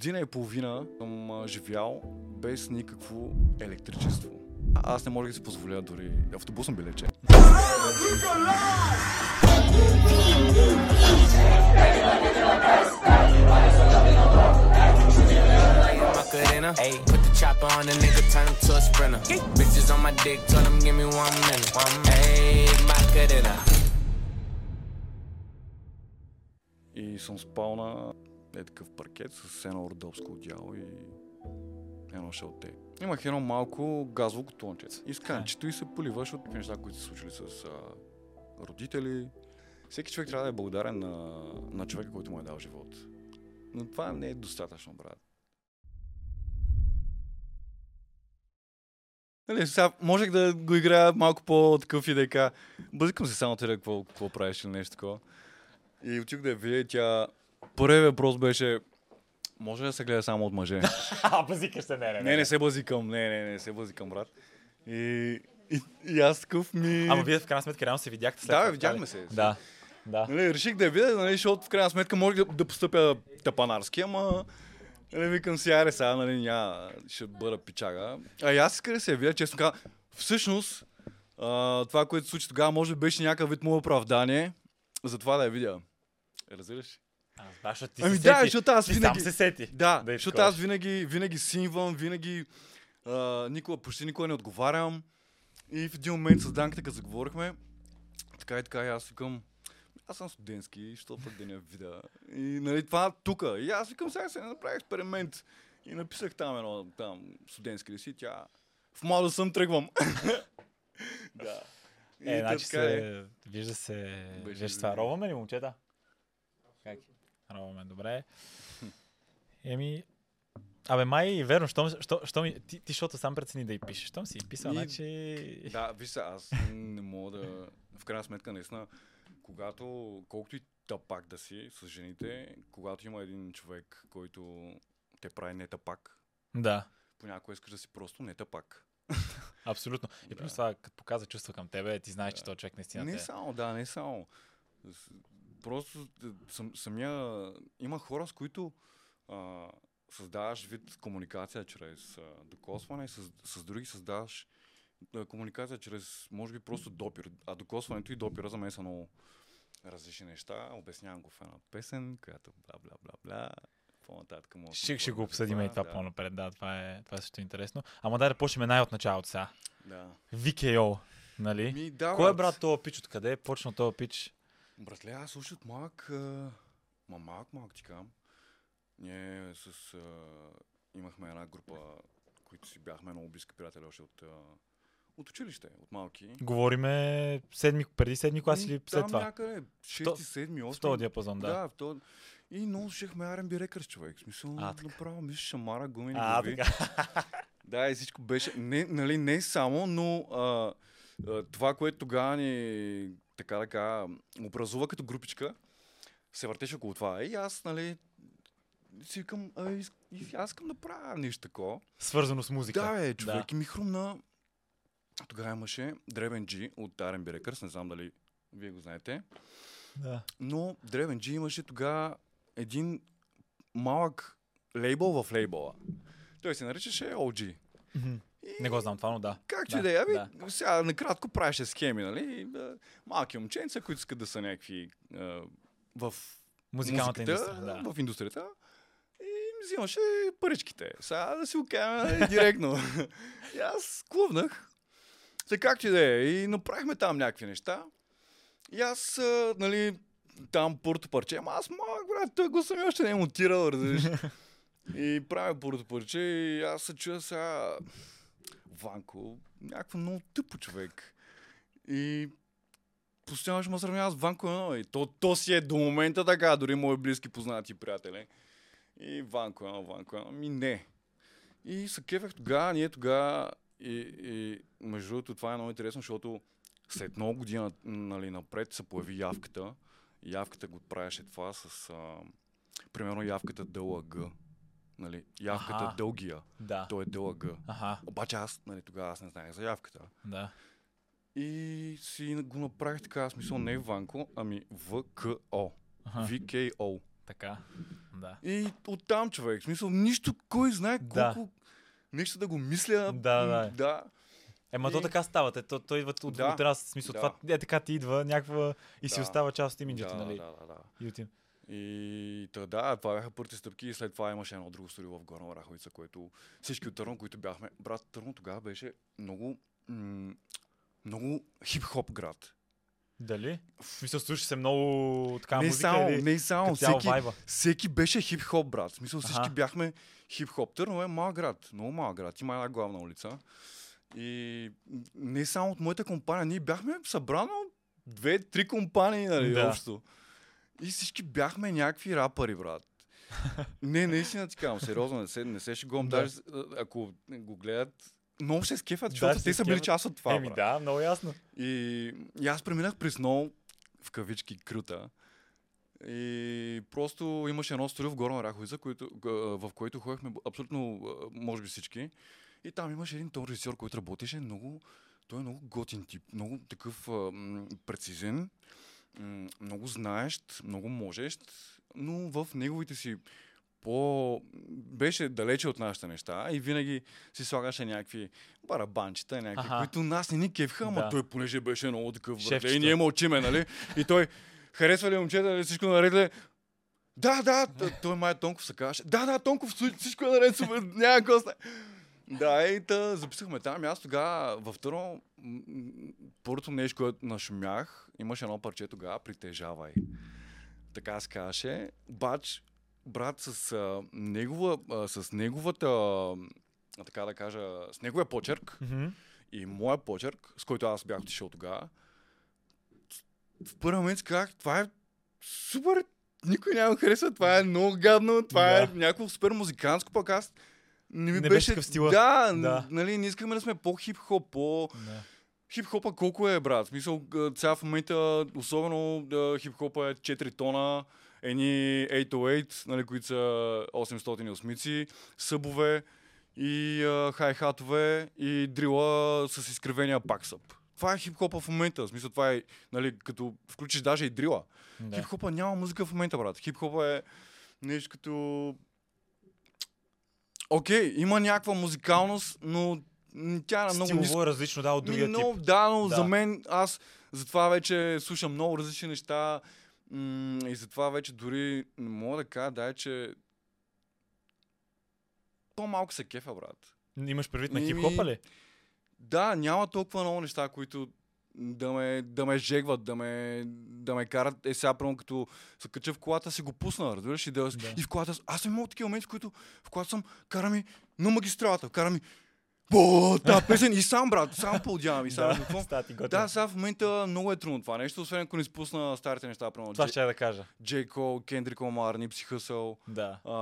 година и половина съм живял без никакво електричество. А- Аз не мога да си позволя дори автобусно билече. Macarena. Ayy, put the chopper on the nigga, turn him to a sprinter. Bitches on my dick, tell them give me one minute. Ayy, Macarena. И съм спал на е такъв паркет с едно родопско одяло и едно шалте. Имах едно малко газово котонче. И и се поливаш от неща, които са случили с а, родители. Всеки човек трябва да е благодарен на, на човека, който му е дал живот. Но това не е достатъчно, брат. Нали, сега можех да го играя малко по-такъв и да кажа, бъзикам се само тя какво, какво правиш или нещо такова. И отих да я видя тя... Първият въпрос беше, може ли да се гледа само от мъже? А, базикаш се, не, не, не, не се базикам, не, не, не се базикам, брат. И, и, и аз такъв ми... Ама вие в крайна сметка реално се видяхте след Да, това, видяхме се. Да. Да. Нали, реших да я видя, нали, защото в крайна сметка може да, да постъпя тапанарски, ама нали, викам си, аре сега, нали, няма, ще бъда пичага. А и аз иска да се я видя, честно казвам. Всъщност, а, това, което се случи тогава, може би беше някакъв вид мое оправдание, за това да я видя. Разбираш? Ли? А, да, защото ти Ами се да, сети. защото аз ти винаги- се сети. Да, Да, защото аз винаги, винаги синвам, винаги а, никога, почти никога не отговарям. И в един момент с Данката, като заговорихме, така и така, и аз викам, аз съм студентски, що пък да не видя. И нали, това тука. И аз викам, сега се направя експеримент. И написах там едно там, студентски си, тя в мал съм тръгвам. да. Е, значи така е. се, вижда се, вижда това. видно. Роваме ли, момчета? Роваме, добре. Еми, Абе, май, верно, що, що, що ми, ти, ти, защото сам прецени да й пишеш. Щом си писал, И- значи... Да, виж се, аз не мога да... В крайна сметка, наистина, когато, колкото и тапак да си с жените, когато има един човек, който те прави не тапак, Да, понякога искаш да си просто не тапак. абсолютно. И плюс Да. това, като показва чувства към тебе, ти знаеш, че Да. този човек наистина Не те... само, да, не само. Просто е, сам, самия... Има хора, с които а, създаваш вид комуникация чрез а, докосване, с, с други създаваш а, комуникация чрез, може би, просто допир. А докосването и допира за мен са много различни неща. Обяснявам го в една песен, която бла бла бла бла. По-нататък да Ще, ще го обсъдим и това да. по-напред, да, това е, това е също интересно. Ама дай да почнем най от началото сега. Да. VKO, нали? Ми, да, Кой е брат този пич? Откъде е почнал този пич? Братле, аз още от малък, а, ма малък, малък ти казвам. Ние с, а, имахме една група, които си бяхме много близки приятели още от, а, от училище, от малки. Говориме седми, преди седми клас Ми, или след там това? някъде, 6, То- 7, 8. В този диапазон, да. Да, в този... И много слушахме R&B Records, човек. В смисъл, А, направо мисля, шамара, гумени А, глави. така. Да, и всичко беше, не, нали, не само, но а, това, което тогава ни, така да кажа, образува като групичка, се въртеше около това. И аз, нали, си викам, а, из- и аз искам да правя нещо такова. Свързано с музика. Да, бе, човек, и ми хрумна. Тогава имаше Древен G от R&B Records, не знам дали вие го знаете. да. Но Древен G имаше тогава един малък лейбъл в лейбъла. Той се наричаше OG. Мгм. И- Не го знам това, но да. как че Да, да, е, ами, да. сега накратко правеше схеми, нали? И, Малки момченца, които искат да са някакви а, в Музикалната музиката, индустрия, да. в индустрията. И им взимаше паричките. Сега да си го нали, директно. и аз клубнах. Така как че да е. И направихме там някакви неща. И аз, а, нали, там първото парче, ама аз малък, брат, той го съм и още не е монтирал, разбираш. и правя първото парче и аз се чуя сега Ванко, някакво много тъпо човек. И постоянно ще ме сравнява с Ванко едно. И то, то си е до момента така, дори мои близки познати приятели. И Ванко едно, Ванко едно. Ми не. И се кефех тогава, ние тогава и, и между другото това е много интересно, защото след много година нали, напред се появи явката. Явката го правеше това с а, примерно явката ДЛГ. Нали, явката Аха. дългия. Да. Той е ДЛГ. Аха, Обаче аз, нали, тогава аз не знаех за явката. да. И си го направих така, смисъл не Ванко, ами ВКО. VKO. Така, да. И оттам човек. Смисъл, нищо, кой знае Да. колко нещо да го мисля. Да, да. да. Ема то И- така става. Те, то, то идва от, Да. от раз. Смисъл, Да. това е така ти идва някаква и си Да. остава част от имиджето, да, нали? да, да, да. И от им. И та, да, това бяха първите стъпки и след това имаше едно друго студио в Горна Оряховица, което всички от Търно, които бяхме. Брат, Търно тогава беше много, м- много хип-хоп град. Дали? В смисъл, слуша се много така не музика само, или не само, всеки, вайба? всеки беше хип-хоп, брат. В смисъл всички Аха. бяхме хип-хоп. Търно е малък град, много малък град. Има една главна улица. И не само от моята компания, ние бяхме събрано две-три компании, нали, Да. общо. И всички бяхме някакви рапъри, брат. не, наистина ти казвам, сериозно, не се, не се шегувам. Да. Даже ако го гледат, много се скефат, Да, защото ще те са били част от това. Еми брат. да, много ясно. И, и аз преминах през много, в кавички, крута. И просто имаше едно студио в Горна който, г- в който ходихме абсолютно, може би всички. И там имаше един тон режисьор, който работеше много, той е много готин тип, много такъв а, прецизен, много знаещ, много можещ, но в неговите си по... беше далече от нашите неща и винаги си слагаше някакви барабанчета, някакви, Аха. които нас не ни кефха, ама Да. той понеже беше много такъв Шефчето. и ние мълчиме, нали? И той харесва ли момчета, ли всичко наред ли? Да, да, той май Тонков се казваше. Да, да, Тонков, всичко- е наред, няма коста. Да, и та записахме там. И Аз тогава в Търно, м, м, първото нещо, което нашумях, имаше едно парче тогава, притежавай. Така се казваше. Бач, брат, с, а, негова, а, с неговата, а, така да кажа, с неговия почерк Мгм. и моя почерк, с който аз бях отишъл тогава, в първи момент казах, това е супер, никой няма да хареса, това е много гадно, това е Да. някакво супер музиканско, пък аз не ми Не беше беше... такъв стила. Да, Да. нали, не искаме да сме по-хип-хоп, по... Да. Хип-хопа колко е, брат? В смисъл, сега в момента, особено да, хип-хопа е 4 тона, едни 808, нали, които са 808, събове и а, хай-хатове и дрила с изкривения паксъп. Това е хип-хопа в момента. В смисъл, това е, нали, като включиш даже и дрила. Да. Хип-хопа няма музика в момента, брат. Хип-хопа е нещо като... Окей, има някаква музикалност, но тя е много ниско Стилово е различно, да, от другия тип. но, Да, но Да. за мен, аз затова вече слушам много различни неща м- и затова вече дори не мога да кажа, да, че по-малко се кефа, брат. Имаш предвид на Еми, хип-хопа ли? Да, няма толкова много неща, които да ме, да ме жегват, да ме, да ме карат. Е, сега, прямо като се кача в колата, си го пусна, разбираш? И, да, Да. и в колата, аз съм имал такива моменти, в които в колата съм, кара ми на магистралата, кара ми, Бо, та песен и сам, брат, сам поудявам и сам. какво? става ти готино. Да, сега в момента много е трудно това нещо, освен ако не спусна старите неща, примерно Това ще я да кажа. Джей Кол, Кендрик Омар, Нипси Хъсъл. Да. А,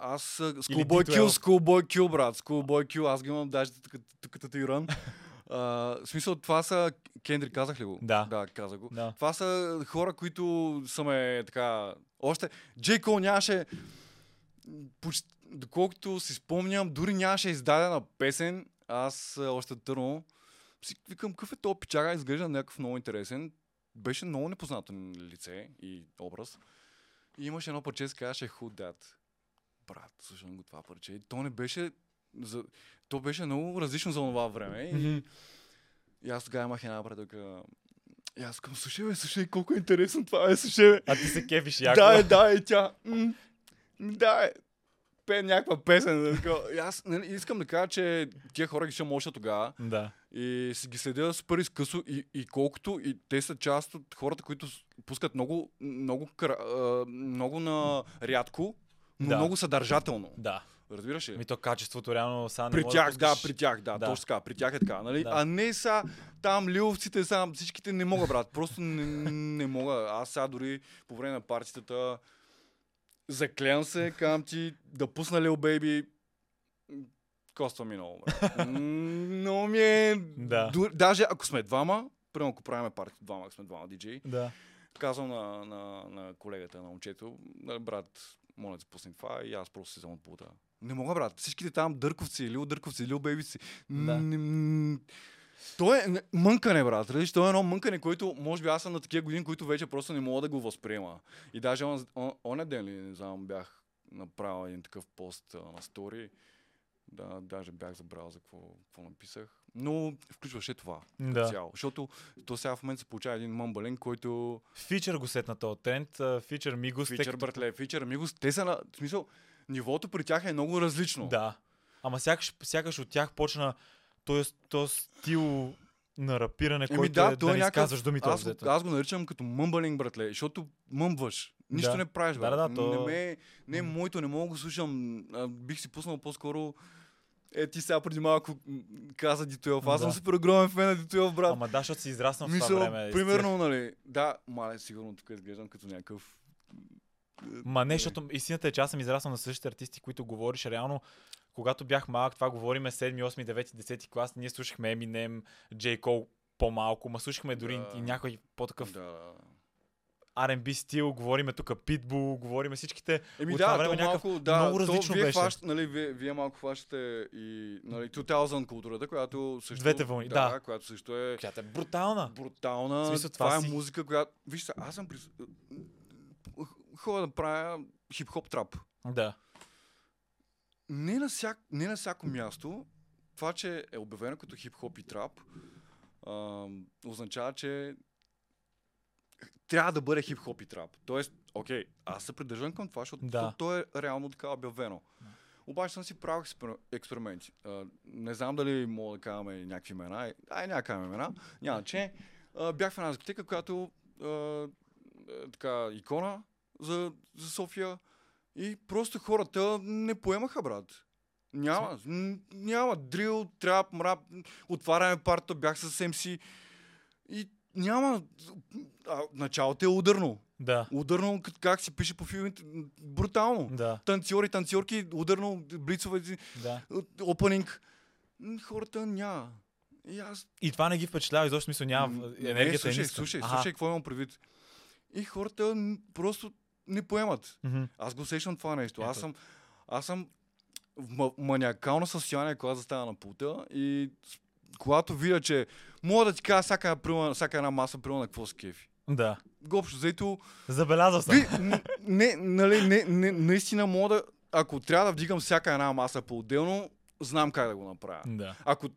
аз Schoolboy D12. Q, Schoolboy Q, брат, Schoolboy Q, аз ги имам даже тук, тук татуиран. А, в смисъл, това са, Кендрик казах ли го? Да. Да, казах го. Да. Това са хора, които са ме така... Още... Джей Кол нямаше... Почти, доколкото си спомням, дори нямаше издадена песен. Аз а, още търно. Си викам, какъв е този пичага, изглежда някакъв много интересен. Беше много непознато лице и образ. И имаше едно парче, се казваше Who That. Брат, слушам го това парче. И То не беше... За... То беше много различно за това време. И, и аз тогава имах една приятелка. И аз към, слушай, бе, слушай, колко е интересно това, е, слушай, бе. А ти се кефиш яко. Да, е, да, и тя. м, Да, е. Пее някаква песен. И аз нали, искам да кажа, че тия хора ги ще още тогава. Да. И си ги следя супер изкъсо и, и колкото и те са част от хората, които пускат много, много, много на рядко, но Да. много съдържателно. Да. Разбираш ли? Ми то качеството реално сега не При тях, да, при тях, да, Да. точно така, при тях е така, нали? Да. А не са там лиловците, сам всичките не мога, брат, просто не, не мога. Аз сега дори по време на партитата заклевам се, казвам ти да пусна Лил Бейби, коства ми много, брат. Много ми е... Да. Дори- Даже ако сме двама, примерно ако правим парти двама, ако сме двама диджеи, Да. казвам на, на, на колегата, на момчето, «Нали, брат, моля да се пусне това и аз просто се взема от пулта. Не мога, брат. Всичките там дърковци, лил дърковци, лил бейбици. Да. То е не- мънкане, брат. Разбираш, то е едно мънкане, което може би аз съм на такива години, които вече просто не мога да го възприема. И даже он, он, он ден ли, не знам, бях направил един такъв пост а, на стори. Да, даже бях забрал за какво, какво написах. Но включваше това. Да. Цяло. Защото то сега в момента се получава един мъмбален, който Фичър го сетна този тренд. Фичър Мигос. тъй Фичър, като- братле, фичър, амигос, те са на... В смисъл, нивото при тях е много различно. Да. Ама сякаш, сякаш от тях почна този, този стил на рапиране, Еми който да, е то да е не някакъв... изказваш думите. аз, обзето. аз го наричам като мъмбалинг, братле, защото мъмваш. Нищо Да. не правиш, брат. да, да, то- Не, ме, не е моето, не мога да го слушам. А, бих си пуснал по-скоро... Е, ти сега преди малко каза Дитуелов. Аз съм Да. супер огромен фен на Дитуелов, брат. Ама да, защото си израснал в Мисъл, това време. примерно, нали, да, мале, сигурно тук изглеждам като някакъв... Ма не, защото истината е, че аз съм израснал на същите артисти, които говориш реално. Когато бях малък, това говориме 7, 8, 9, 10 клас, ние слушахме Eminem, J. Cole по-малко, ма слушахме дори Да. и някой по-такъв Да, да. R&B стил, говориме тук Pitbull, говориме всичките. Еми От да, това то време някакъв малко, да, много то различно вие беше. Хващ, нали, вие, вие малко хващате и нали, 2000 културата, която също... Двете вълни, да. която също е Която е брутална. брутална. В смисъл, това, това е си- музика, която... Виж се, аз съм... Прис... Ходя да правя хип-хоп трап. Да. Не на, всяк... не на всяко място, това, че е обявено като хип-хоп и трап, а, означава, че трябва да бъде хип-хоп и трап. Тоест, окей, аз се придържам към това, защото Да. то, е реално така обявено. Обаче съм си правил експер- експерименти. А, не знам дали мога да казваме някакви имена. Ай, няма да имена. Няма, че а, бях в една дискотека, която а, е, така, икона за, за София и просто хората не поемаха, брат. Няма. н- Няма. Дрил, трап, мрап. Отваряме парта, бях с MC. И няма. А, началото е ударно. Да. Ударно, как се пише по филмите. Брутално. Да. Танцори, танцорки, ударно, блицове, Да. опенинг. Хората няма. И аз И това не ги впечатлява, изобщо смисъл няма. Енергията не, слушай, е слушай, Аха. слушай, какво имам предвид. И хората просто не поемат. Мгм. Аз го усещам това нещо. Аз Ето. съм, аз съм в ма- маниакално състояние, когато застана на пулта и когато видя, че мога да ти кажа всяка, приема- всяка една маса, примерно на какво се кефи. Да. Общо, взето, Забелязал съм. ви, н- не, нали, не, не, наистина мога да, ако трябва да вдигам всяка една маса по-отделно, знам как да го направя. Да. Ако,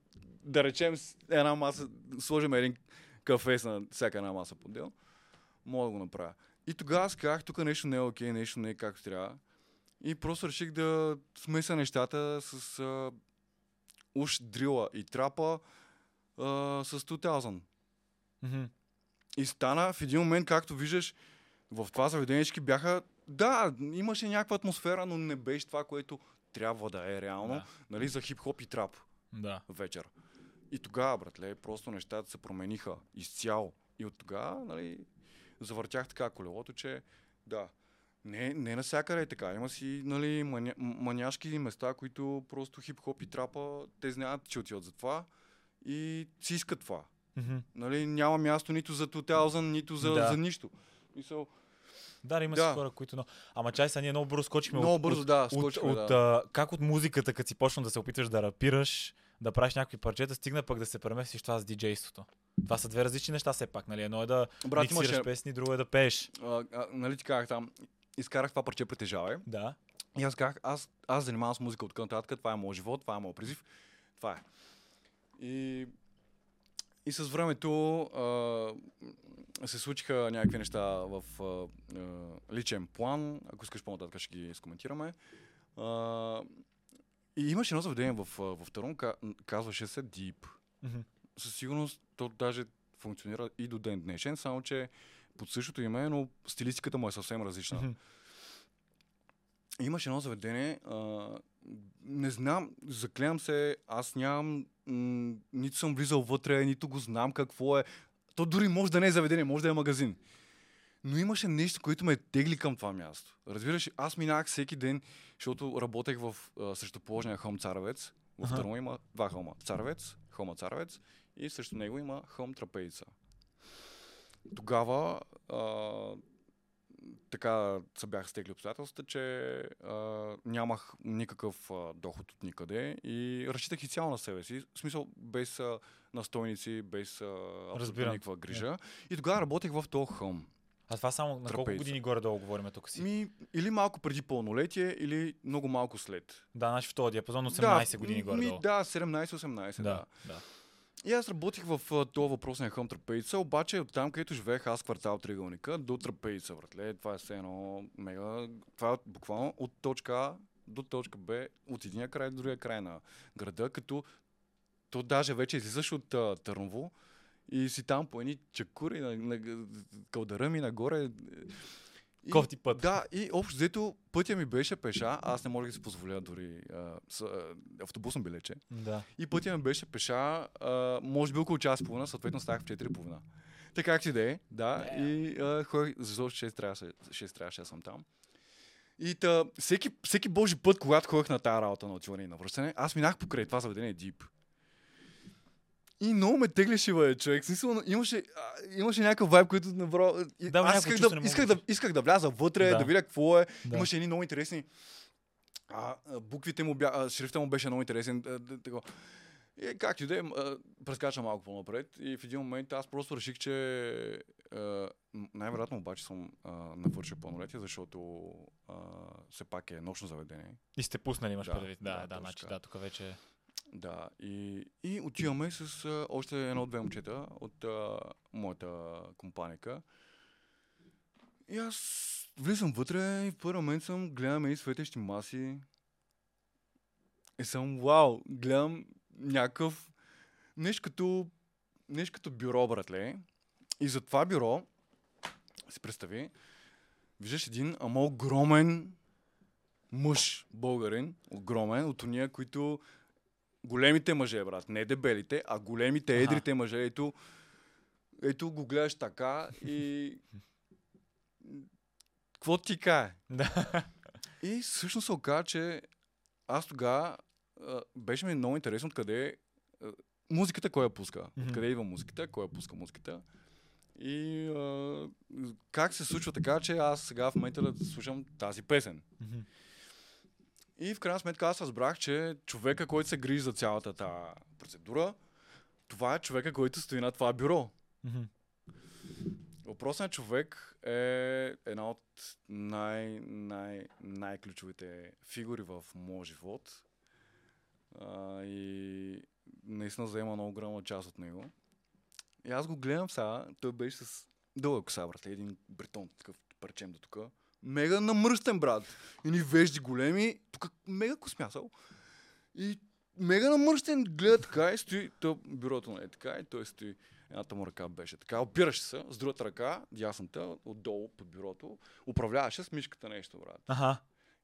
да речем, една маса, сложим един кафе на всяка една маса по отдел, мога да го направя. И тогава аз казах, тук нещо не е окей, нещо не е както трябва. И просто реших да смеся нещата с а, уж дрила и трапа а, с 2000. Мгм. И стана в един момент, както виждаш, в това заведенички бяха... Да, имаше някаква атмосфера, но не беше това, което трябва да е реално, Да. нали, за хип-хоп и трап Да. вечер. И тогава, братле, просто нещата се промениха изцяло. И от тогава, нали, завъртях така колелото, че да, не, не навсякъде е така. Има си, нали, маня, маняшки места, които просто хип-хоп и трапа, те знаят, че отиват за това и си искат това. Мгм. Нали, няма място нито за 2000, нито за, Да. за нищо. Мисъл, Да, има Да. си хора, които... Но... Ама чай са, ние много бързо скочихме много от, бързо, от, да, от, скочихме, от, да. а, как от музиката, като си почна да се опитваш да рапираш, да правиш някакви парчета, стигна пък да се преместиш това с диджейството. Това са две различни неща все пак, нали? Едно е да Брат, миксираш имаше, песни, друго е да пееш. а, а, нали ти казах там, изкарах това парче притежавай. Да. И аз казах, аз, аз занимавам с музика от нататък, това е моят живот, това е моят призив, това е. И, и с времето а, се случиха някакви неща в а, личен план, ако искаш по-нататък ще ги скоментираме. А, и имаше едно заведение в, в ка- казваше се Deep. Мгм. Със сигурност то даже функционира и до ден днешен, само че под същото име, но стилистиката му е съвсем различна. Имаше едно заведение, а, не знам, заклевам се, аз нямам, м- нито съм влизал вътре, нито го знам какво е. То дори може да не е заведение, може да е магазин. Но имаше нещо, което ме тегли към това място. Разбираш, аз минах всеки ден, защото работех в а, срещуположния хълм Царевец. В Аха. Търново има два хълма. Царевец, хълма Царевец и срещу него има хълм Трапеица. Тогава а, така се бяха стекли обстоятелствата, че а, нямах никакъв а, доход от никъде и разчитах изцяло на себе си. В смисъл, без а, настойници, без а, никаква грижа. И тогава работех в този хълм. А това само на колко години горе-долу говорим тук си? Ми, или малко преди пълнолетие, или много малко след. Да, значи в този диапазон 18 години ми, горе-долу. да, 17-18, да. да, да. И аз работих в този въпросния хъм Трапейца, обаче от там, където живеех аз, квартал Триъгълника, до Трапейца, братле. Това е все едно мега... Това е буквално от точка А до точка Б, от единия край до другия край на града, като то даже вече излизаш от а, Търново и си там по едни чакури на, на кълдара ми нагоре. И, Кофти път. Да, и общо взето пътя ми беше пеша, аз не можех да си позволя дори а, с, а, автобусно билече. Да. И пътя ми беше пеша, а, може би около час и половина, съответно ставах в 4 и половина. Така как си да е, да. И а, ходих, защото 6 трябваше, 6 трябваше да съм там. И та, всеки, всеки божи път, когато ходех на тази работа на отиване и на връщане, аз минах покрай това заведение Deep. И много ме теглеше, бе, човек. Смисъл, имаше, а, имаше някакъв вайб, който направо... Да, аз исках да, исках, да исках да вляза вътре, Да. да, видя какво е. Да. Имаше едни много интересни... А, буквите му бя... а, шрифта му беше много интересен. а, тако. И както и да е, прескача малко по-напред. И в един момент аз просто реших, че а, най-вероятно обаче съм а, навършил пълнолетие, защото а, все пак е нощно заведение. И сте пуснали, имаш Да, предвид. Да, да, да, значи да, тук вече... Да, и, и отиваме с а, още едно-две момчета от а, моята компаника. И аз влизам вътре и в първи момент съм, гледам и светещи маси. И съм, вау, гледам някакъв нещо като, нещо като бюро, братле. И за това бюро, си представи, виждаш един, ама огромен мъж, българин, огромен, от уния, които големите мъже, брат, не дебелите, а големите, Аха. едрите мъже, ето, ето го гледаш така и... Какво ти кае? И всъщност се оказа, че аз тогава беше ми много интересно откъде музиката, кой я пуска. Откъде идва музиката, кой я пуска музиката. И а, как се случва така, че аз сега в момента да слушам тази песен. Мгм. И в крайна сметка аз разбрах, че човека, който се грижи за цялата тази процедура, това е човека, който стои на това бюро. Мгм. Въпросният човек е една от най- най- най-ключовите фигури в моя живот. А, и наистина заема много голяма част от него. И аз го гледам сега, той беше с дълга коса, брат, един бретон, такъв парчем до тук. Мега намръщен, брат. И ни вежди големи, тук мега космясал. И мега намръщен гледа така и стои, то бюрото му е така и той стои. Едната му ръка беше така, опираше се, с другата ръка, дясната, отдолу под бюрото, управляваше с мишката нещо, брат. Аха.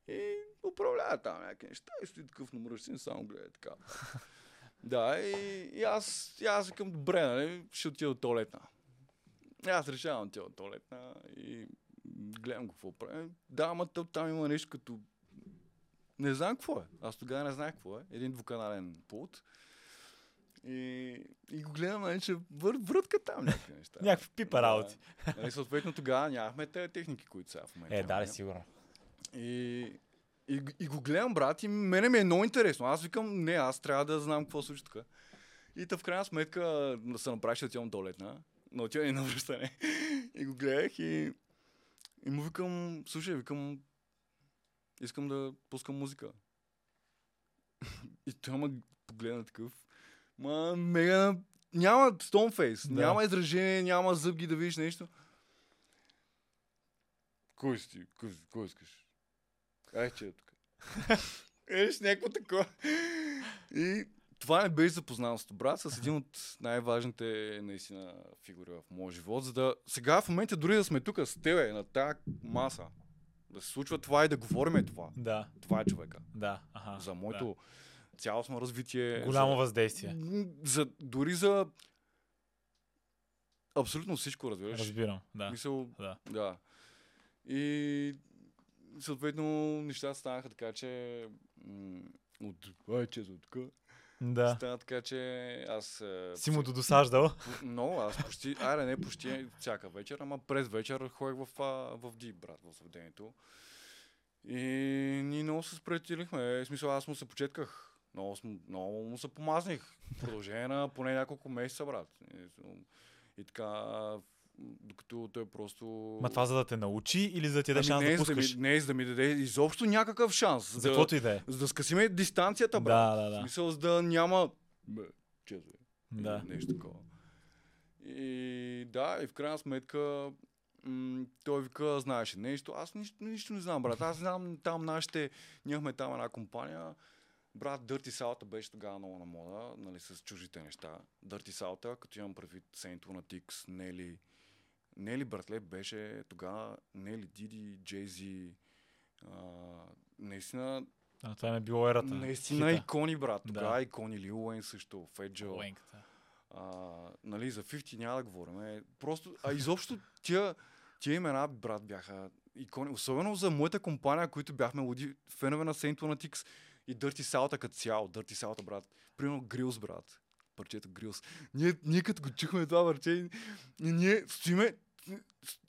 И управлява там някакви неща и стои такъв намръщен, само гледа така. да, и, и, аз, и аз викам, добре, нали, ще отида до туалетна. И аз решавам да отида до туалетна и гледам какво прави. Да, ама там има нещо като... Не знам какво е. Аз тогава не знаех какво е. Един двуканален пулт. И, и го гледам, нали, че вър, врътка там някакви неща. Някакви пипа работи. Да. Нали, съответно тогава нямахме тези техники, които сега в момента. Е, да, ли, сигурно. И, и, и го гледам, брат, и мене ми е много интересно. Аз викам, не, аз трябва да знам какво случи тук. И та в крайна сметка да се направи, че отивам долетна, на отиване на връщане. и го гледах и, и му викам, слушай, викам, искам да пускам музика. и той ма погледна такъв. Ма, мега, няма стонфейс, да. няма изражение, няма зъбги да видиш нещо. Кой си ти? Кой, кой искаш? Ай, че е тук. Еш, някакво такова. И това не беше запознанството, брат, с един от най-важните наистина фигури в моя живот, за да сега в момента дори да сме тук с тебе на тази маса, да се случва това и да говорим това. Да, Това е човека. да. Аха. За моето цялостно развитие. да. Голямо за, въздействие. За, дори за абсолютно всичко, разбираш. Разбирам, да. Мисъл, Да. да. И съответно нещата станаха така, че м- от че за тук. Да. Стана така, че аз... Си му досаждал. Много, аз почти, айде не почти всяка вечер, ама през вечер ходех в, в Ди, брат, в заведението. И ние много се сприятелихме. В смисъл, аз му се почетках. Много, много му се помазних. В продължение на поне няколко месеца, брат. И, и така, докато той просто... Ма това за да те научи или за да ти даде шанс не, да е за да пускаш? ми, не, е за да ми даде изобщо някакъв шанс. За каквото и да е. за да скъсиме дистанцията, брат. Да, да, В да. смисъл, за да няма... Бе, чезвай. Да. Или Нещо такова. И да, и в крайна сметка м- той вика, знаеше нещо. Аз нищо, нищо не знам, брат. Аз знам там нашите, ние имахме там една компания. Брат, Dirty Salta беше тогава много на мода, нали, с чужите неща. Dirty Salta, като имам предвид Saint Lunatics, Нели. Нели, братле, беше тогава Нели, Диди, Джейзи. наистина, А, това е било ерата. наистина Хита. икони, брат. Да. Тогава икони Лил Уейн също. Уенката. А, нали, за 50 няма да говорим. Просто, а изобщо тия, тия имена, брат, бяха икони. Особено за моята компания, които бяхме луди фенове на Saint Lunatics и Dirty Salta като цяло. Dirty Salta, брат. Примерно Грилс, брат. Парчето Грилс. Ние, ние като го чухме това парче, ние стоиме,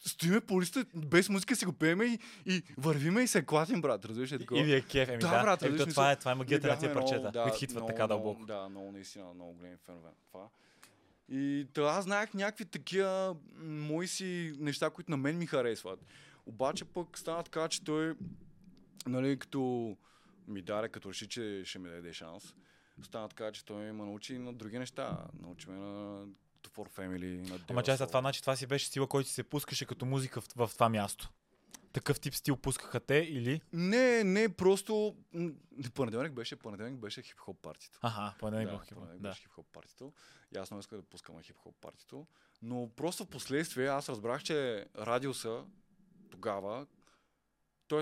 стоиме по листа, без музика си го пееме и, и вървиме и се клатим, брат. Разбираш ли такова? И ви е кеф, еми Да, да. брат, Еми, това е, това е магията на тия парчета, много, които хитват много, така дълбоко. Да, много наистина, много големи фенове на това. И та, аз знаех някакви такива мои си неща, които на мен ми харесват. Обаче пък стана така, че той, нали, като ми даде, като реши, че ще ми даде шанс, стана така, че той ме научи на други неща. Научи ме на For Family, на Ама чай Soul. това, значи това си беше стила, който си се пускаше като музика в, в това място. Такъв тип стил пускаха те или... Не, не, просто понеделник беше, понеделник беше хип-хоп партито. Аха, поне не да, го понеделник да. беше хип-хоп партито. Много исках да пускам хип-хоп партито. Но просто в последствие аз разбрах, че радиуса тогава, т.е.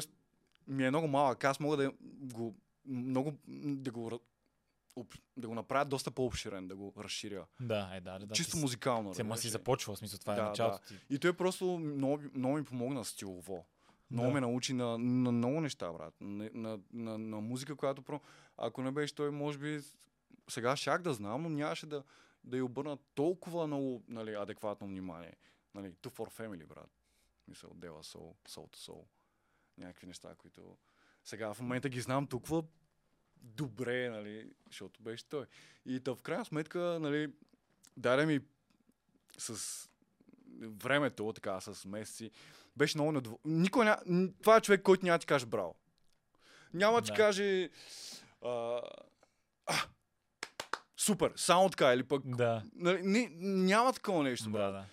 ми е много малък. Аз мога да го, много, да го, об- да го направя доста по-обширен, да го разширя. Да, е, да, да. Чисто ти, музикално. Разбираш си ли? започвал, в смисъл, това е Да, началото ти. И той просто много, много ми помогна стилово. Много Да. ме научи на, на много неща, брат. На, на, на, на музика, която про... Ако не беше той, може би сега щях да знам, но нямаше да, да й обърна толкова много нали, адекватно внимание. Нали, to for family, брат. Мисъл, Дела Soul, Soul to Soul. Някакви неща, които сега в момента ги знам толкова добре, нали, защото беше той. И та в крайна сметка, нали, даде ми с времето, така, с месеци, беше много недов... Никой ня... Това е човек, който няма да ти каже браво. Няма да ти Да. каже а... а, супер, само така, или пък... Да, Нали, не, няма такова нещо, да, брат. да.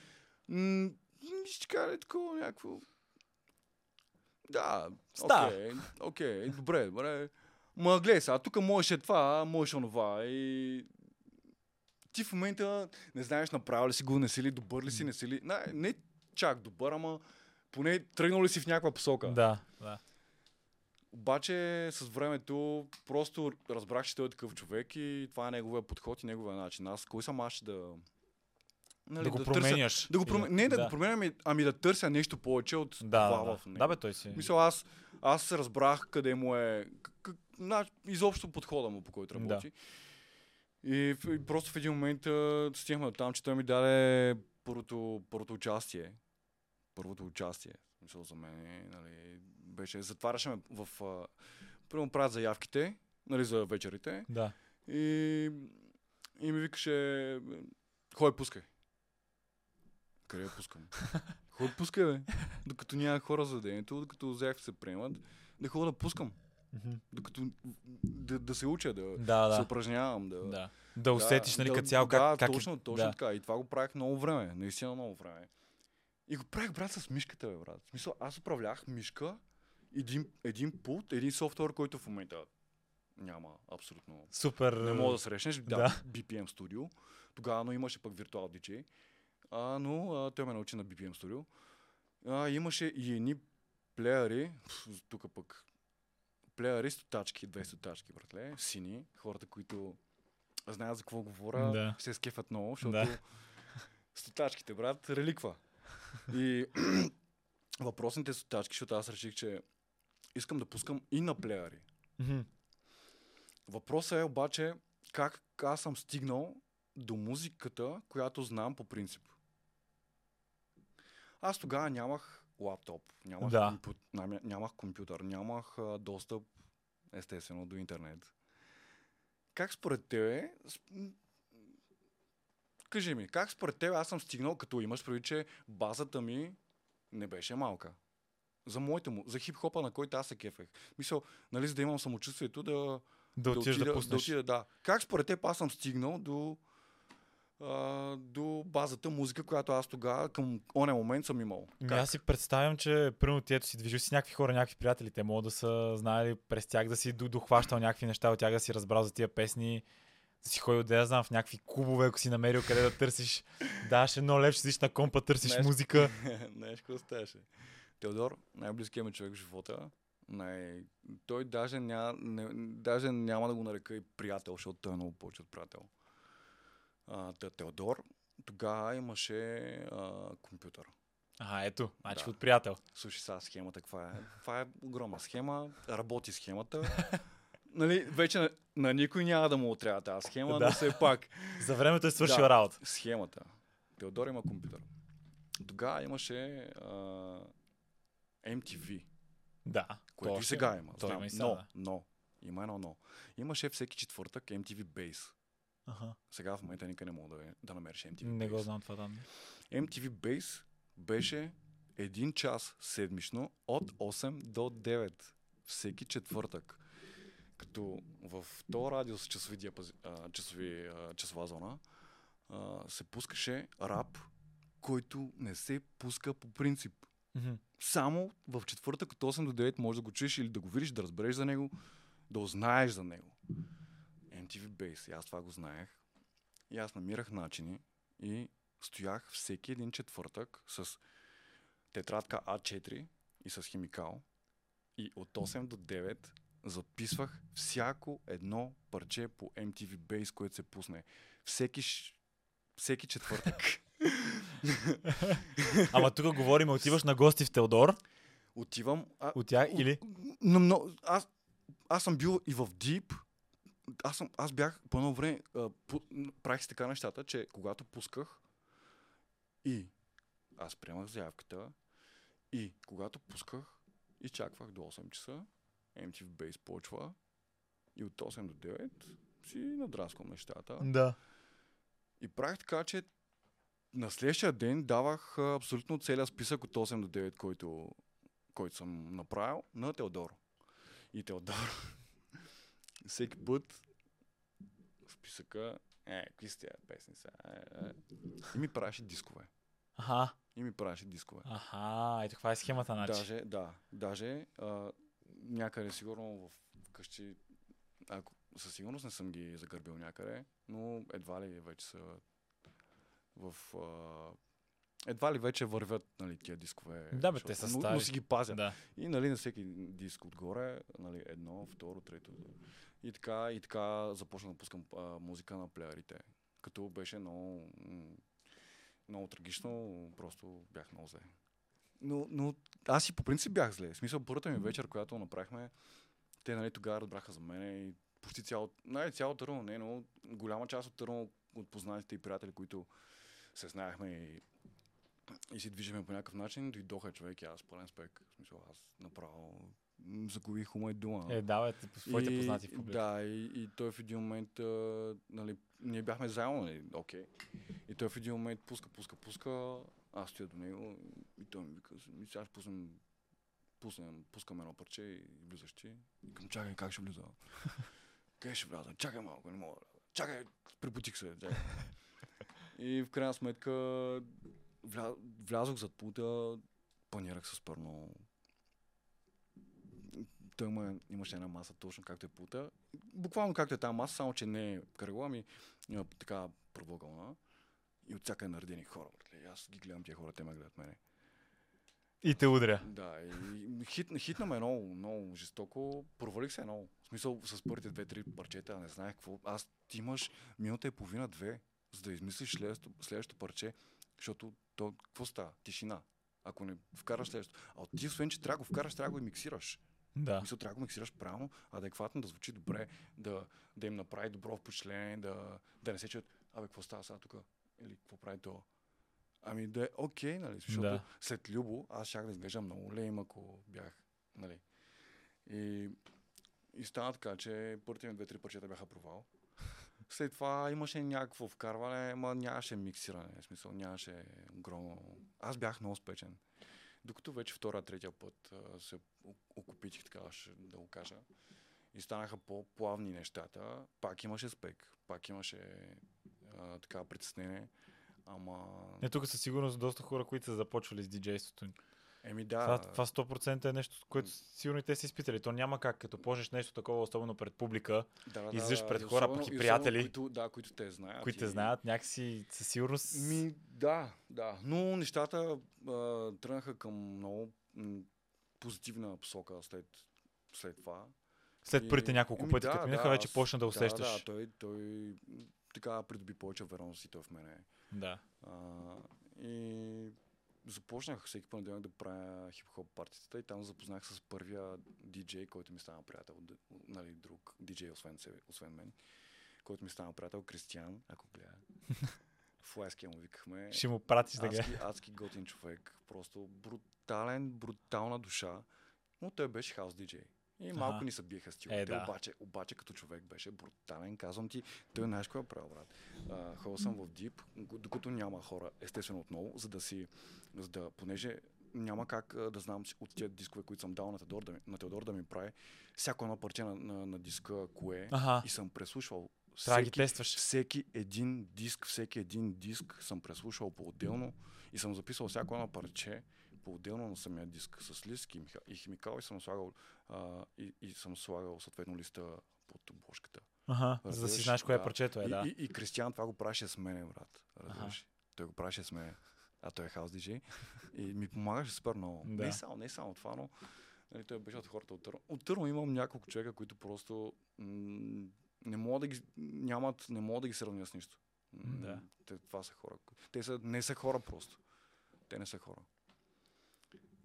М, Ще каже такова някакво... Да, окей, окей, добре, добре. Ма гледай сега, тук можеше това, можеше онова и... Ти в момента не знаеш направил ли си го, не си ли добър ли си, не си ли... Не, не чак добър, ама поне тръгнал ли си в някаква посока. Да, да. Обаче с времето просто разбрах, че той е такъв човек и това е неговия подход и неговия начин. Аз кой съм аз ще да... Нали, Да го търся- променяш. да го Или- промен... Не да, да. го променям, ами- ами да търся нещо повече от Да, това да, в него. да, бе, той си. Мисля, аз, аз разбрах къде му е, к- к- на, изобщо подхода му, по който Да. работи. И, в- и просто в един момент а, стигнахме там, че той ми даде първото, първото участие. Първото участие. Мисля, за мен, нали, беше, затваряше ме в... А, правят заявките, нали, за вечерите. Да. И, и ми викаше, хой, пускай. Къде я пускам? Хой, пускай, бе. Докато няма хора за денето, докато заявки се приемат, да ходя да пускам. Мгм. Докато да, да се уча, да, Да, се да. упражнявам. Да, Да. Да усетиш, нали, като цяло да, как, как е- точно, точно да. така. И това го правих много време. Наистина много време. И го правих, брат, с мишката, бе, брат. В смисъл, аз управлявах мишка, един, един пулт, един софтуер, който в момента няма абсолютно Супер. не мога да срещнеш. Да, да. BPM Studio. Тогава но имаше пък Virtual DJ. А, но а, той ме научи на BPM Studio. А, имаше и едни плеери, тук пък плеери с тачки, 200 тачки, братле, сини, хората, които знаят за какво говоря, Да. се скефат много, защото Да. стотачките, брат, реликва. И въпросните стотачки, защото аз реших, че искам да пускам и на плеери. Мгм. Въпросът е обаче как аз съм стигнал до музиката, която знам по принцип. Аз тогава нямах лаптоп, нямах, Да. компю... ням- нямах компютър, нямах а, достъп, естествено, до интернет. Как според тебе, кажи ми, как според тебе аз съм стигнал, като имаш преди, че базата ми не беше малка? За моите му, за хип-хопа, на който аз се кефех. Мисъл, нали, за да имам самочувствието да, Да отидеш да, отида, пуснеш. Да, отида, да. Как според теб аз съм стигнал до, а, до базата музика, която аз тогава към оня момент съм имал? Как? аз си представям, че примерно ти ето си движил си някакви хора, някакви приятели, те могат да са знаели през тях да си до- дохващал някакви неща от тях, да си разбрал за тия песни, да си ходил, да я знам, в някакви клубове, ако си намерил къде да търсиш, даваш едно лев, ще седиш на компа, търсиш Нещо- музика. Нещо какво ставаше. Теодор, най-близкият ми човек в живота, най... той даже, ня... не... даже няма да го нарека и приятел, защото той е много повече от приятел. А, Теодор тогава имаше а, компютър. А, ето, значи Да. от приятел. Слушай сега схемата каква е. Това е огромна схема, работи схемата. нали, вече на, на никой няма да му трябва тази схема, Да. но все пак. За времето е свършил Да. работа. Схемата. Теодор има компютър. Тогава имаше а, MTV, Да. което то и сега има. то Знам, има но, да. но, има едно но. Имаше всеки четвъртък MTV Base. Аха. Сега в момента никъде не мога да, да намериш MTV Не го знам това там. MTV Base беше един час седмично от 8 до 9. Всеки четвъртък. Като в то радио с часови, диапази, а, часови а, часова зона а, се пускаше рап, който не се пуска по принцип. Мгм. Само в четвъртък от 8 до 9 можеш да го чуеш или да го видиш, да разбереш за него, да узнаеш за него. MTV Base, и аз това го знаех. И аз намирах начини и стоях всеки един четвъртък с тетрадка А4 и с химикал. И от 8 до 9 записвах всяко едно парче по MTV Base, което се пусне. Всеки, ш... всеки четвъртък. Ама тук говорим, отиваш на гости в Теодор, Отивам. А, от тях или... Но, но, аз, аз съм бил и в Deep. Аз, съм, аз бях по едно време, а, пу, правих си така нещата, че когато пусках и аз приемах заявката и когато пусках, изчаквах до 8 часа, MTV Base почва и от 8 до 9 си надрасквам нещата. Да. И правих така, че на следващия ден давах абсолютно целият списък от 8 до 9, който, който съм направил на Теодор. И Теодор всеки път в списъка е, какви са тия песни сега? Е, е. И ми правеше дискове. Аха. И ми правеше дискове. Аха, ето каква е схемата, значи. Даже, да, даже а, някъде сигурно в къщи, ако със сигурност не съм ги загърбил някъде, но едва ли вече са в... А, едва ли вече вървят нали, тия дискове. Да, бе, те са но, но стари. си ги пазя. Да. И нали, на всеки диск отгоре, нали, едно, второ, трето. И така, и така започна да пускам а, музика на плеерите. Като беше много, много трагично, просто бях много зле. Но, но аз и по принцип бях зле. В смисъл, първата ми вечер, която направихме, те нали, тогава разбраха за мен и почти цяло, най- цяло Търново, не, но голяма част от Търново, от познатите и приятели, които се знаехме и, и си движиме по някакъв начин, дойдоха човек и аз пълен спек. В смисъл, аз направо загубих ума и дума. Е, давайте по своите И- познати в публика. Да, и, и той в един момент, а, нали, ние бяхме заедно, нали, окей. И той в един момент пуска, пуска, пуска, аз стоя до него и той ми вика, ми сега ще пуснем, пуснем, пускаме едно парче и влизаш ти. И към чакай, как ще влиза? Къде ще вляза? Чакай малко, не мога да. Чакай, припотих се. Чакай. И в крайна сметка вля, влязох зад пулта, панирах с пърно. Той има, имаше една маса точно както е пулта. Буквално както е тази маса, само че не е кръгла, ами има така правоъгълна. И от всяка наредени хора. аз ги гледам тия хора, те ме гледат мене. И те удря. Да, и хит, хитна ме много, много жестоко. Провалих се много. В смисъл с първите две-три парчета, не знаех какво. Аз ти имаш минута и половина-две, за да измислиш следващото, следващото парче, защото то, какво става? Тишина. Ако не вкараш следващото. А ти, освен, че трябва да го вкараш, трябва да го и миксираш. Да. Мисля, трябва да го миксираш правилно, адекватно, да звучи добре, да, да им направи добро впечатление, да, да не се чуят, абе, какво става сега тук? Или какво прави то? Ами да е окей, нали? Защото Да. след Любо аз щях да изглеждам много лейм, ако бях, нали? И, и стана така, че първите ми две-три парчета бяха провал. След това имаше някакво вкарване, ма нямаше миксиране, в смисъл нямаше огромно... Аз бях много спечен. Докато вече втора, третия път се окупитих, така ще да го кажа. И станаха по-плавни нещата. Пак имаше спек, пак имаше а, така притеснение. Ама... Не, тук със сигурност доста хора, които са започвали с диджейството. Еми да. Това, това 100% е нещо, което сигурно и те са изпитали. То няма как, като почнеш нещо такова, особено пред публика, да, да, излизаш да, пред и хора, особено- пък и приятели. Които, да, които те знаят. които те и- знаят, някакси със сигурност... Ми, да, да. Но нещата а, тръгнаха към много м, позитивна посока след, след това. След първите няколко еми пъти, да, като минаха, да, вече почна да усещаш. Да, да, той, той така придоби повече верност и той в мене. да. А, и започнах всеки понеделник да правя хип-хоп партитата и там запознах с първия диджей, който ми стана приятел, нали, друг диджей, освен, себе, освен мен, който ми стана приятел, Кристиян, ако гледа. В Лайския му викахме. Ще му пратиш да. Адски, адски готин човек. Просто брутален, брутална душа. Но той беше хаус диджей. И малко Аха. ни се биеха стил. Е, да. обаче, обаче като човек беше брутален. Казвам ти, той знаеш какво е правил, брат. А, ходил съм в Дип, докато няма хора, естествено отново, за да си, за да, понеже няма как а, да знам от тия дискове, които съм дал на Теодор да ми, на Теодор да ми прави, всяко едно парче на, на, на диска, кое. Аха, И съм преслушвал ги всеки, тестваш. всеки един диск, всеки един диск съм преслушал по-отделно и съм записал всяко едно парче по-отделно на самия диск с лист и, и химикал и съм слагал а, и, и съм слагал съответно листа под обложката. Аха, за да си знаеш кое е Да. парчето е, и, да. и, и Кристиан това го правеше с мене, брат. Разбираш? Той го правеше с мене. А той е хаус диджей. И ми помагаше супер много. Да. Не само, не само това, но нали, той беше от хората от Търно. От Търно имам няколко човека, които просто м- не мога да ги, нямат, не мога да ги сравня с нищо. Да. Те, това са хора. Те са, не са хора просто. Те не са хора.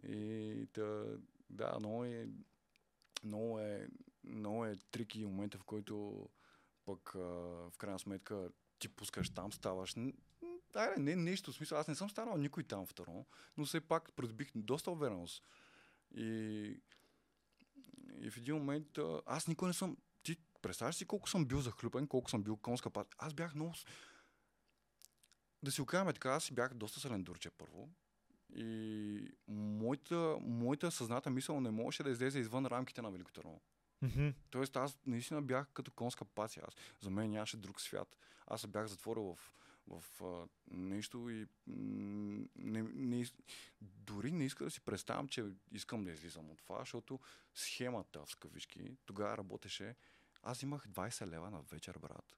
И да, да много е, много е, много е трики момента, в който пък в крайна сметка ти пускаш там, ставаш. Айде, не нещо, в смисъл, аз не съм станал никой там в Търно, но все пак придобих доста увереност. И, и в един момент аз никой не съм... Ти представяш си колко съм бил захлюпен, колко съм бил конска пат. Аз бях много... Да си окажем така, аз си бях доста силен дурче първо. И моята, моята съзната мисъл не можеше да излезе извън рамките на Велико Търново. Мгм. Тоест аз наистина бях като конска пация. Аз, за мен нямаше друг свят. Аз се бях затворил в, в а, нещо и м, не, не, дори не иска да си представям, че искам да излизам от това, защото схемата в скавички тогава работеше. Аз имах 20 лева на вечер, брат.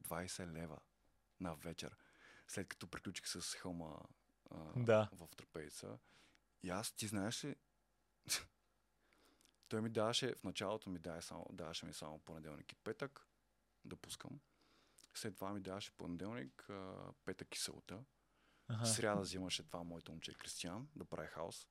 20 лева на вечер. След като приключих с хълма а, Да. в трапеца. И аз, ти знаеш ли, той ми даваше, в началото ми даваше, само, даваше ми само понеделник и петък да пускам. След това ми даваше понеделник, а, петък и сълта. Аха. Сряда взимаше това моето момче Кристиян да прави хаос.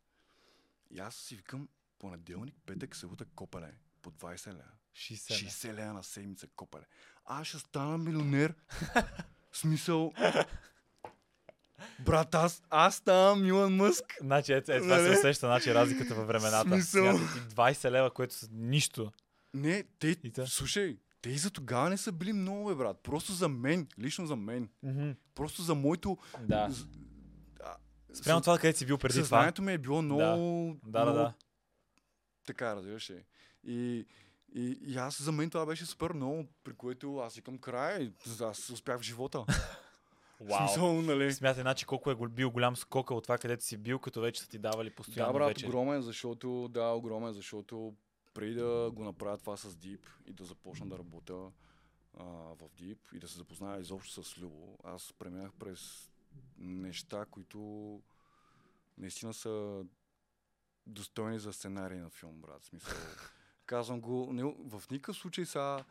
И аз си викам понеделник, петък, събота, копале. По 20 лева. 60. 60 лева на седмица, копале. Аз ще стана милионер. Смисъл... Брат, аз, аз ставам Илон Мъск. Значи, ето, е, това се Нали? усеща, значи разликата във времената. Смисъл. Смятай ти 20 лева, което са нищо. Не, те, та? слушай, те и за тогава не са били много, бе, брат. Просто за мен, лично за мен. Просто за моето... Да. Спрямо съ- това, където си бил преди това. Съзнанието ми е било много... Да, да, много да. Така, разбираш ли. И, и, и аз за мен това беше супер много, при което аз викам край, аз успях в живота. Вау. смисъл, нали? Смятай, значи, колко е бил голям скока от това, където си бил, като вече са ти давали Да, постоянно брат, вечер. огромен, защото, да, огромен, защото преди да го направя това с Deep и да започна да работя а, в Deep и да се запозная изобщо с Любо, аз преминах през неща, които наистина са достойни за сценарий на филм, брат. Смисъл, казвам го, не, в никакъв случай сега,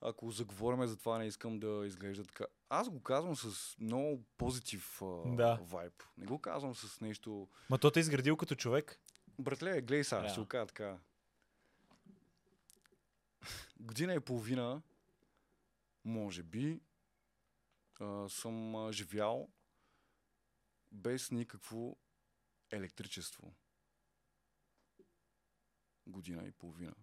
ако заговорим за това, не искам да изглежда така. Аз го казвам с много позитив а, Да. вайб. Не го казвам с нещо Ма то те е изградил като човек. Братле, гледай сега, ще се окажа така. Година и половина, може би, а, съм а, живял без никакво електричество. Година и половина.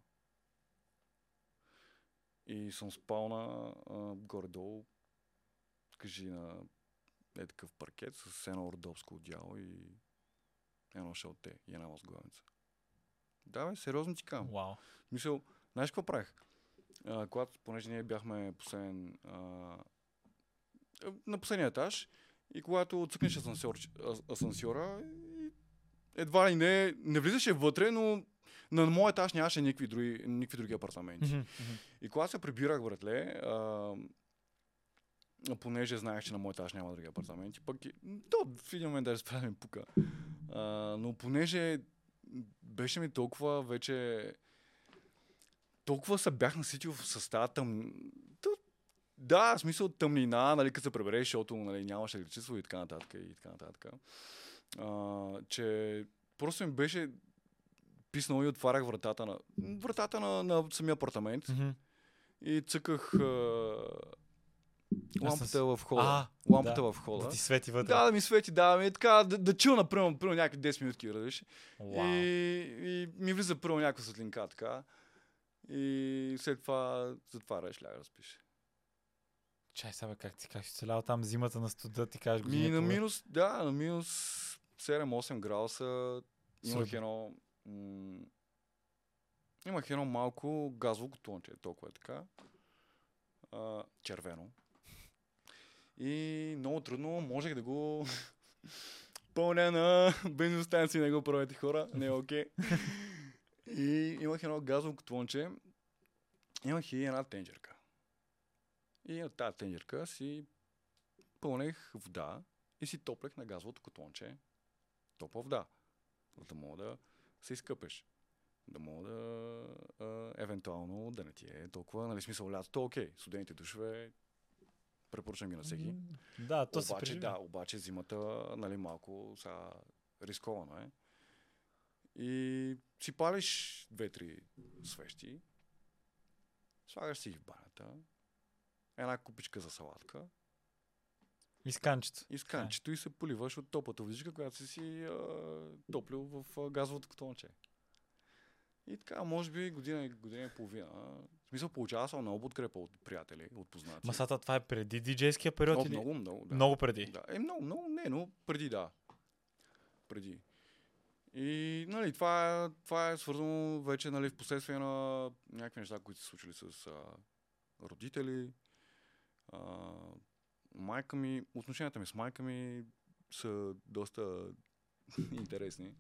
И съм спал на а, горе-долу, кажи на е такъв паркет с едно родопско одяло и едно шалте и една възглавница. Да, бе, сериозно ти казвам. Вау. Мисъл, знаеш какво правих? А, когато, понеже ние бяхме последен, а, на последния етаж и когато цъкнеш асансьор, ас- асансьора, едва ли не, не влизаше вътре, но на моя етаж нямаше никакви други, никакви други апартаменти. И когато се прибирах, братле, а, понеже знаех, че на моят етаж няма други апартаменти, пък и, то в един момент даже спря ми пука. А, но понеже беше ми толкова вече толкова се бях наситил с тази тъм... Да, в смисъл тъмнина, нали, като се пребереш, защото нали, нямаше електричество и така нататък. И така нататък. А, че просто ми беше писнал и отварях вратата на, вратата на, на самия апартамент Мгм. и цъках а, лампата в хода. А, лампата да. в хода. Да ти свети вътре. Да, да ми свети, да, ми е така, да, да чуна, примерно, примерно някакви 10 минутки, разбираш. Вау. И, и ми влиза първо някаква светлинка, така. И след това затваряш, ляга спиш. Чай сега, как ти как си оцелял там зимата на студа, ти кажеш Ми, година. на минус, да, на минус 7-8 градуса имах едно... Имах едно малко газово котлонче, толкова е така. А, червено. И много трудно можех да го пълня на бензиностанции, не го правете хора, не е окей. И имах едно газово котлонче, имах и една тенджерка. И от тази тенджерка си пълнех вода и си топлех на газовото котлонче топла вода, за да мога да се изкъпеш. Да мога да, а, евентуално, да не ти е толкова, нали, смисъл лятото, окей, студените душове, препоръчвам ги на всеки. Да, то се обаче, преживя. да, обаче зимата, нали, малко са рисковано е. И си палиш две-три свещи, слагаш си ги в банята, една купичка за салатка, И сканчето. и се поливаш от топлата водичка, която си си а, топлил в а, газовото котлонче. И така, може би година и година и половина. В смисъл, получава съм много подкрепа от приятели, от познати. Масата, това е преди диджейския период О, или? много, много, да. Много преди. Да, е много, много, не, но преди да. Преди. И, нали, това е, това е свързано вече, нали, в последствие на някакви неща, които се случили с а, родители. А, майка ми, отношенията ми с майка ми са доста интересни.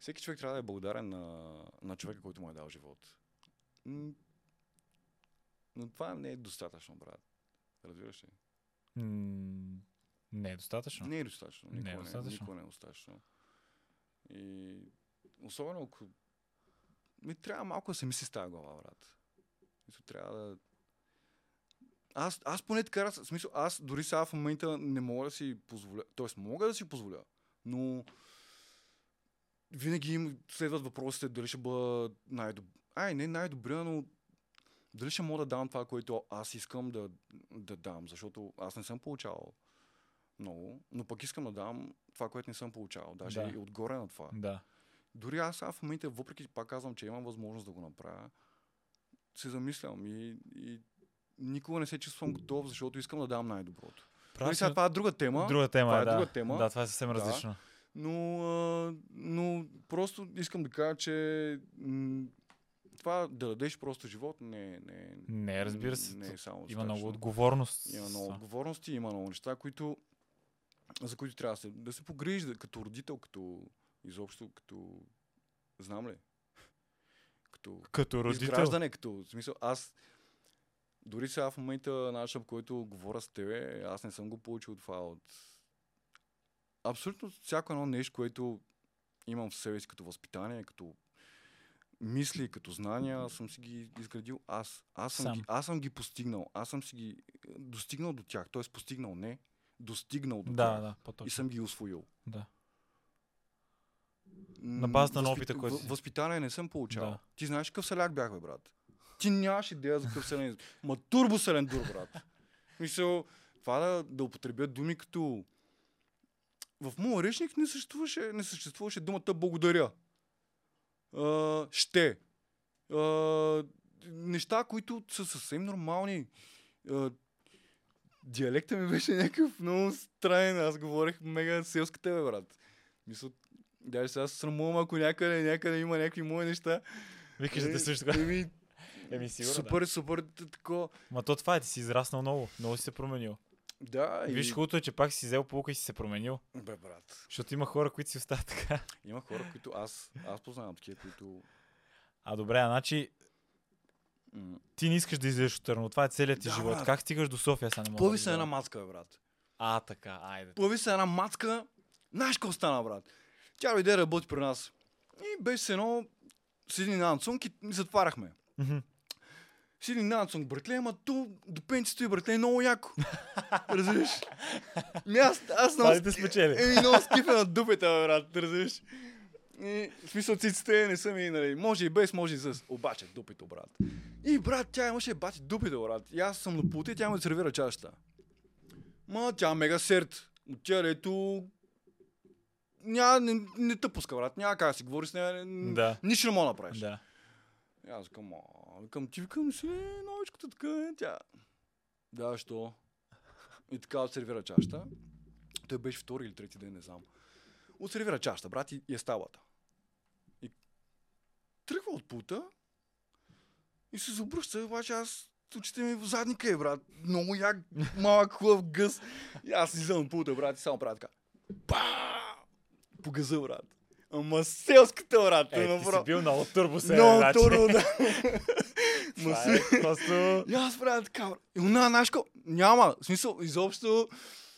Всеки човек трябва да е благодарен на, на човека, който му е дал живот. Но това не е достатъчно, брат. Разбираш ли? Не е достатъчно. Не е достатъчно. Не е Никога не, достатъчно. никога не е достатъчно. И особено ако... Ми трябва малко да се мисли с тази глава, брат. Мисля, трябва да... Аз, аз поне така, смисъл, аз дори сега в момента не мога да си позволя, т.е. мога да си позволя, но винаги им следват въпросите дали ще бъда най-добър. Ай, не най-добрия, но дали ще мога да дам това, което аз искам да, да дам, защото аз не съм получавал много, но пък искам да дам това, което не съм получавал. Даже Да. и отгоре на това. Да. Дори аз сега в момента, въпреки пак казвам, че имам възможност да го направя, се замислям и, и никога не се чувствам готов, защото искам да дам най-доброто. Прав Нали, сега това е друга тема, Друга тема това е, е да. друга тема. Да, това е съвсем Да. различно. но, а, но просто искам да кажа, че м, това да дадеш просто живот не, е- не, Не, разбира се. не е само Има достатъчно. много отговорност. Има много отговорности, има много неща, които, за които трябва да се, да се погрижи да, като родител, като изобщо, като... Знам ли? Като Като родител. изграждане, като... В смисъл, аз дори сега в момента, по който говоря с тебе, аз не съм го получил това от... Абсолютно всяко едно нещо, което имам в себе си като възпитание, като мисли, като знания, съм си ги изградил аз. Аз съм, Сам. ги, аз съм ги постигнал. Аз съм си ги е, достигнал до тях. Т.е. постигнал не, достигнал до Да, тях. да, И по-точно. съм ги освоил. Да. На базата на опита, който си. Възпитание не съм получавал. Да. Ти знаеш какъв селяк бях, бе, брат. Ти нямаш идея за какъв селен. Ма турбоселен дур, брат. Мисъл, това да, да употребя думи като... В моя речник не съществуваше, не съществуваше думата благодаря. А, ще. А, неща, които са съвсем нормални. А, диалекта ми беше някакъв много странен. Аз говорех мега селската, бе, брат. Мисля, даже сега се срамувам, ако някъде, някъде има някакви мои неща. Викаш да Е, те също така. Еми, Еми, сигурно. супер, супер, т- такова. Ма то това е, ти си израснал много. Много си се променил. Да, и... Виж, хубавото е, че пак си взел полука и си се променил. Бе, брат. Защото има хора, които си остават така. Има хора, които аз, аз познавам такива, които... А добре, а значи ти не искаш да излезеш от Търново. Това е целият ти Да, живот. брат. Как стигаш до София, сега не мога Плави да се една мацка, бе, брат. А, така, айде. Плави се една мацка. Знаеш какво стана, брат? Тя дойде да работи при нас. И беше се едно... Седи на Ансунг и затваряхме. Мгм. Седи на Ансунг, братле, ама ту до пенцето и братле е много яко. Разбираш? Ми аз, аз много... Това ли те спечели? Еми, много скифа на дупета, брат, разбираш? И, в смисъл, циците не са ми, нали, може и без, може и с. Обаче, дупето, брат. И, брат, тя имаше бати дупето, брат. И аз съм на пулта и тя ме сервира чашата. Ма, тя е мега серт. От тя, ето... Няма, не, не те пуска, брат. Няма как да си говори с нея. Да. Нищо не мога да направиш. Да. И аз а, викам, ти викам, си новичката така, е, тя. Да, що? И така отсервира чашата. Той беше втори или трети ден, не знам. Отсервира чашата, брат, и, и е ставата. И тръгва от пута и се забръща, обаче аз очите ми в задника е, брат. Много як, малък, хубав гъс. И аз излизам пута, брат, и само правя така. Па! По газа, брат. Ама селската, брат. Е, ти си направо. бил много турбо се. Много значи. турбо, да. Ма Това се... е просто... И аз правя така. И она, знаеш няма, в смисъл, изобщо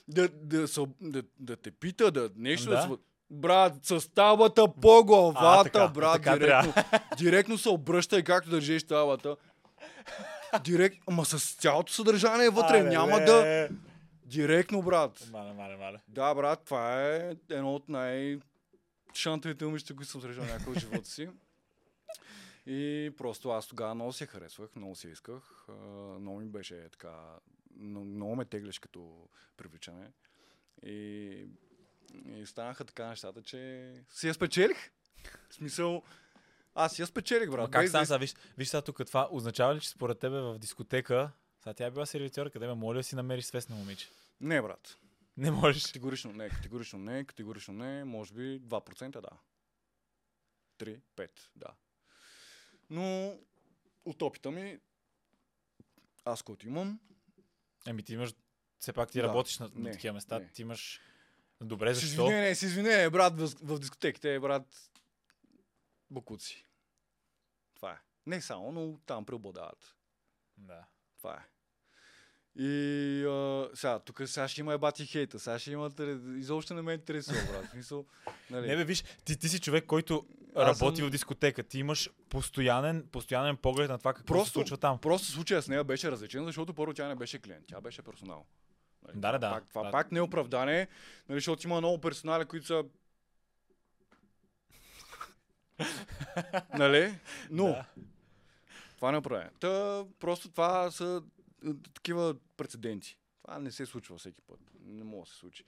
да, да, се, да, да те пита, да нещо да. Да. Брат, с табата по главата, А, така, брат, така директно, директно се обръща и както държиш табата. Директ, ама с цялото съдържание вътре, Айде, няма бе. да... Директно, брат. Мале, мале, мале. Да, брат, това е едно от най- шантовите момичета, които съм срещал някой в живота си. И просто аз тогава много се харесвах, много се исках. Много ми беше така... Много, ме теглиш като привличане. И, и станаха така нещата, че си я спечелих. В смисъл, аз си я спечелих, брат. Ма как стана сега? Виж, виж сега тук това. Означава ли, че според тебе в дискотека, сега тя е била сервитьор, къде ме моля да си намериш свестно момиче? Не, брат. Не можеш. Категорично не, категорично не, категорично не, може би 2% да. 3, 5, да. Но от опита ми, аз който имам, Еми ти имаш, все пак ти Да. работиш на, на Не, такива места, не. ти имаш... Добре, защо? извинение, с извинение, брат, в, в дискотеките, брат, букуци. Това е. Не само, но там преобладават. Да. Това е. И а, сега, тук сега ще има ебати хейта, сега ще има, изобщо не ме интересува, брат. Смисъл, нали, Не бе, виж, ти, ти си човек, който Аз работи съм- в дискотека. Ти имаш постоянен, постоянен поглед на това какво се Просто- случва там. Просто случая с нея беше различен, защото първо тя не беше клиент, тя беше персонал. Нали, Да, да, да. Пак, това Да. пак не е оправдание, нали, защото има много персонали, които са... нали? Но, Да. това не оправдание. Та, просто това са такива прецеденти. Това не се случва всеки път. Не може да се случи.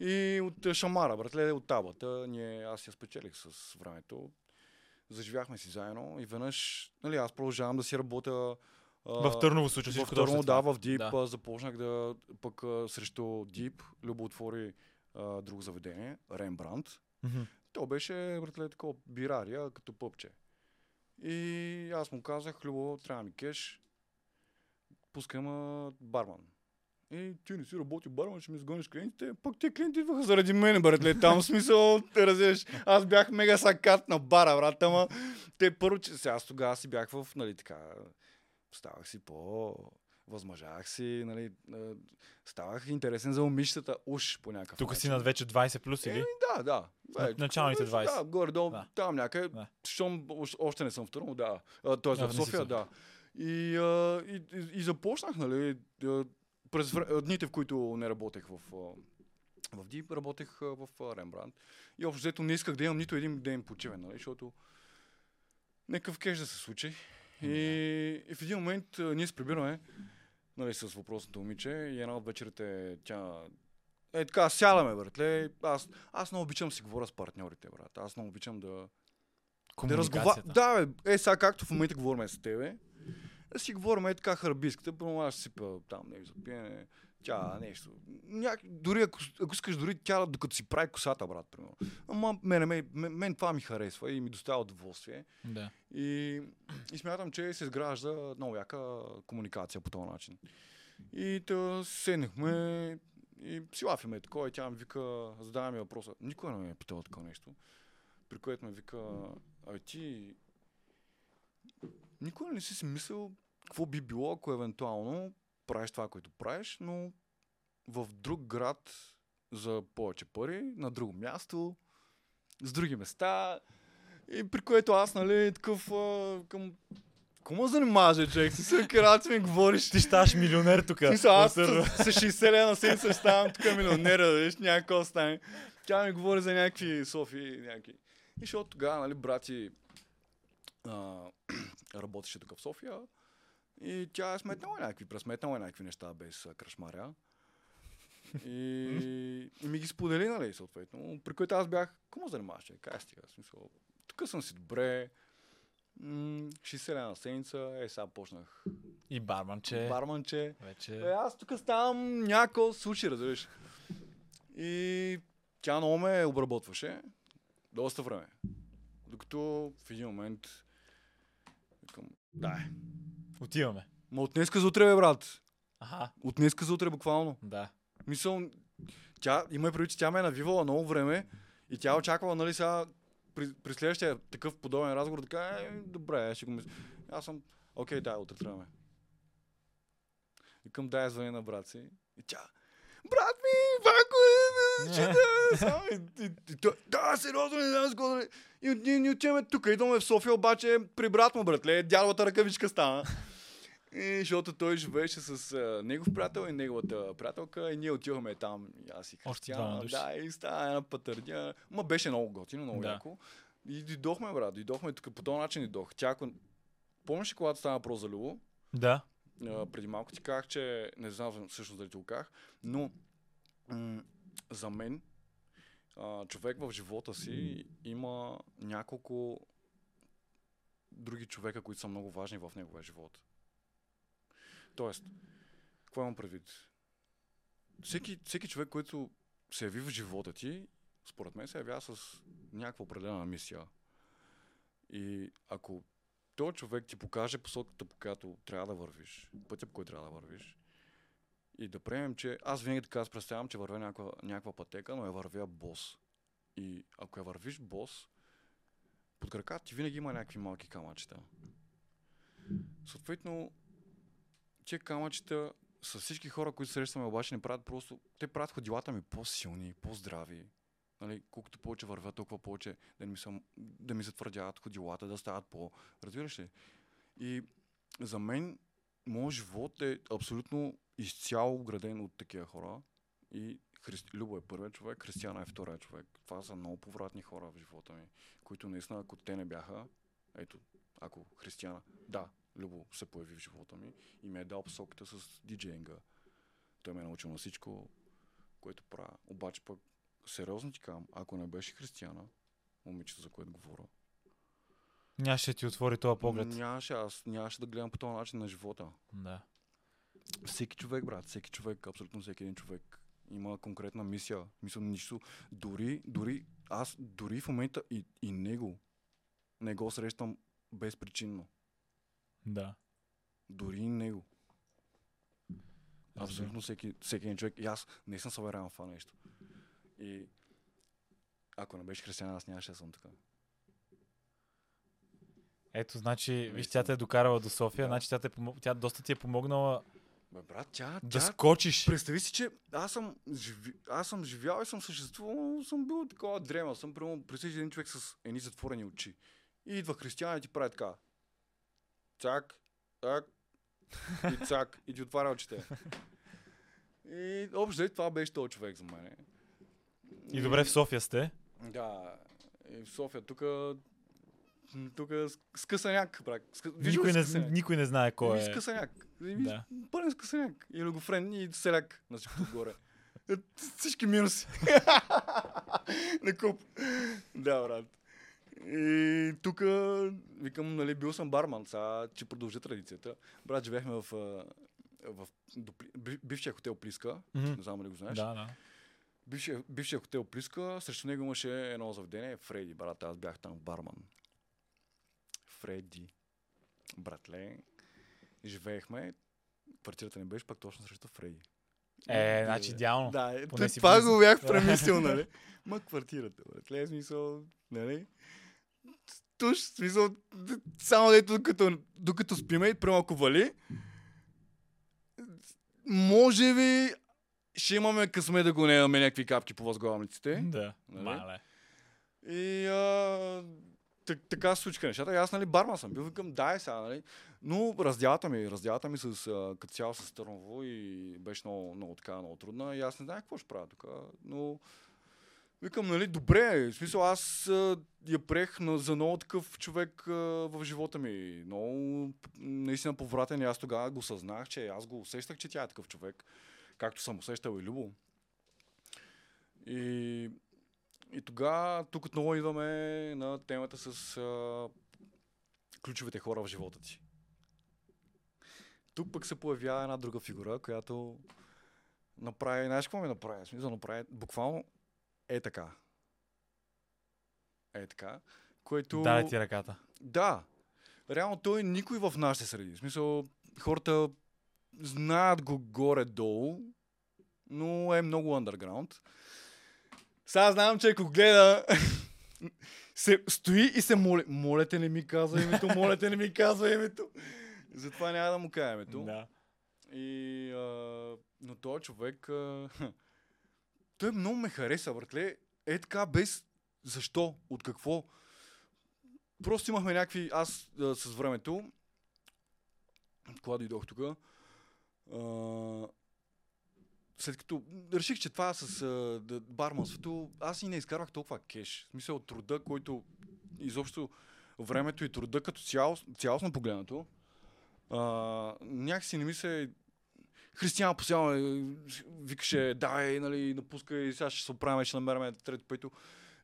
И от е, шамара, братле, от табата, ние, аз я спечелих с времето. Заживяхме си заедно и веднъж, нали, аз продължавам да си работя В Търново случва в всичко Търново, точно да, в Дип Да. започнах да пък срещу Дип, Любо отвори а, друго заведение, Рембрандт. Мгм. То беше, братле, такова бирария, като пъпче. И аз му казах, Любо, трябва ми кеш, пускай ма барман. И ти не си работи барман, ще ми сгониш клиентите. Пък те клиенти идваха заради мен, братле. Там в смисъл, те разбираш. Аз бях мега сакат на бара, брат, ама те първо, че сега аз тогава си бях в, нали така, ставах си по възмъжавах си, нали, а, ставах интересен за момичетата, уж по някакъв Тук начин. си над вече 20 плюс или? Еми, да, да. На- началните 20. Да, горе-долу, Да. там някъде. Да. Щом още- не съм в Търново, да. А, Тоест А, в София. да. И, а, и, и, и започнах, нали, през а, дните, в които не работех в, В Дип работех в Рембрандт. И общо взето не исках да имам нито един ден почивен, нали, защото някакъв кеш да се случи. И, и в един момент ние се прибираме нали, с въпросното момиче и една от вечерите тя е така, сядаме, братле. Аз, аз много обичам да си говоря с партньорите, брат. Аз много обичам да, да разговарям. Да, бе, е, сега както в момента говорим с тебе, да си говорим е така харбийската, първо аз сипа там, не за пиене, тя нещо. Няк... Дори ако, ако искаш, дори тя докато си прави косата, брат, примерно. Ама мен, мен, мен, мен това ми харесва и ми доставя удоволствие. Да. И, и смятам, че се изгражда много яка комуникация по този начин. И да седнахме и си лафиме такова и тя ми вика, задава ми въпроса. Никой не ме е питал такова нещо. При което ме вика, а ти никога не си си мислил какво би било, ако евентуално правиш това, което правиш, но в друг град за повече пари, на друго място, с други места. И при което аз, нали, такъв а, към... Кому занимаваш, човек? Си се карат ми говориш. Ти ставаш милионер тук. Смисъл, аз с, с 60 лена на седмица ставам тук милионера, виж, някакво стане. Тя ми говори за някакви Софи, някакви. И защото тогава, нали, брати а, работеше тук в София и тя е сметнала някакви, пресметнала някакви неща без а, кръшмаря. И, и ми ги сподели, нали, съответно. При което аз бях, кому занимаваш? Кай стига, смисъл. Тук съм си добре. М- 60 лена на седмица, е, сега почнах И барманче. барманче. Вече. Е, аз тук ставам някакво случай, разбираш. И тя много ме обработваше доста време. Докато в един момент викам, да. Отиваме. Ма от днеска за утре, бе, брат. Аха, От днеска за утре, буквално. да. Мисъл, тя има предвид, че тя ме е навивала много време и тя очаквала, нали, сега при, при следващия такъв подобен разговор да каже, е, добре, ще го мисля. Аз съм, окей, да, утре тръгваме. Викам, дай звъни на брат си. И тя, брат ми, Вако е, че да, и, и, и, да, сериозно, не знам с какво да не-» И ние ни отиваме тук, идваме в София, обаче при брат му, братле, дядовата ръкавичка стана. И защото той живееше с а, негов приятел и неговата приятелка и ние отиваме там, и аз и Християн. Да, и стана една пътърня. Ма беше много готино, много Да. яко. И дойдохме, брат, дойдохме тук, по този начин дойдох. Тя, ако... Помниш ли, когато стана про за Любо? Да. А, преди малко ти казах, че не знам всъщност дали ти го казах, но м- за мен а, човек в живота си има няколко други човека, които са много важни в неговия живот. Тоест, какво имам предвид? Всеки, всеки човек, който се яви в живота ти, според мен се явява с някаква определена мисия. И ако този човек ти покаже посоката, по която трябва да вървиш, пътя, по който трябва да вървиш, и да приемем, че аз винаги така се представям, че вървя някаква, някаква пътека, но я вървя бос. И ако я вървиш бос, под крака ти винаги има някакви малки камъчета. Съответно, тия камъчета с всички хора, които срещаме, обаче не правят просто... Те правят ходилата ми по-силни, по-здрави. Нали, колкото повече вървят, толкова повече да ми, са, да ми се твърдяват ходилата, да стават по... Разбираш ли? И за мен, моят живот е абсолютно изцяло граден от такива хора. И Христи... Любо е първият човек, Християна е втория човек. Това са много повратни хора в живота ми, които наистина, ако те не бяха, ето, ако Християна, да, Любо се появи в живота ми и ми е дал посоката с диджеинга. Той ме е научил на всичко, което правя. Обаче пък, сериозно ти казвам, ако не беше Християна, момичето, за което говоря, Нямаше ти отвори този поглед. нямаше, аз нямаше да гледам по този начин на живота. Да. Всеки човек, брат, всеки човек, абсолютно всеки един човек има конкретна мисия. Мисля, нищо. Дори, дори, аз дори в момента и, и него не го срещам безпричинно. Да. Дори и него. Абсолютно всеки, всеки един човек. И аз не съм уверявам в това нещо. И ако не беше християн, аз нямаше да съм така. Ето, значи, виж, Наистина. тя те е докарала до София, Да. значи тя, те, помо- тя доста ти е помогнала Бе, брат, тя, да тя скочиш. Представи си, че аз съм, живи... аз съм живял и съм съществувал, но съм бил такова дрема. Съм примерно, представи един човек с едни затворени очи. И идва християн и ти прави така. Цак, так, и цак, и ти отваря очите. И общо това беше този човек за мен. И добре в София сте. Да, и в София, тук тук скъсаняк, брак. Виждал Никой ли не, скъсаняк? никой не знае кой е. Скъсаняк. Еми, Да. Пълен скъсаняк. И логофрен, и селяк на всичко отгоре. Е, Всички минуси. на куп. Да, брат. И тук, викам, нали, бил съм барман, сега, че продължа традицията. Брат, живеехме в, в би- бившия хотел Плиска. Мгм. Не знам дали го знаеш. Да, да. Бившия, бившия хотел Плиска, срещу него имаше едно заведение, Фреди, брат, аз бях там барман. Фреди. Братле. Живеехме. Квартирата ни беше пак точно срещу Фреди. Е, значи идеално. Да, Поне си това го бях премислил, нали? Ма квартирата, братле, смисъл, нали? Туш, смисъл, само дето докато, докато спиме и премалко вали, може би ще имаме късме да го не имаме някакви капки по възглавниците. Да. Нали? Мале. И а, так, така се случиха нещата. Аз, нали, барман съм бил, викам, дай сега, нали. Но раздялата ми, раздялата ми с, като цяло с Търново и беше много, много така, много трудна. И аз не знаех какво ще правя тук. Но викам, нали, добре, в смисъл аз я приех на, за много такъв човек а, в живота ми. Много, наистина повратен и аз тогава го съзнах, че аз го усещах, че тя е такъв човек. Както съм усещал и Любо. И и тогава тук отново идваме на темата с а, ключовите хора в живота ти. Тук пък се появява една друга фигура, която направи, знаеш какво ми направи? Смисъл направи буквално е така. Е така. Което... Дай ти ръката. Да. Реално той никой в нашите среди. В смисъл, хората знаят го горе-долу, но е много underground. Сега знам, че ако гледа, се стои и се моли. Моля те, не ми казва името, моля те, не ми казва името. Затова няма да му кажа името. Да. И, а, но този човек, а, той много ме хареса, братле. Е така, без защо, от какво. Просто имахме някакви, аз а, с времето, когато дойдох тук, след като реших, че това с а, барманството, аз и не изкарвах толкова кеш. В смисъл от труда, който изобщо времето и труда като цяло, цялостно погледнато, а, някакси не ми се... Християн постоянно викаше, дай, нали, напускай, сега ще се оправим, ще намерим трето, пето.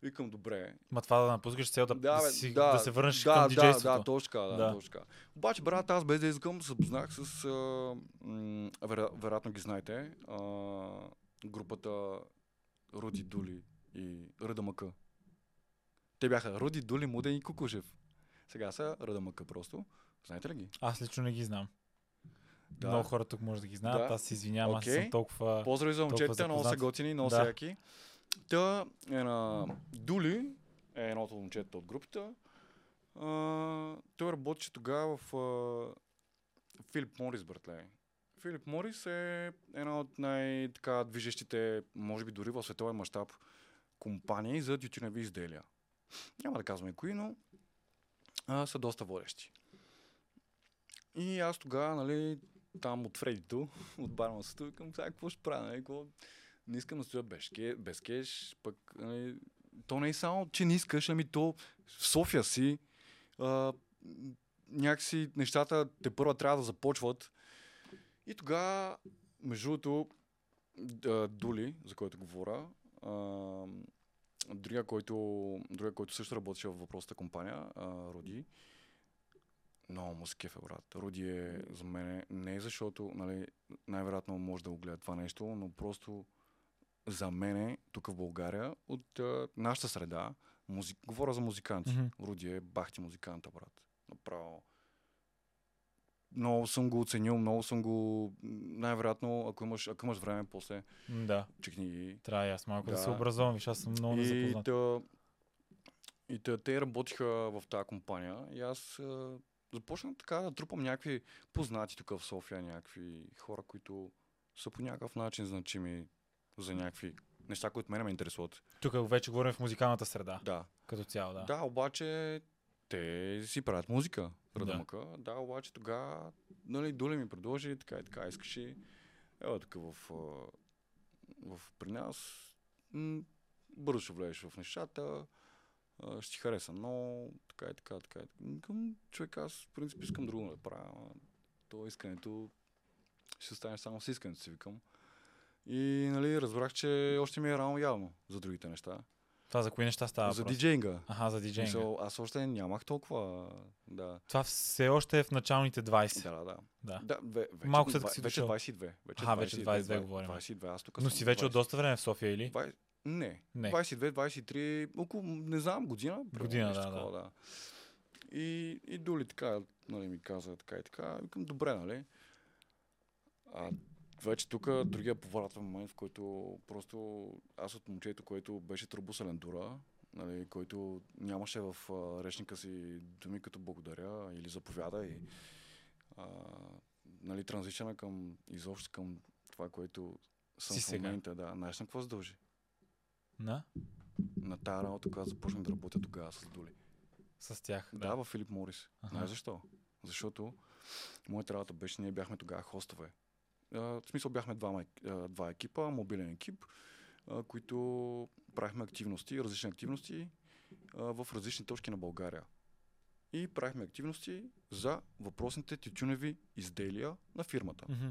Викам, добре. Ма това да напускаш цел да, Да, бе, си, да, да, се върнеш да, към да, диджейството. Да, точно така, да, Да. точно така. Обаче, брат, аз без да искам, се запознах с, а, м, веро- вероятно ги знаете, а, групата Руди Дули и РДМК. Те бяха Руди Дули, Муден и Кукушев. Сега са РДМК просто. Знаете ли ги? Аз лично не ги знам. Да. Много хора тук може да ги знаят. Да. Аз се извинявам, аз Окей. съм толкова... Поздрави за момчетите, много са готини, много Да. са яки. Та е на Дули, е едното от момчета от групата. А, той работеше тогава в а, Филип Морис, братле. Филип Морис е една от най-така движещите, може би дори в световен мащаб, компании за тютюневи изделия. Няма да казваме кои, но а, са доста водещи. И аз тогава, нали, там от Фредито, от барманството, викам, сега какво ще правя, нали, какво? Не искам да стоя без, ке, без кеш, пък, нали, то не е само, че не искаш, ами то в София си, а, някакси нещата те първа трябва да започват. И тогава, между другото, Дули, за който говоря, а, другия, който, другия, който също работеше в въпросната компания, Роди, много му се кефе, брат. Руди е за мен не защото, нали, най-вероятно може да го гледа това нещо, но просто за мен тук в България, от а, нашата среда, музи... говоря за музиканти. Мгм. Руди е бахти музиканта, брат. Направо. Много съм го оценил, много съм го... Най-вероятно, ако имаш, ако имаш време, после Да, чекни трябва и аз малко да, Да. се образувам, виж, аз съм много И, незапознат. и та, те работиха в тази компания и аз а, започнах така да трупам някакви познати тук в София, някакви хора, които са по някакъв начин значими за някакви неща, които мене ме интересуват. Тук вече говорим в музикалната среда, Да. като цяло, да. Да, обаче те си правят музика. Да. Радамъка. Да. да, обаче тогава, нали, Дули ми предложи, така и така, искаш и Ева тук в, в при нас. м, бързо ще влезеш в нещата, ще ти хареса, но така и така, така и така. Към човек, аз в принцип искам друго да правя. То искането ще стане само с искането си, викам. И нали, разбрах, че още ми е рано явно за другите неща. Това за кои неща става за въпрос? диджейнга. Аха, за диджейнга. Мисъл, аз още нямах толкова. Да. Това все още е в началните 20. Да, да, да. Да. да ве, вече, Малко след като си вече дошъл. 22. Вече Аха, вече 22 говорим. 22, аз тук Но си вече от 20. доста време в София или? Двай- Не. Не. 22, 23, около, не знам, година. Година, да, такова, да. И, и Дули така, нали, ми каза така и така. Викам, добре, нали? А вече тук другия повратен момент, в който просто аз от момчето, което беше тръбусален дура, нали, който нямаше в а, речника си думи като благодаря или заповяда и а, нали, транзичена към изобщо към това, което съм Си в сега. момента. Да, знаеш на какво се дължи? На? на тази работа, когато започнах да работя тогава с Дули. С тях. Да, да в Филип Морис. Аха. Знаеш защо? Защото моята работа беше, ние бяхме тогава хостове. В смисъл бяхме два, два екипа, мобилен екип, които правихме активности, различни активности в различни точки на България. И правихме активности за въпросните тютюневи изделия на фирмата. Мгм.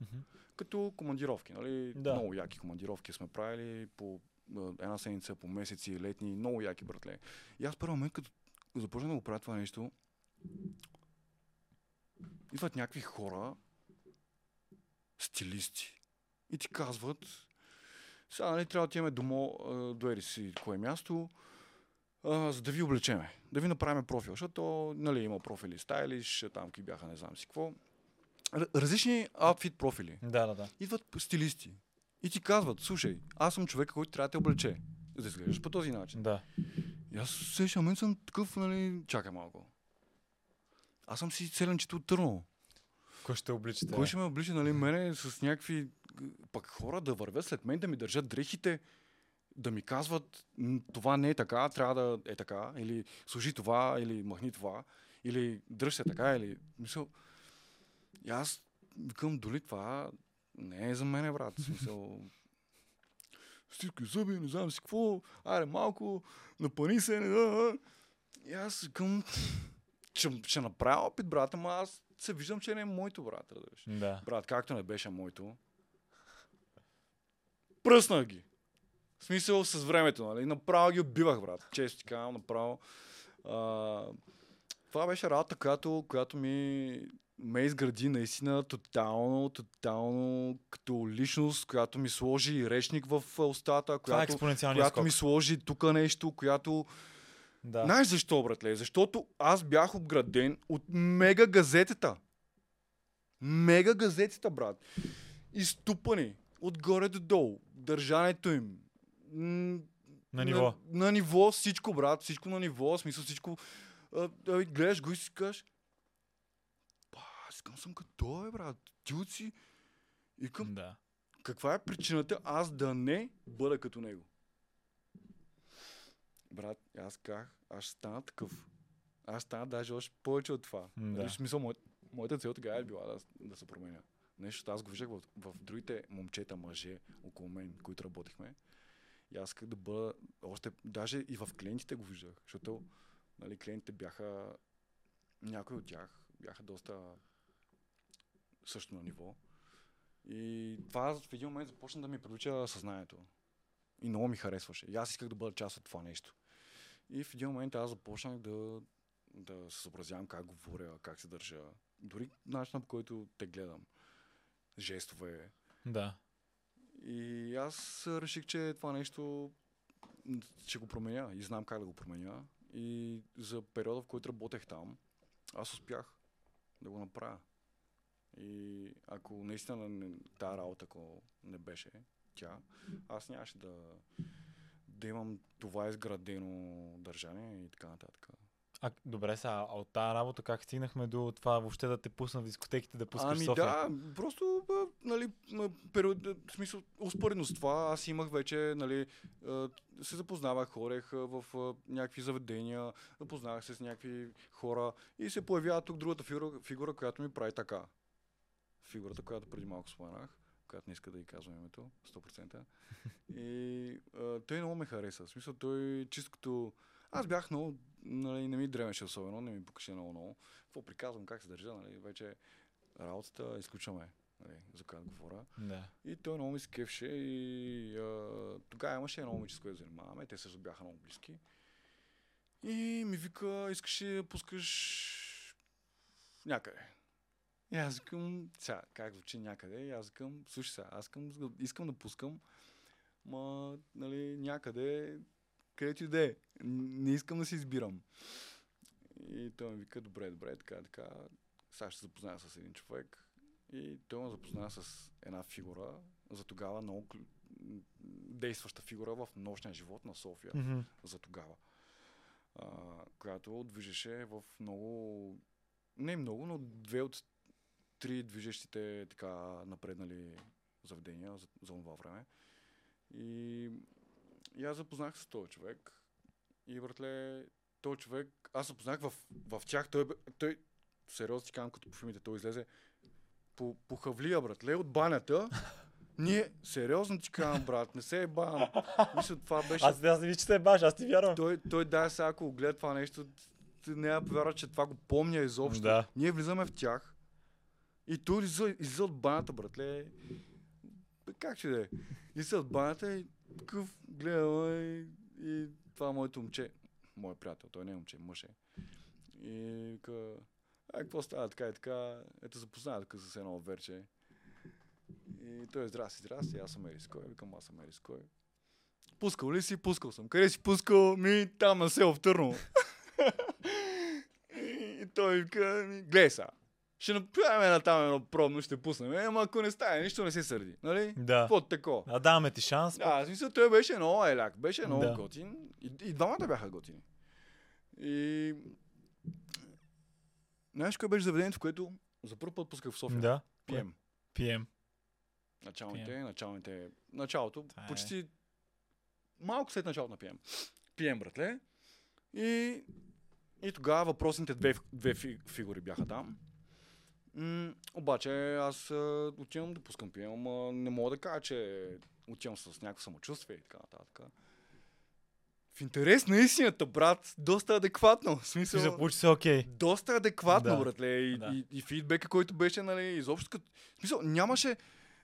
Мгм. Като командировки, нали? Да. Много яки командировки сме правили по една седмица, по месеци, летни, много яки, братле. И аз първи момент, като започнах да го правя това нещо, идват някакви хора, стилисти, и ти казват, сега нали, трябва да отиваме домо, а, до ери си кое място, а, за да ви облечеме, да ви направим профил, защото нали, има профили стайлиш, там какви бяха, не знам си какво. Различни аутфит профили Да, да, да. идват стилисти и ти казват, слушай, аз съм човек, който трябва да те облече. За да изглеждаш по този начин. Да. И аз следващия момент съм такъв, нали, чакай малко. Аз съм си селенчето от Търново. Кой ще обличате? Кой ще ме облича, нали, мене с някакви пък хора да вървят след мен, да ми държат дрехите, да ми казват, «М, това не е така, трябва да е така, или служи това, или махни това, или дръж се така, или... Мисъл, и аз викам, доли това не е за мене, брат. Смисъл, стиски зъби, не знам си какво, аре малко, напани се, не да. И аз викам, ще, ще направя опит, брат, ама аз се виждам, че не е моето, брат. разбираш. Да. Брат, както не беше моето, пръснах ги. В смисъл с времето, нали? Направо ги убивах, брат. Често ти казвам, направо. А, това беше работа, която, която ми ме изгради наистина тотално, тотално като личност, която ми сложи речник в устата, Това е която, която скок. ми сложи тук нещо, която Да. Знаеш защо, братле? Защото аз бях обграден от мега газетата. Мега газетата, брат. Изтупани отгоре до долу. Държането им. На ниво. На, на ниво всичко, брат. Всичко на ниво. Смисъл всичко. А, а, гледаш го и си кажеш. Па, аз искам съм като той, брат. Ти от си. И към Да. каква е причината аз да не бъда като него? Брат, аз казах, аз ще стана такъв. Аз стана даже още повече от това. Нали, да. в смисъл, моят, моята цел тогава е била да, да се променя. Нещо, аз го виждах в, в другите момчета, мъже около мен, които работихме. И аз исках да бъда още, даже и в клиентите го виждах, защото нали, клиентите бяха, някои от тях бяха доста също на ниво. И това в един момент започна да ми привлича съзнанието. И много ми харесваше. И аз исках да бъда част от това нещо. И в един момент аз започнах да, да се съобразявам как говоря, как се държа. Дори начинът по който те гледам. Жестове. Да. И аз реших, че това нещо ще го променя и знам как да го променя. И за периода, в който работех там, аз успях да го направя. И ако наистина тази работа, ако не беше тя, аз нямаше да, да имам това изградено държание и така нататък. А, добре, сега, а от тази работа как стигнахме до това въобще да те пусна в дискотеките да пускаш ами София? да, просто, нали, период, в смисъл, успоредно с това, аз имах вече, нали, се запознавах, хорех в някакви заведения, запознавах се с някакви хора и се появява тук другата фигура, фигура която ми прави така. Фигурата, която преди малко споменах. Която не иска да й казвам името, 100%. И а, той много ме хареса. В смисъл, той чисто. Аз бях много, нали, не ми дремеше особено, не ми пукаше много много. Какво приказвам, как се държа, нали, вече работата изключваме, нали, за която говоря. Да. И той много ми се кефше и а, тогава имаше едно момиче, с което занимаваме. Те също бяха много близки. И ми вика, искаш да пускаш някъде. И аз викам, сега, как звучи някъде, и аз викам, слушай сега, аз искам, искам да пускам, ма, нали, някъде, където и да е. Не искам да си избирам. И той ми вика, добре, добре, така, така, сега ще запозная с един човек. И той ме запозна с една фигура, за тогава много действаща фигура в нощния живот на София Мгм. за тогава. А, която движеше в много, не много, но две от три движещите така напреднали заведения за, за това време. И, и аз запознах с този човек. И братле, този човек, аз запознах в, в тях, той, той сериозно ти казвам, като по филмите, той излезе по, по хавлия, братле, от банята. Ние, сериозно ти казвам, брат, не се е бавам. Мисля, това беше Аз, аз не ви че те баш, аз ти вярвам. той, той да, сега ако гледа това нещо, няма да повярва, че това го помня изобщо. Да. Ние влизаме в тях и той излиза, излиза от банята, братле. Как ще да е? Излиза от банята и такъв гледа и, и това е моето момче. Мой приятел, той не е момче, мъж е. И вика, а какво става така и така? Ето запознава тук с едно верче. И той е здрасти, здрасти, аз съм Ерис Кой. Викам, аз съм Ерис Кой. Пускал ли си? Пускал съм. Къде си пускал? Ми там на село в Търново. и, и той вика, гледай. Ще направим една там едно пробно, ще пуснем. Е, ама ако не стане, нищо не се сърди. Нали? Да. Какво тако? А даваме ти шанс. Да, в смисъл, той беше много еляк, беше много Да. готин. И, и двамата бяха готини. И... Знаеш кое беше заведението, в което за първ път пусках в София? Да. Пием. Пием. Началните, началните, началото, Това е. почти малко след началото на PM. PM, братле. И, и тогава въпросните две, две фи- фигури бяха там. М, обаче аз а, отивам да пускам PM, ама не мога да кажа, че отивам с някакво самочувствие и така нататък. В интерес на истината, брат, доста адекватно. В смисъл, се окей. доста адекватно, Да. братле. И, Да. и, и фидбека, който беше, нали, изобщо като... В смисъл, нямаше,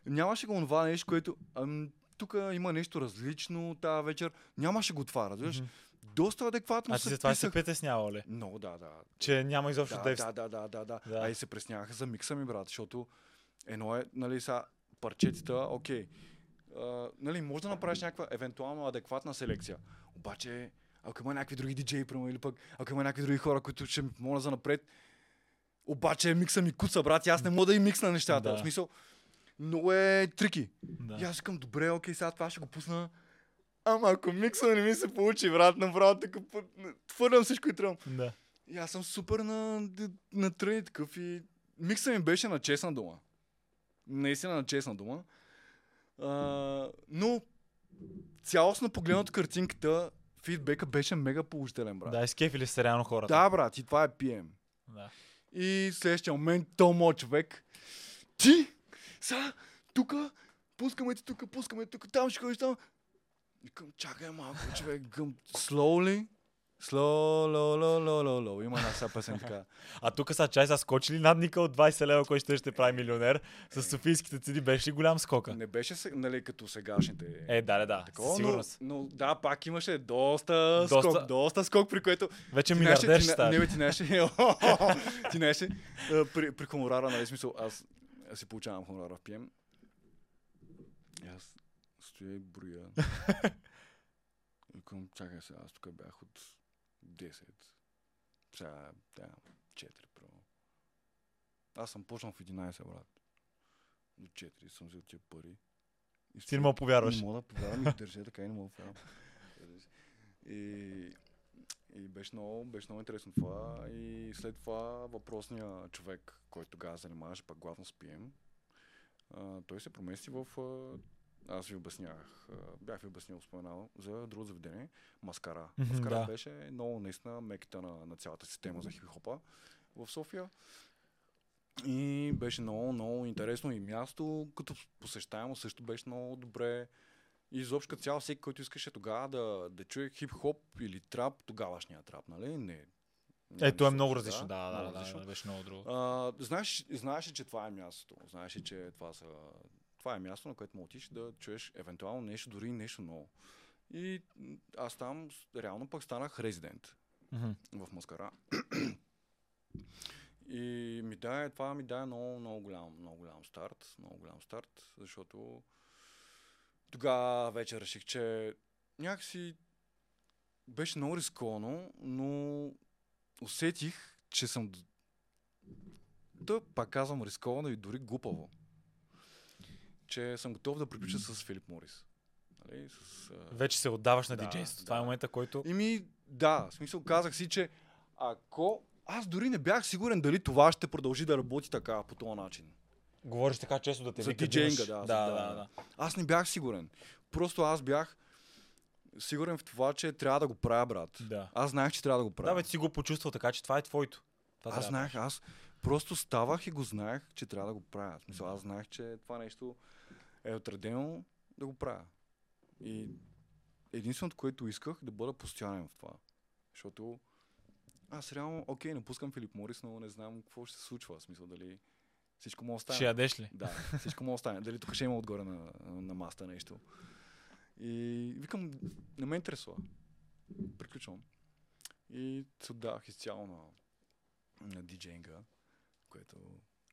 нямаше го това нещо, което... Ам, тук има нещо различно тази вечер. Нямаше го това, разбираш? Мгм. Доста адекватно А ти се за това се притеснява ли? Много, да, да. Че няма изобщо да, Да, да, да, да, да, да. Да. А и се пресняваха за микса ми, брат, защото едно е, нали, са парчетата, окей. А, нали, може да направиш някаква евентуално адекватна селекция. Обаче, ако има някакви други диджеи, примерно, или пък, ако има някакви други хора, които ще ми помогнат за напред, обаче микса ми куца, брат, и аз не мога да и миксна нещата. Да. В смисъл, много е трики. Да. И аз викам, добре, окей, сега това ще го пусна. Ама ако микса не ми се получи, брат, направо така, твърдам всичко и тръм. да. И аз съм супер на, на тръни такъв и микса ми беше на честна дума. Наистина на честна дума. А, но цялостно погледнато картинката, фидбека беше мега положителен, брат. Да, изкефили се реално хората. да, брат, и това е PM. да. И следващия момент, то моят човек, ти, са, тука, пускаме ти тук, пускаме тук, там ще ходиш там. Викам, чакай малко, човек, гъм, slowly, slow, low, low, low, low, low. Има една сега песен така. А тук са чай са скочили над Ника от 20 лева, кой ще ще прави милионер. С софийските цени беше ли голям скока? Не беше, нали, като сегашните. Е, да, да, да. Такова, но, но, да, пак имаше доста, Доста- скок, доста скок, при което Вече знаеш, ще ти, не, бе, ти знаеш, ти знаеш, а, при, при хонорара, нали, смисъл, аз, аз си получавам хонорара в. И аз стоя и броя. Викам, чакай сега, аз тук бях от 10. Сега, да, 4, примерно. Аз съм почнал в 11, брат. До 4 съм взел тия пари. И Ти не мога повярваш. не мога да повярвам и държа така и не мога да повярвам. И, и беше много, беше много интересно това. И след това въпросният човек, който тогава занимаваше пак главно с PM, а, той се промести в... А, аз ви обяснявах, бях ви обяснил, споменал, за друго заведение, Маскара. Маскара да. беше много наистина меката на, на цялата система за хип-хопа в София. И беше много, много интересно и място, като посещаемо също беше много добре. И изобщо цяло всеки, който искаше тогава да, да чуе хип-хоп или трап, тогавашния трап, нали? Не. Е, то е много различно. Да, да, много да, различно. да, беше много друго. А, знаеш, знаеш, че това е мястото. Знаеш, че това, са, това е място, на което му отиш да чуеш евентуално нещо, дори нещо ново. И аз там реално пък станах резидент Мгм. в Маскара. И ми даде, това ми даде много, много голям, много голям старт. Много голям старт, защото тогава вече реших, че някакси беше много рисковано, но усетих, че съм... Да, пак казвам рисковано и дори глупаво. Че съм готов да приключа с Филип Морис. Нали? С, а, Вече се отдаваш на Да, диджейството. Това е да. момента, който... и ми, да, в смисъл казах си, че ако... Аз дори не бях сигурен дали това ще продължи да работи така, по този начин. Говориш така често да те За имаш- да, Да, да, да, да. да. Аз не бях сигурен. Просто аз бях сигурен в това, че трябва да го правя, брат. Да. Аз знаех, че трябва да го правя. Да, бе, ти си го почувствал така, че това е твоето. Това аз да знаех, аз просто ставах и го знаех, че трябва да го правя. В смисъл, аз знаех, че това нещо е отредено да го правя. И единственото, което исках, да бъда постоянен в това. Защото аз реално, окей, напускам Филип Морис, но не знам какво ще се случва. В смисъл, дали всичко му остане. Ще ядеш ли? Да, всичко му остане. Дали тук ще има отгоре на, на маста нещо. И викам, не ме интересува. Приключвам. И се отдавах изцяло на, на диджейнга, което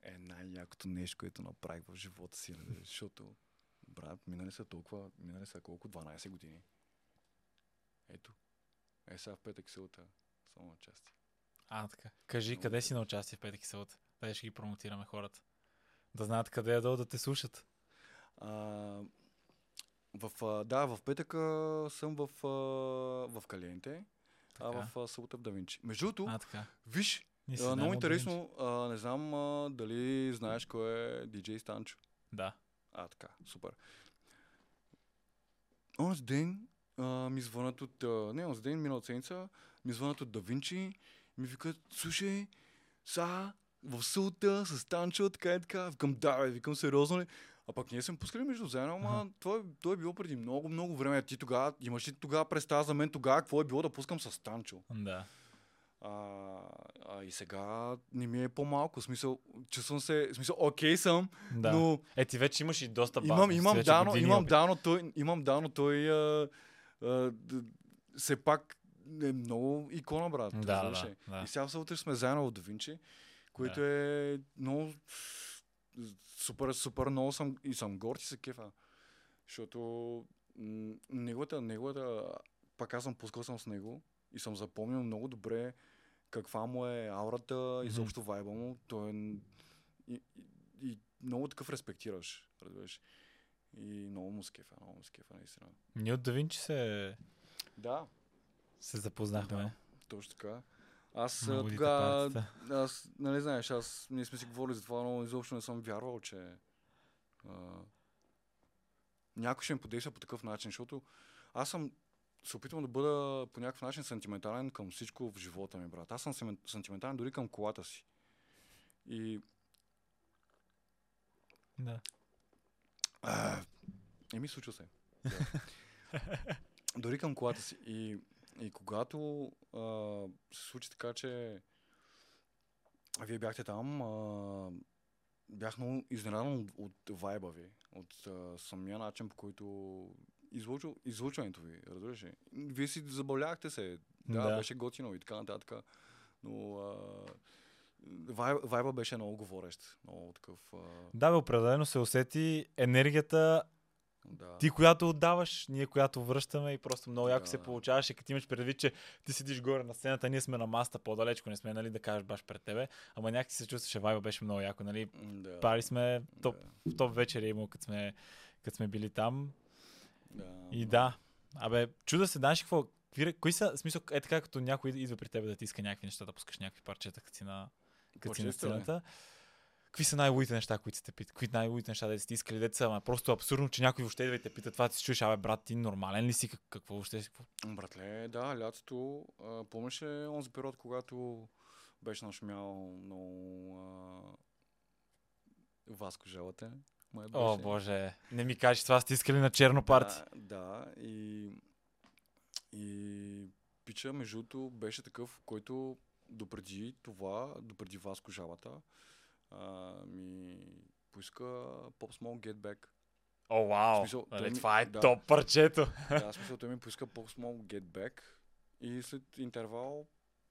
е най-якото нещо, което направих в живота си. нали, Защото, брат, минали са толкова, минали са колко? 12 години. Ето. Е, сега в петък селата. Само на части. А, така. Кажи, Много къде си на участие в Петък Селата? Дай ще ги промотираме хората. Да знаят къде е долу да те слушат. А, в, да, в петъка съм в, в Калиенте, а в събота в Давинчи. Между другото, виж, Си а, много интересно, а, не знам а, дали знаеш кой е диджей Станчо. Да. А, така, супер. Онзи ден а, ми звънат от... А, не, онзи ден, миналата седмица, ми звънат от Давинчи и ми викат, слушай, са в сълта с Танчо, така и така. Викам, да, бе, викам, сериозно ли? А пък ние сме пускали между заедно, ама това, това е било преди много, много време. Ти тогава, имаш ли тогава представа за мен тогава, какво е било да пускам с Танчо? Да. А, а и сега не ми е по-малко. Смисъл, чувствам се, смисъл, окей съм, да. но Е, ти вече имаш и доста Имам, база. имам, вече дано, имам дано той, имам дано той а, а, все пак е много икона, брат. Да, да, да. И сега се утре сме заедно в Давинчи, което е много супер, супер много съм и съм горд и се кефа. Защото неговата, неговата, пак аз съм пускал съм с него и съм запомнил много добре каква му е аурата, Мгм. изобщо вайба му. Той е и, и, и много такъв респектираш, разбираш. И много му скефа, много му скефа, наистина. Ние от Давинчи се, Да, се запознахме. Да. точно така. Аз тогава, аз, нали знаеш, аз, ние сме си говорили за това, но изобщо не съм вярвал, че а, някой ще ми подейства по такъв начин, защото аз съм се опитвам да бъда по някакъв начин сантиментален към всичко в живота ми, брат. Аз съм сантиментален дори към колата си. И Да. А, Еми, случва се. Дори към колата си. И, и когато а, се случи така, че вие бяхте там, а, бях много изненадан от, от вайба ви, от а, самия начин, по който излучва, излучването ви, разбираш ли? Вие си забавлявахте се. Да, Да. беше готино и така нататък. Но а, вай, вайба беше много говорещ. Много такъв... А, Да, бе, определено се усети енергията, да. ти която отдаваш, ние която връщаме и просто много яко Да. се получаваше, като имаш предвид, че ти седиш горе на сцената, ние сме на маста по-далечко, не сме, нали, да кажеш баш пред тебе, ама някак се чувстваше, вайба беше много яко, нали, Да. пари сме, топ, Да. топ вечер е имал, като сме, като сме били там. Да. И да, абе, чуда се, знаеш какво, какви- кои са, смисъл, е така, като някой идва при теб да ти иска някакви неща, да пускаш някакви парчета, като си на, като си на сцената. Какви са най-луите неща, които сте питат? Какви най-луите неща да сте искали? Деца, ама просто абсурдно, че някой въобще и те пита това, ти си чуеш, абе, брат, ти нормален ли си? Как- Какво въобще си? Братле, да, лятото. А, помниш ли онзи период, когато беше нашумял много а, Васко Жалата. Май О, беше. боже. Не ми кажеш, това сте искали на черно парти. Да, да, и, и пича, между другото, беше такъв, който допреди това, допреди Васко Жалата, а, ми поиска Pop Small Get Back. О, вау. смисъл, той Нали, това е да. топ парчето. Да, смисъл, той ми поиска Pop Small Get Back и след интервал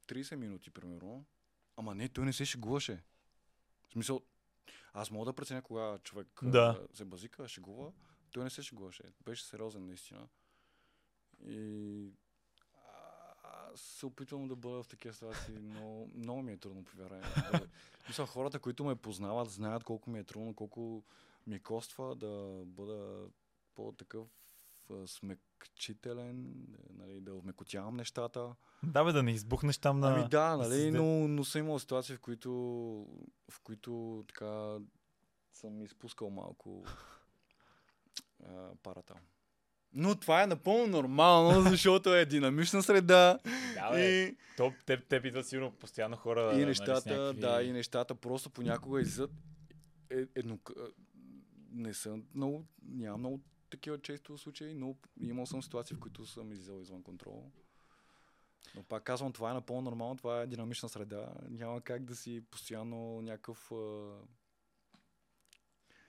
30 минути, примерно. Ама не, той не се шегуваше. В смисъл, аз мога да преценя кога човек Да. се базика, шегува. Той не се шегуваше. Беше сериозен, наистина. И аз се опитвам да бъда в такива ситуации, но много ми е трудно, повярвай. Мисля, хората, които ме познават, знаят колко ми е трудно, колко ми коства да бъда по-такъв смекчителен, нали, да вмекотявам нещата. Да, бе, да не избухнеш там на... Ами да, нали, но, но съм имал ситуации, в които, в които така съм изпускал малко а, парата. Но това е напълно нормално, защото е динамична среда Да, бе. и, То, теб, теб идват сигурно постоянно хора. и нали, нещата, някакви- да, и нещата просто понякога излизат е, едно, не са много, няма много такива често случаи, но имал съм ситуации, в които съм излизал извън контрол. Но пак казвам, това е напълно нормално, това е динамична среда. Няма как да си постоянно някакъв...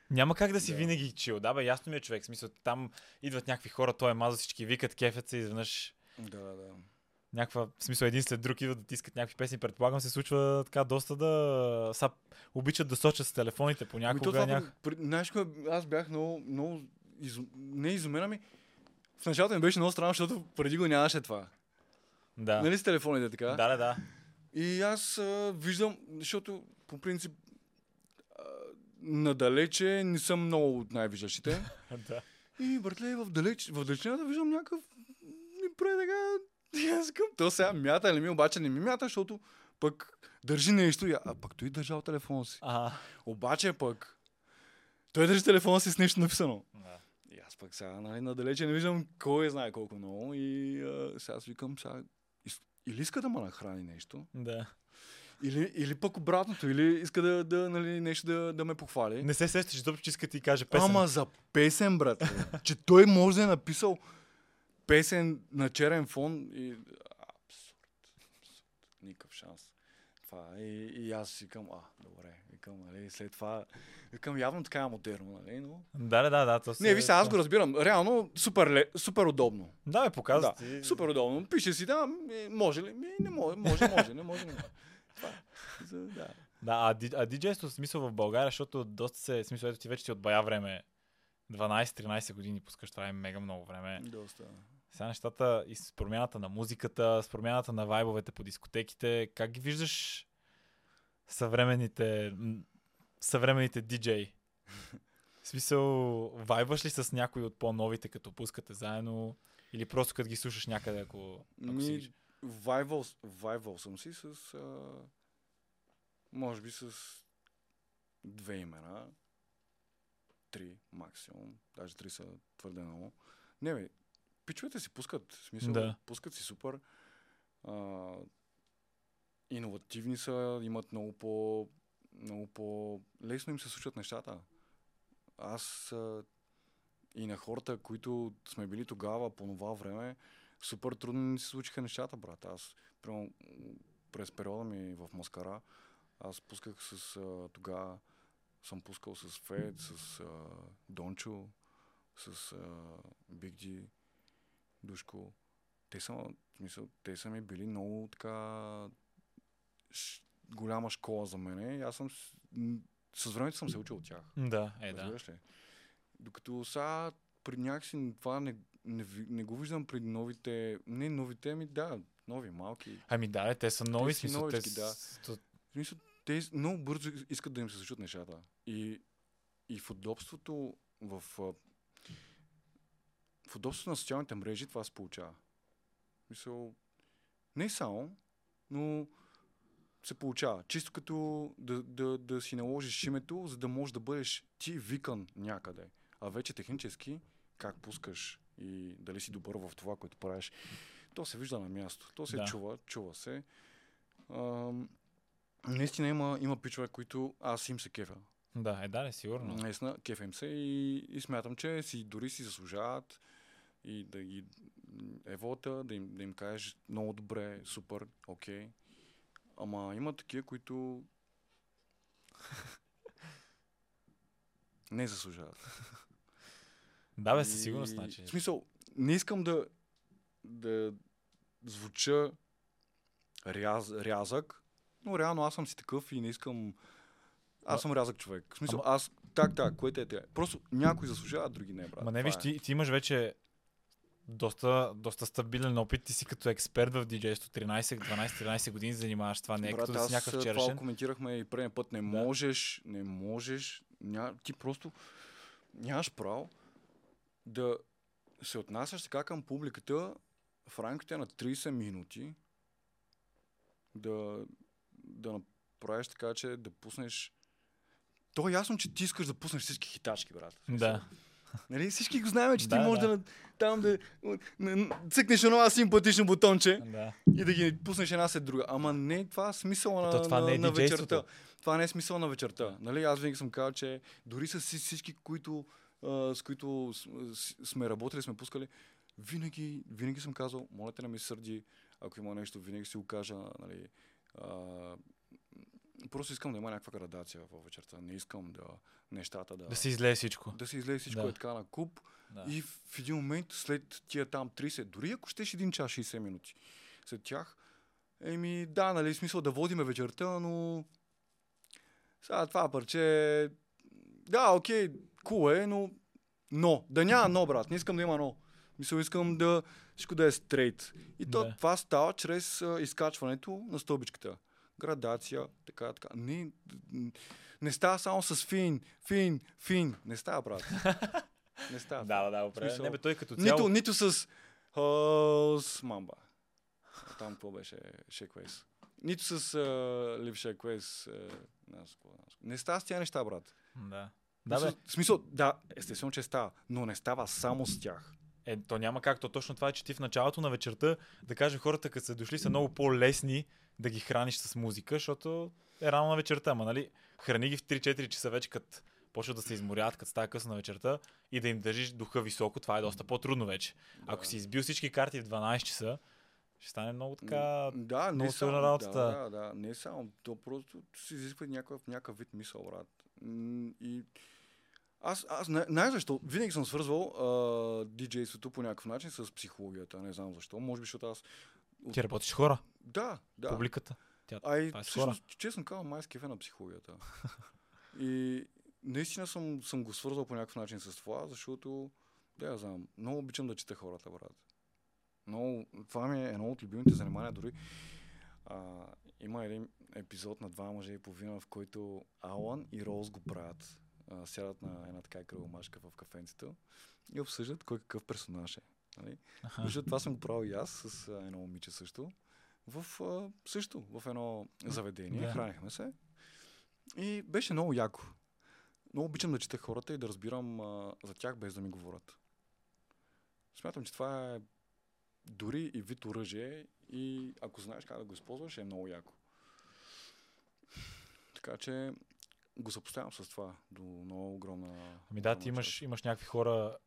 Няма как да си Да. винаги чил. Да, бе, ясно ми е човек. Смисъл, там идват някакви хора, той е маза, всички викат, кефят се, изведнъж Да, да. някаква, в смисъл един след друг идват да тискат някакви песни. Предполагам се случва така доста да... Са, обичат да сочат с телефоните Ами понякога. това, Нях... при- Знаеш, аз бях много, много изу... не изумена ми. В началото ми беше много странно, защото преди го нямаше това. Да. Нали с телефоните така? да, да, да. И аз а, виждам, защото по принцип а, надалече не съм много от най-виждащите. да. И братле, в, далеч, в далечината виждам някакъв ми прави така. Аз към, то сега мята ли ми, обаче не ми мята, защото пък държи нещо. А пък той държал телефона си. А, Обаче пък той държи телефона си с нещо написано. да. Аз пък сега нали, надалече не виждам кой знае колко много. И а, сега аз викам, сега, или иска да ме нахрани нещо, да. или, или пък обратното, или иска да, да нали, нещо да, да ме похвали. Не се сещаш, защото че иска ти каже песен. Ама за песен, брат. че той може да е написал песен на черен фон и... Абсурд. абсурд. Никакъв шанс. Това е. и, и аз си викам, а, добре, викам, нали, след това, викам, явно така е модерно, нали, но... Да, да, да, да. То Не, ви аз го разбирам. Реално, супер, ле, супер удобно. Да, бе, показва Да, ти. супер удобно. Пише си, да, ми, може ли? Ми, не може, може, може, не може, не може. Това е. За, да. Да, а, а диджейство в смисъл в България, защото доста се, смисъл, ето ти вече ти от бая време, 12-13 години пускаш, това е мега много време. Доста. Сега нещата и с промяната на музиката, с промяната на вайбовете по дискотеките, как ги виждаш съвременните, съвременните диджеи? В смисъл, вайбваш ли с някой от по-новите, като пускате заедно? Или просто като ги слушаш някъде, ако, ако си... Ми, вайвал, вайвал съм си с... А, може би с две имена. Три максимум. Даже три са твърде много. Не, бе, пичовете си пускат. В смисъл, Да. пускат си супер. А, иновативни са, имат много по... Много по... Лесно им се случват нещата. Аз а, и на хората, които сме били тогава, по това време, супер трудно ни се случиха нещата, брат. Аз, прямо, през периода ми в Маскара, аз пусках с а, тогава, съм пускал с Фед, с а, Дончо, с а, Биг Джи, Душко. Те са, в смисъл, те са ми били много така голяма школа за мене. И аз съм с, времето съм се учил от тях. Да, е, да. Ли? Докато сега при някакси това не, не, не го виждам при новите, не новите ми, да, нови, малки. Ами да, бе, те са нови, те новички, да. с- то- В смисъл, те много бързо искат да им се случат нещата. И, и в удобството, в, в удобството на социалните мрежи това се получава. Мисъл, не само, но се получава. Чисто като да, да, да си наложиш името, за да можеш да бъдеш ти викан някъде. А вече технически, как пускаш и дали си добър в това, което правиш, то се вижда на място. То се Да. чува, чува се. Ам, наистина има, има пичове, които аз им се кефя. Да, е да, не, сигурно. Наистина, кефем се и, и смятам, че си дори си заслужават и да ги евота, да им, да им кажеш много добре, супер, окей. Ама има такива, които не заслужават. Да, бе, със сигурност, значи. В смисъл, не искам да, да звуча ряз, рязък, но реално аз съм си такъв и не искам... Аз съм рязък човек. В смисъл, Ама- аз... Так, так, което е те. Просто някой заслужава, други не, брат. Ма не, виж, е. ти, ти имаш вече доста, доста стабилен опит. Ти си като експерт в диджейство 13, 12, 13 години занимаваш това. Не е Брат, като да си някакъв това вчерашен. коментирахме и предния път. Не Да. можеш, не можеш, ня... ти просто нямаш право да се отнасяш така към публиката в рамките на 30 минути да, да направиш така, че да пуснеш то е ясно, че ти искаш да пуснеш всички хитачки, брат. Да. Нали? Всички го знаем, че Да, ти можеш да. да, там да цъкнеш едно симпатично бутонче да. и да ги пуснеш една след друга. Ама не, това е смисъл на, То това на, е на вечерта. Това не е смисъл на вечерта. Нали? Аз винаги съм казал, че дори с вси- всички, които, а, с които сме работили, сме пускали, винаги, винаги съм казал, моля те не ми сърди, ако има нещо, винаги си го кажа. Нали? А, просто искам да има някаква градация в вечерта. Не искам да нещата да, Да си излее всичко. да се излезе всичко Да. е така на куп. Да. И в един момент, след тия там 30, дори ако щеш един час 60 минути след тях, еми да, нали, смисъл да водиме вечерта, но сега това парче, да, окей, кул е, но но, да няма но, брат, не искам да има но. Мисъл, искам да всичко да е стрейт. И то, Да. това става чрез а, изкачването на стълбичката. Градация, така, така. Не, не става само с фин, фин, фин. Не става, брат. Не става. Да, да, да. Смисъл, Не, бе, той като Нито, цяло... нито с, а, с мамба. Там какво беше Шеквейс. Нито с а, Лив Шеквейс. Не става с тя неща, брат. Да. Да, бе. В смисъл, да, естествено, че става, но не става само с тях. Е, то няма как. То точно това е, че ти в началото на вечерта, да кажем хората, като са дошли, са много по-лесни да ги храниш с музика, защото е рано на вечерта. Ама, нали, храни ги в 3-4 часа вече, като почват да се изморят, като става късно на вечерта и да им държиш духа високо, това е доста по-трудно вече. Ако си избил всички карти в 12 часа, ще стане много така... да, не много само, сложна работата. Да, да, да, не само. То просто се изисква някакъв, някакъв вид мисъл, брат. И аз, аз не, не защо, винаги съм свързвал диджейството по някакъв начин с психологията. Не знам защо. Може би, защото аз... Ти работиш хора, Да, да. публиката. Тя... А и е всъщност, честно казвам, май скефе на психологията. и наистина съм, съм го свързал по някакъв начин с това, защото, да я знам, много обичам да чета хората, брат. Много, това ми е едно от любимите занимания, дори а, има един епизод на два мъже и половина, в който Алан и Роуз го правят. А, сядат на една така кръгомашка в кафенцето и обсъждат кой какъв персонаж е. Нали? Аха. Защото това съм го правил и аз с а, едно момиче също. В, а, също, в едно заведение. Да. Хранихме се. И беше много яко. Много обичам да чета хората и да разбирам а, за тях без да ми говорят. Смятам, че това е дори и вид оръжие и ако знаеш как да го използваш, е много яко. Така че го съпоставям с това до много огромна... Ами да, ти имаш, имаш някакви хора,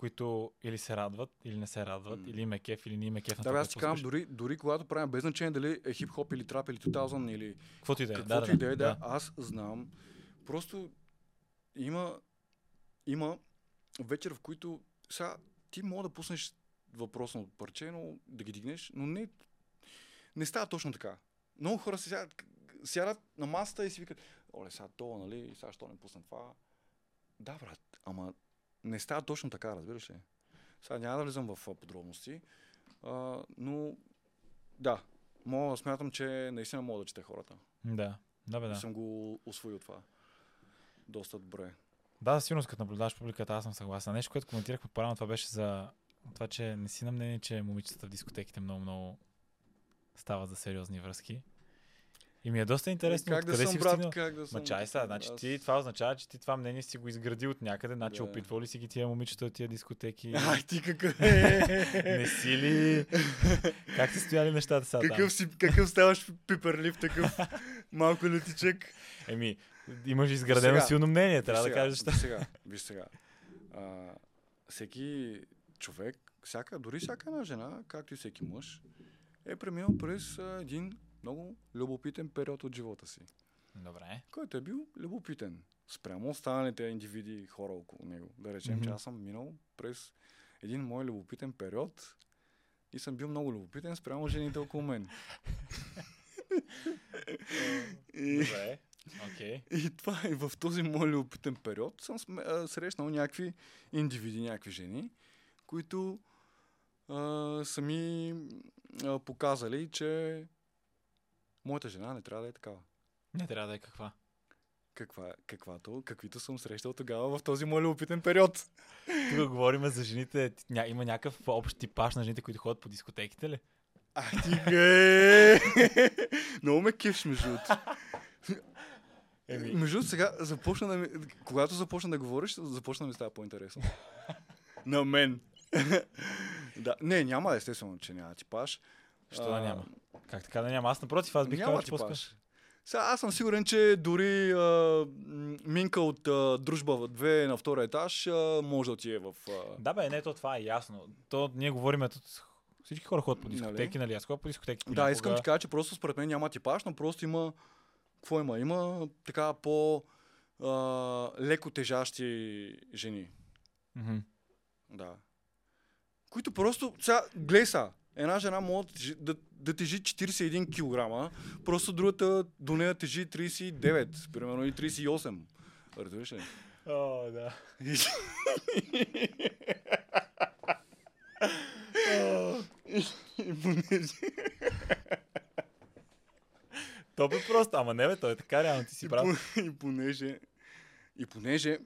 които или се радват, или не се радват, М. или им е кеф, или не им е кеф Да, това, аз ти казвам, дори, дори когато правим без значение дали е хип-хоп или трап или 2000 или Каквото и да е. Да, е, да, да. аз знам. Просто има, има вечер, в които сега ти мога да пуснеш въпросно парче, но да ги дигнеш, но не, не става точно така. Много хора се сядат, сядат на масата и си викат, оле, сега това, нали, сега що не пусна това. Да, брат, ама не става точно така, разбираш ли? Сега няма да влизам в подробности, а, но да, мога, смятам, че наистина мога да чете хората. Да, да, бе, Да. да. Съм го освоил това. Доста добре. Да, сигурно като наблюдаваш публиката, аз съм съгласен. Нещо, което коментирахме по-рано, това беше за това, че не си на мнение, че момичетата в дискотеките много-много стават за сериозни връзки. И ми е доста интересно как да съм си брат, стигнал. как да съм... Ма чай сега, значи Аз- ти това означава, че ти това мнение си го изградил от някъде, значи Да. опитвал ли си ги тия момичета от тия дискотеки? Ай, ти какъв е? Не си ли? как са стояли нещата сега? Какъв, си, какъв ставаш пиперлив, такъв малко лютичък? Еми, имаш изградено Сега, силно мнение, трябва Виж да сега, кажеш. Виж сега, виж сега. А, всеки човек, всяка, дори всяка една жена, както и всеки мъж, е преминал през а, един много любопитен период от живота си, Добре. който е бил любопитен спрямо останалите индивиди и хора около него. Да речем, че Мгм. аз съм минал през един мой любопитен период и съм бил много любопитен спрямо жените около мен. и, Добре. Окей. И това е в този мой любопитен период съм срещнал някакви индивиди, някакви жени, които а, са ми а, показали, че моята жена не трябва да е такава. Не трябва да е каква. Каква, каквато, каквито съм срещал тогава в този мой любопитен период. Тук говорим за жените. Ня, има някакъв общ типаж на жените, които ходят по дискотеките ли? А ти ге! Много ме кефш, между другото. Еми. Между другото, сега започна да ми... Когато започна да говориш, започна да ми става по-интересно. На мен. да. Не, няма естествено, че няма типаж. Що да няма? Как така да няма? Аз напротив, аз бих няма казал, че типаж. Сега аз съм сигурен, че дори а, Минка от а, Дружба в 2 на втория етаж а, може да отиде в... А... Да бе, не, то това е ясно. То ние говорим тут всички хора ходят по дискотеки, нали? Аз ходя по дискотеки. Да, понякога. искам да ти кажа, че просто според мен няма типаж, но просто има... Какво има? Има така по... А, леко тежащи жени. Мгм. Да. Които просто... Сега, гледай са, една жена може да тежи, да, да тежи 41 кг, просто другата до нея тежи 39, примерно и 38. Разбираш ли? О, да. То бе просто, ама не бе, той е така, реално ти си прав. и понеже... И понеже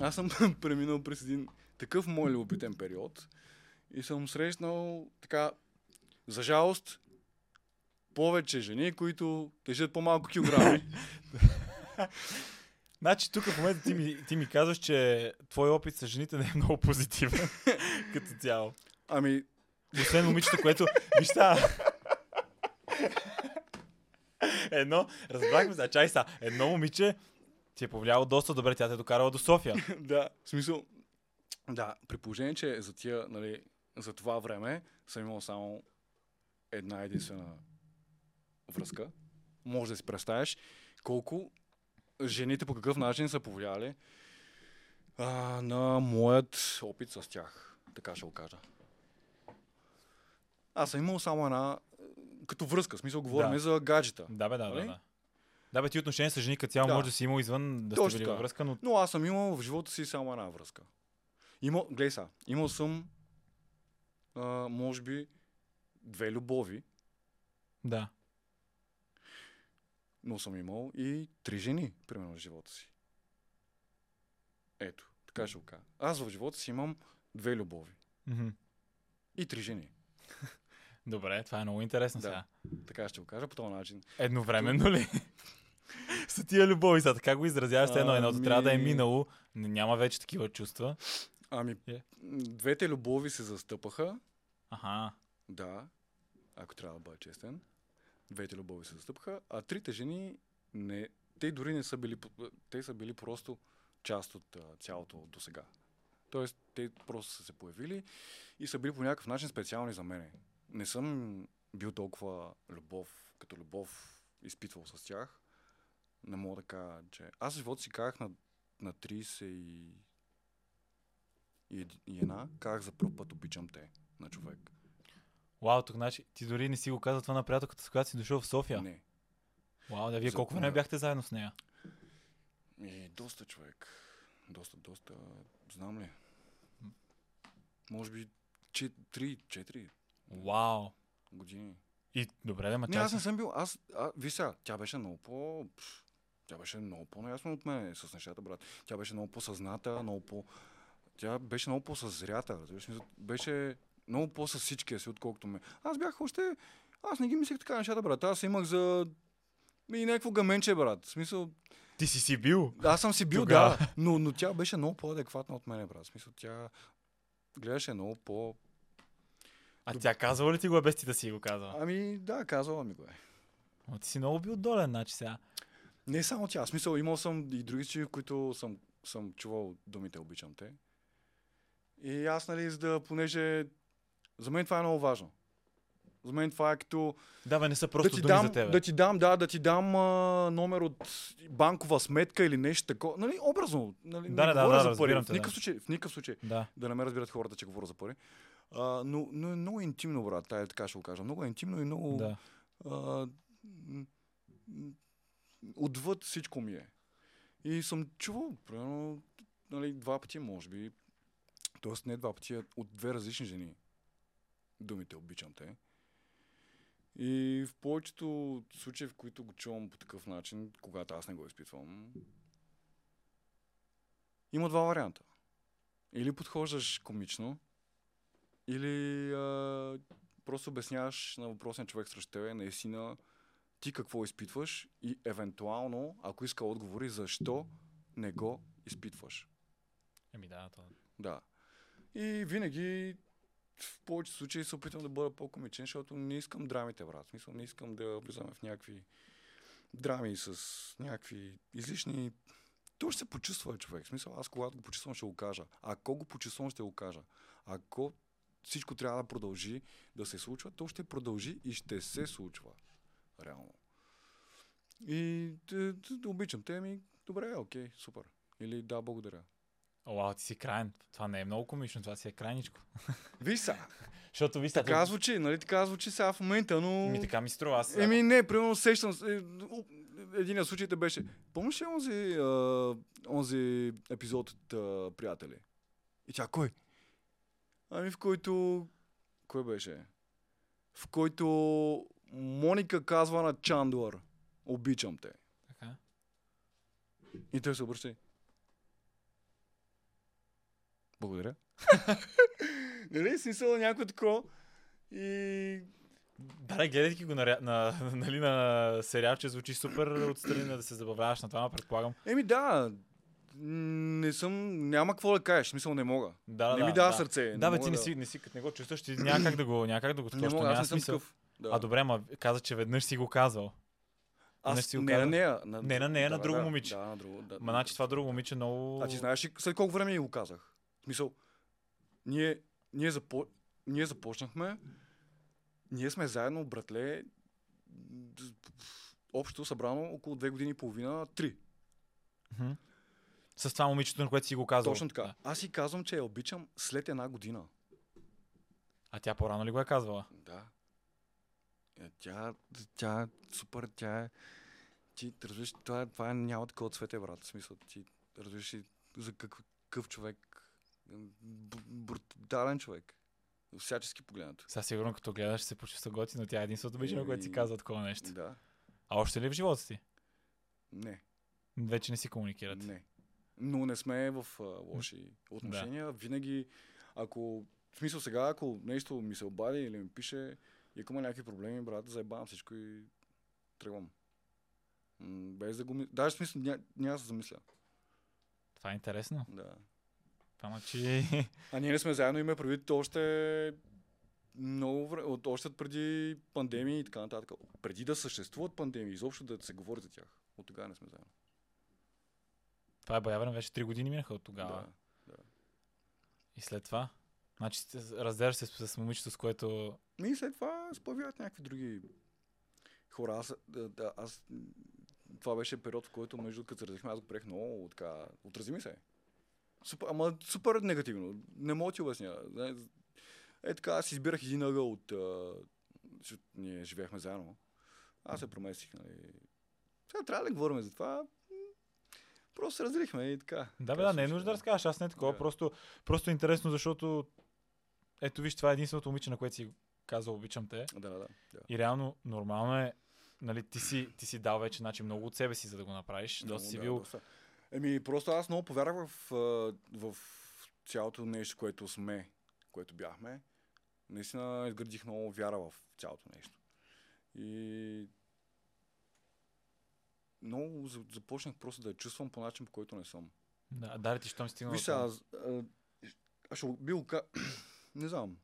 аз съм преминал през един такъв мой любопитен период и съм срещнал така, за жалост, повече жени, които тежат по-малко килограми. Значи тук в момента ти ми, ти ми казваш, че твой опит с жените не е много позитивен като цяло. Ами, Освен момичето, което... Виж сега. Едно, разбрахме се, а чай са. Едно момиче ти е повлияло доста добре, тя те е докарала до София. да, в смисъл, да, при положение, че за тия, нали, за това време съм имал само една единствена връзка. Може да си представиш колко жените по какъв начин са повлияли а, на моят опит с тях. Така ще го кажа. Аз съм имал само една е, като връзка, в смисъл говорим Да. за гаджета. Да, бе, да, да. Нали? Да, да бе, ти отношения с жени като цяло Да. може да си имал извън да Точно сте били във връзка, но Но аз съм имал в живота си само една връзка. Имал, гледай са, имал съм, а, може би, две любови, да. но съм имал и три жени, примерно, в живота си. Ето, така ще го кажа. Аз в живота си имам две любови Мгм. и три жени. Добре, това е много интересно Да. сега. Така ще го кажа по този начин. Едновременно ли? Са тия любови, сега така го изразяваш, едно едното Ами- трябва да е минало, няма вече такива чувства. Ами, Е. м, двете любови се застъпаха, Аха. да, ако трябва да бъда честен. Двете любови се застъпаха, а трите жени, не, те дори не са били, те са били просто част от а, цялото до сега. Тоест, те просто са се появили и са били по някакъв начин специални за мене. Не съм бил толкова любов, като любов изпитвал с тях. Не мога да кажа, че... Аз в живота си казах на, на 30 и... и, и една, казах за първ път обичам те на човек. Вау, тук значи ти дори не си го каза това на приятелката, с която си дошъл в София. Не. Вау, да вие За- колко време бяхте заедно с нея? И доста човек. Доста, доста. Знам ли? Може би 3-4 Вау. години. И добре, да, ма Не, аз не съм бил. Аз, а, ви сега, тя беше много по... Тя беше много по-наясно от мен с нещата, брат. Тя беше много по-съзната, много по... Тя беше много по-съзрята, разбираш. Беше много по-със всичкия си, отколкото ме. Аз бях още... Аз не ги мислех така нещата, брат. Аз имах за И някакво гаменче, брат. В смисъл, Ти си си бил. аз съм си бил, Тогава. да, но, но тя беше много по-адекватна от мене, брат. В смисъл, тя гледаше много по... А тя казала ли ти го, е, без ти да си го казала? Ами, да, казала ми го е. Ама ти си много бил долен, значи сега. Не само тя. В смисъл, имал съм и други които съм, съм чувал думите обичам те. И аз, нали, за да, понеже за мен това е много важно. За мен това е като Да, бе, не са да просто ти, думи дам, за тебе. да ти дам, да, да ти дам а, номер от банкова сметка или нещо такова. Нали, образно. Нали, Да, не да, говоря да, за пари. те, в, никакъв да. случай, в никакъв случай. Да. Да не ме разбират хората, че говоря за пари. А, но, но е много интимно, брат. Тая така ще го кажа. Много е интимно и много... Да. а, отвъд всичко ми е. И съм чувал, примерно, нали, два пъти, може би, Тоест не два пъти, от две различни жени. Думите обичам те. И в повечето случаи, в които го чувам по такъв начин, когато аз не го изпитвам, има два варианта. Или подхождаш комично, или а, просто обясняваш на въпросния човек срещу тебе наистина ти какво изпитваш и евентуално, ако иска отговори, защо не го изпитваш. Еми да, то... Да. И винаги в повечето случаи се опитвам да бъда по-комичен, защото не искам драмите, брат. Смисъл, не искам да влизаме в някакви драми с някакви излишни... То ще се почувства човек. Смисъл, аз когато го почувствам, ще го кажа. Ако го почувствам, ще го кажа. Ако всичко трябва да продължи да се случва, то ще продължи и ще се случва. Реално. И да, да обичам те ми. Добре, окей, супер. Или да, благодаря. О, ти си крайен. Това не е много комично, това си е крайничко. Виж са, Защото ви така звучи, нали така звучи сега в момента, но... Ми така ми струва. Аз... Еми не, примерно сещам, се, е, един от случаите беше, помниш ли онзи, а, онзи епизод от а, Приятели? И тя, кой? Ами в който, кой беше? В който Моника казва на Чандлър, обичам те. Така. И той се обръща. Благодаря. нали, смисъл някакво такова. И Да, да, гледайки го на, на, нали, на сериал, че звучи супер отстрани да се забавляваш на това, предполагам. Еми да, не съм, няма какво да кажеш, смисъл не мога. Да, не да, ми дава да. сърце. Да, бе, ти не си, не си, като не го чувстваш, ти няма как да го, няма как да го Не мога, няма аз не съм смисъл. такъв. Да. А добре, ма каза, че веднъж си го казал. аз си го не на нея. На, Не на нея, на да, друго да, момиче. Да, на друго. Да, Ма, значи това друго момиче много... А ти знаеш ли след колко време го казах? В смисъл, ние, ние, запо... ние започнахме, ние сме заедно, братле, общо събрано около две години и половина, три. Мгм. С това момичето, на което си го казал. Точно така. Да. Аз си казвам, че я обичам след една година. А тя по-рано ли го е казвала? Да. Е, Тя, тя е супер, тя е... Ти разбираш, това, това е, няма такова цвете, брат. В смисъл, ти разбираш за какъв, какъв човек, брутален човек. Всячески погледнато. Сега сигурно като гледаш ще се почувства готи, но тя е единственото на което си Еми, казва такова нещо. Да. А още ли е в живота ти? Не. Вече не си комуникирате. Не. Но не сме в а, лоши отношения. Винаги, ако... В смисъл сега, ако нещо ми се обади или ми пише, и ако има някакви проблеми, брат, заебавам всичко и тръгвам. Без да го. Даже смисъл ня... няма да се замисля. Това е интересно. Да. Това значи... А ние не сме заедно, има предвид още много време, от, още преди пандемии и така нататък. Преди да съществуват пандемии, изобщо да се говори за тях. От тогава не сме заедно. Това е бояване, вече 3 години минаха от тогава. Да. И след това? Значи разделяш се с, с момичето, с което... И след това се появяват някакви други хора. Аз, да, да, аз това беше период, в който между като се аз го приех много така, отрази ми се. Супер, ама супер негативно. Не мога да ти обясня. Е така, аз избирах един ъгъл от... А, ние живеехме заедно. Аз се проместих, нали. Сега трябва да говорим за това? Просто се разделихме и така. Да, бе, да, не е нужда да разкажеш, аз не е такова. Да. Просто, просто интересно, защото ето виж, това е единственото момиче, на което си казал обичам те. Да, да, да. И реално, нормално е, нали, ти си, ти си дал вече начин много от себе си, за да го направиш. Много, Доста си да, бил... доста. Еми, просто аз много повярвах в, в цялото нещо, което сме, което бяхме. Наистина изградих много вяра в цялото нещо. И много за- започнах просто да я чувствам по начин, по който не съм. Да, дали ти, щом стигнал. Виж аз, а, аз ще го- би го ка... Не знам.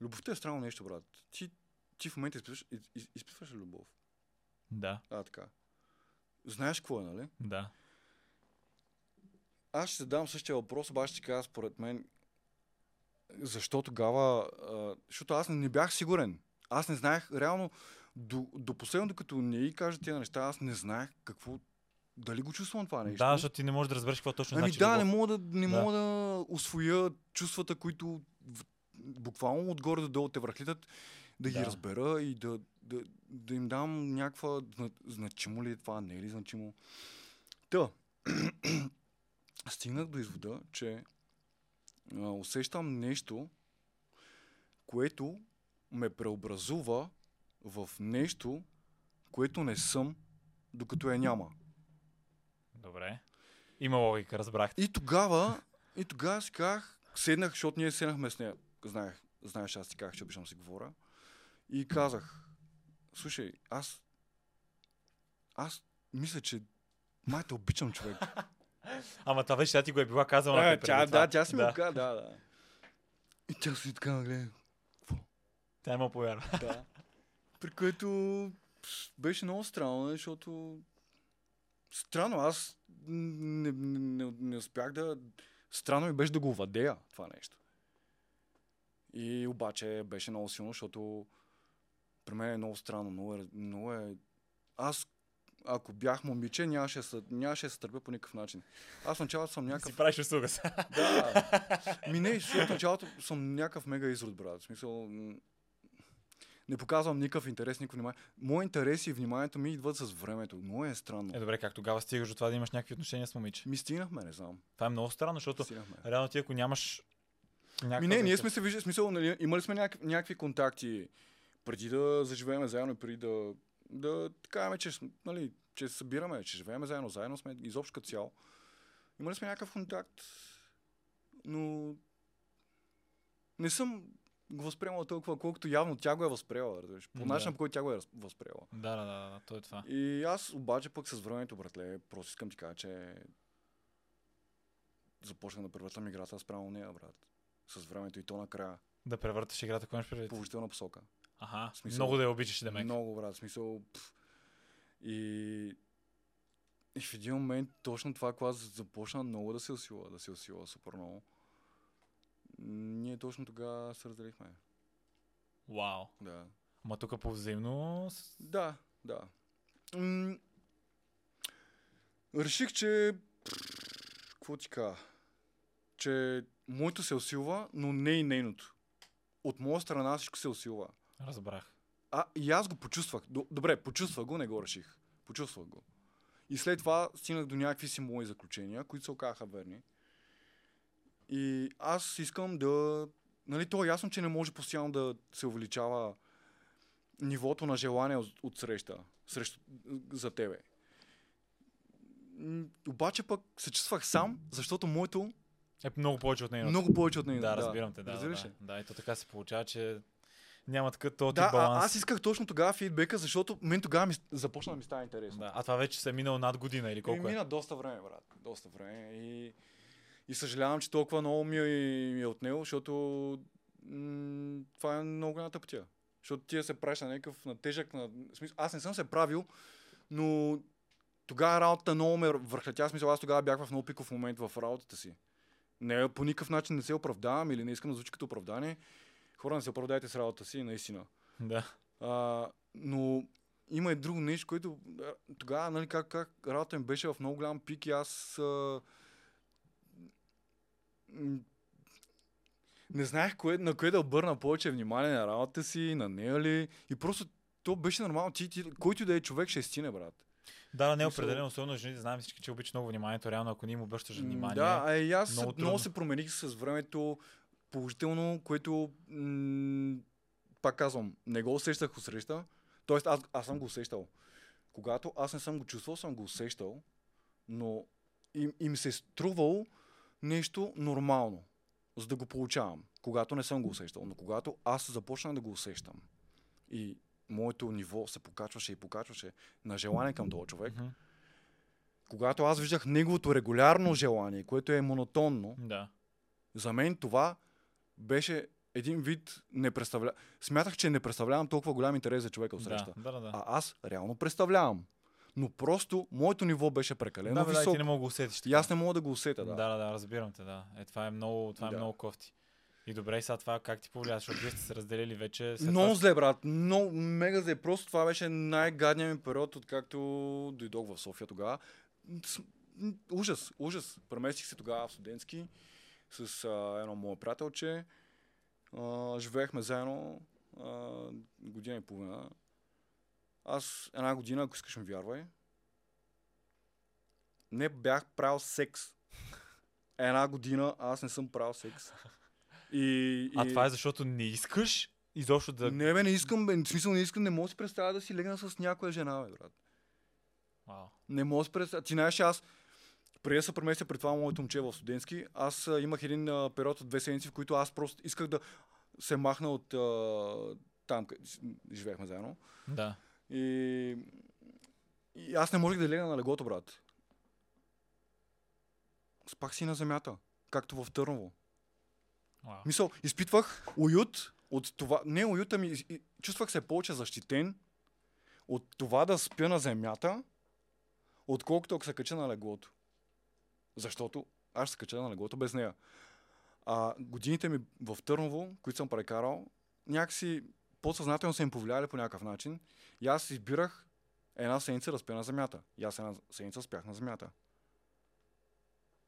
Любовта е странно нещо, брат. Ти, ти в момента изпитваш, из- из- изпитваш любов? Да, А, така. Знаеш какво е, нали? да. Аз ще задам същия въпрос, обаче ще кажа според мен защо тогава, а, защото аз не, не бях сигурен. Аз не знаех, реално, до, до последно, докато не и кажа тези неща, аз не знаех какво, дали го чувствам това нещо. Да, защото ти не можеш да разбереш какво точно Ами значи да, не любов. мога да, не Да. мога да освоя чувствата, които буквално отгоре до долу те връхлитат, да ги Да. разбера и да, да, да им дам някаква зна- значимо ли е това, не е ли значимо. Та, стигнах до извода, че а, усещам нещо, което ме преобразува в нещо, което не съм, докато я няма. Добре. Има логика, разбрах. И тогава, и тогава си казах, седнах, защото ние седнахме с нея. Знаех, знаеш, аз ти казах, че обичам си говоря. И казах, слушай, аз, аз мисля, че май те обичам човек. Ама това вече тя ти го е била казала на А, теб преди тя, това. да, тя си ми да. го каза, да, да. И тя си така гледа. Тя има повярва. Да. При което беше много странно, защото странно, аз не, не, не, не успях да... Странно ми беше да го владея това нещо. И обаче беше много силно, защото при мен е много странно, много е... Много е... Аз, ако бях момиче, нямаше, нямаше да се търпя по никакъв начин. Аз началото съм някакъв... Си правиш услуга сега. Да. Ми не, защото началото съм някакъв мега изрод, брат. В смисъл, не показвам никакъв интерес, никакво внимание. Мои интереси и вниманието ми идват с времето. Много е странно. Е, добре, как тогава стигаш до това да имаш някакви отношения с момиче? Ми стигнахме, не знам. Това е много странно, защото Стигнахме. реално ти ако нямаш някаква Ми не, ние сме се виждали, смисъл, нали, имали сме някакви, някакви контакти преди да заживеем заедно и преди да, да така че, нали, че събираме, че живеем заедно, заедно сме изобщо като цяло. Имали сме някакъв контакт, но не съм го възприемал толкова, колкото явно тя го е възприела. разбираш. По Да. начина, по който тя го е възприела. Да, да, да, да, то е това. И аз обаче пък с времето, братле, просто искам ти кажа, че започнах да превъртам играта спрямо нея, брат. С времето и то накрая. Да превърташ играта, ако имаш предвид. Положителна посока. Аха, Смисъл- много да я обичаш да. Много, брат. Смисъл. Пф. И, и в един момент точно това, когато започна много да се усила, да се усила супер много. Ние точно тогава се разделихме. Вау. Да. Ма тук по взаимно... с- Да, да. М- реших, че... Какво ти кажа? Че моето се усилва, но не и нейното. От моя страна всичко се усилва. Разбрах. А, и аз го почувствах. Добре, почувствах го, не го реших. Почувствах го. И след това стигнах до някакви си мои заключения, които се оказаха верни. И аз искам да... Нали, то е ясно, че не може постоянно да се увеличава нивото на желание от, от среща, срещу, за тебе. Обаче пък се чувствах сам, защото моето Е много повече от нейното. много повече от нейното. Да, разбирам те, да. Разбираш Да, ли? да, и то така се получава, че няма такъв този Да, баланс. а, аз исках точно тогава фидбека, защото мен тогава ми, започна да ми става интересно. Да. А това вече се е минало над година или колко Ми, е? мина доста време, брат. Доста време. И, и съжалявам, че толкова много ми е, ми е отнело, защото м- това е много голяма тъпотия. Защото ти се правиш на някакъв на тежък... На... Смисъл, аз не съм се правил, но тогава работата много ме върхлетя. Смисъл, аз тогава бях в много пиков момент в работата си. Не, по никакъв начин не се оправдавам или не искам да звучи като оправдание. Хора, не се оправдайте с работата си, наистина. Да. А, но има и друго нещо, което тогава, нали, как, как работата ми беше в много голям пик и аз а, не знаех кое, на кое да обърна повече внимание на работата си, на нея ли. И просто то беше нормално. Ти, ти, който да е човек ще стине, брат. Да, да, не е определено, особено жените. Знаем всички, че обичат много вниманието. Реално, ако не им обръщаш внимание. Да, а и аз много много, трудно. много се промених с времето положително, което м- пак казвам, не го усещах от среща. Тоест аз, аз съм го усещал. Когато аз не съм го чувствал, съм го усещал, но им, им се е струвало нещо нормално, за да го получавам, когато не съм го усещал. Но когато аз започнах да го усещам и моето ниво се покачваше и покачваше на желание към този човек, когато аз виждах неговото регулярно желание, което е монотонно, Да. за мен това беше един вид не представля... Смятах, че не представлявам толкова голям интерес за човека от среща. Да, да, да. А аз реално представлявам. Но просто моето ниво беше прекалено да, бе, да, и високо. ти не мога да го усетиш. И така. аз не мога да го усетя, да. Да, да, да, разбирам те, да. Е, това е много, това е Да. много кофти. И добре, и сега това как ти повлия, защото вие сте се разделили вече. Много това... зле, брат. Много, мега зле. Просто това беше най-гадният ми период, откакто дойдох в София тогава. Ужас, ужас. Преместих се тогава в студентски с а, едно мое приятелче. А, живеехме заедно а, година и половина. Аз една година, ако искаш ме вярвай, не бях правил секс. Една година аз не съм правил секс. И, А и... това е защото не искаш изобщо да... Не, бе, не искам, бе. В смисъл не искам, не мога да си представя да си легна с някоя жена, бе, брат. Вау. Не мога да си представя. Ти знаеш, аз преди да се преместя пред това моето момче в студентски, аз имах един а, период от две седмици, в които аз просто исках да се махна от а, там, къде живеехме заедно. Да. И, и аз не можех да легна на леглото, брат. Спах си на земята, както в Търново. Вау. Мисъл, изпитвах уют от това, не уют, ами из- и- чувствах се повече защитен от това да спя на земята, отколкото ако се кача на леглото. Защото аз ще се кача на леглото без нея. А годините ми в Търново, които съм прекарал, някакси подсъзнателно са им повлияли по някакъв начин. И аз избирах една седмица да спя на земята. И аз една седмица спях на земята.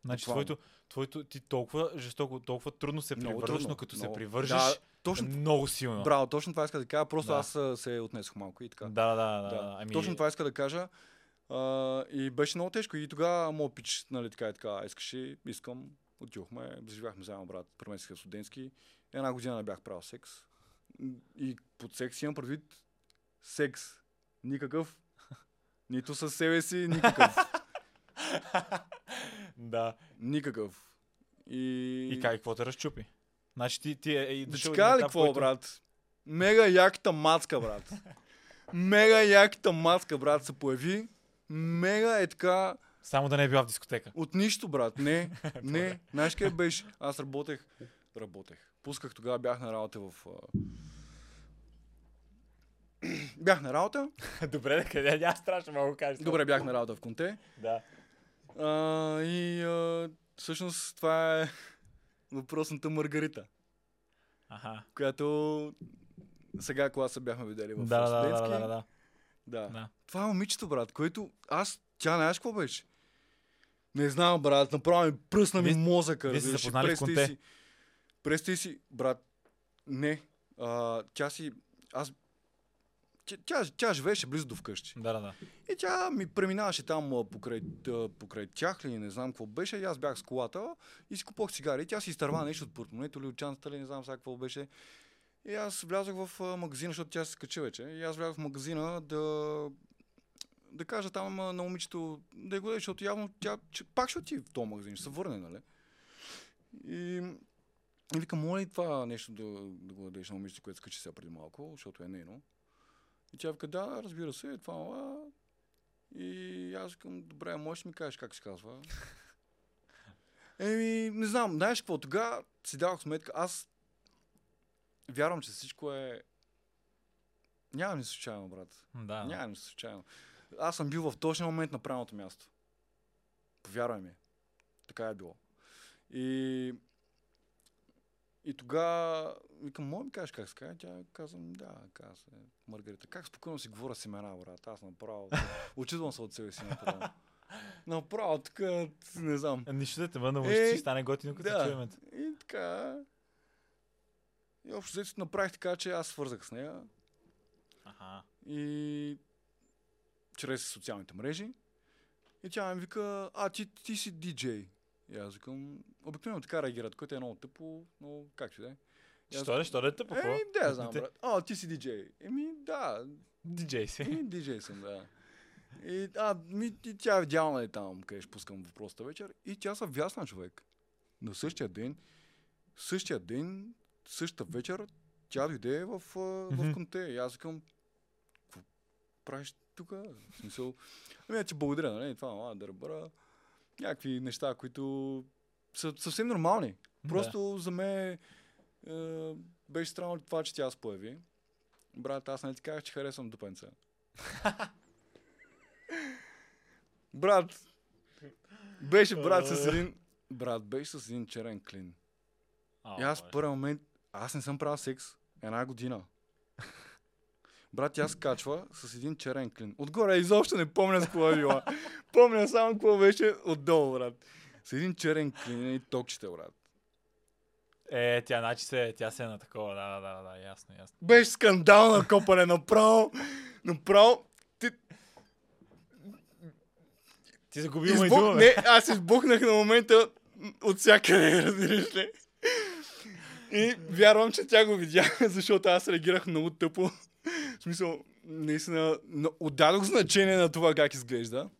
Значи твоето, твоето, ти толкова жестоко, толкова трудно се Много привържеш, трудно, но като се много. привържеш, Да, точно, е много силно. браво, точно това иска да кажа. Просто Да. аз се отнесох малко и така. Да, да, да. Да, да. Ами, Точно това иска да кажа. А, и беше много тежко. И тогава моят пич, нали, така и така, искаше, искам, отидохме, живяхме заедно, брат, преместиха студентски. Една година не бях правил секс. И под секс имам предвид секс. Никакъв. Нито със себе си, никакъв. Да. никакъв. И... И как, какво те разчупи? Значи ти, ти е, е Да дошъл ти кажа един ли какво, който- брат? Мега яката мацка, брат. Мега яката мацка, брат, се появи. Мега е така Само да не е била в дискотека. от нищо, брат. Не, не. Знаеш къде беше? Аз работех. Работех. Пусках тогава, бях на работа в... бях на работа. Добре, да къде? Няма страшно да кажеш. Добре, бях на работа в Конте. Да. А, и а, всъщност това е въпросната Маргарита, Аха. която сега, когато се бяхме видели в Да, да, да, да, да, да. Да. Това е момичето, брат, което аз, тя знаеш какво беше? Не знам, брат, направо ми пръсна ми мозъка. вие ли? запознали Конте? си, представи си, брат, не. А, тя си, аз, тя, тя, тя живееше близо до вкъщи. Да, да, да. И тя ми преминаваше там покрай, покрай тях ли, не знам какво беше. И аз бях с колата и си купувах цигари. И тя си изтърва нещо от портмонето или от чантата ли, не знам сега какво беше. И аз влязох в а, магазина, защото тя се качи вече. И аз влязох в магазина да да кажа там а, на момичето да го даде, защото явно тя че, пак ще отиде в този магазин, ще се върне, нали? И, и викам, моля ли това нещо да, да го дадеш на момичето, което скачи сега преди малко, защото е нейно. И тя вика, да, разбира се, това, това. И аз викам, добре, можеш ли ми кажеш как се казва? Еми, не знам, знаеш какво, тогава си давах сметка, аз вярвам, че всичко е... Няма ни случайно, брат. Да. Няма нищо случайно. Аз съм бил в точния момент на правилното място. Повярвай ми. Така е било. И, и тогава викам, мога ми кажеш как се казва? Тя казвам, да, казва се Маргарита. Как спокойно си говоря с имена, брат? Аз направо. Очудвам се от себе си направо. Направо, така, не знам. Нищо да те Е, може ще стане готино, като да. чуем. И така. И общо взето направих така, че аз свързах с нея. Аха. и чрез социалните мрежи. И тя ми вика, а ти, ти си диджей. И аз викам, обикновено така реагират, което е много тъпо, но как ще да е. Що ли, що ли е тъпо? Еми, да, знам, брат. А, ти си диджей. Еми, да, Диджей си. еми, диджей съм, да. И, а, ми, и тя е видяла нали, там, къде ще пускам въпросата вечер. И тя са вясна човек. На същия ден, същия ден, същата вечер, тя дойде в, а, Мгм. в Конте. И аз викам, правиш тук? В смисъл, ами да ти благодаря, нали? Това, а, да бъра. Някакви неща, които са съвсем нормални. Просто за мен е, беше странно това, че тя се появи. Брат, аз не ти казах, че харесвам дупенца. брат, беше брат с един... Брат, беше с един черен клин. А, И аз в първи момент, аз не съм правил секс една година. Брат, тя скачва с един черен клин. Отгоре изобщо не помня с какво е била. Помня само какво беше отдолу, брат. С един черен клин и токчета, брат. Е, тя, значи се, тя се е на такова, да, да, да, да, ясно, ясно. Беше скандално копане, направо. Направо. Ти, Ти загуби избух... дума. Не, аз избухнах на момента от всякъде, разбираш ли? И вярвам, че тя го видя, защото аз реагирах много тъпо. В смисъл, наистина, отдадох значение на това как изглежда.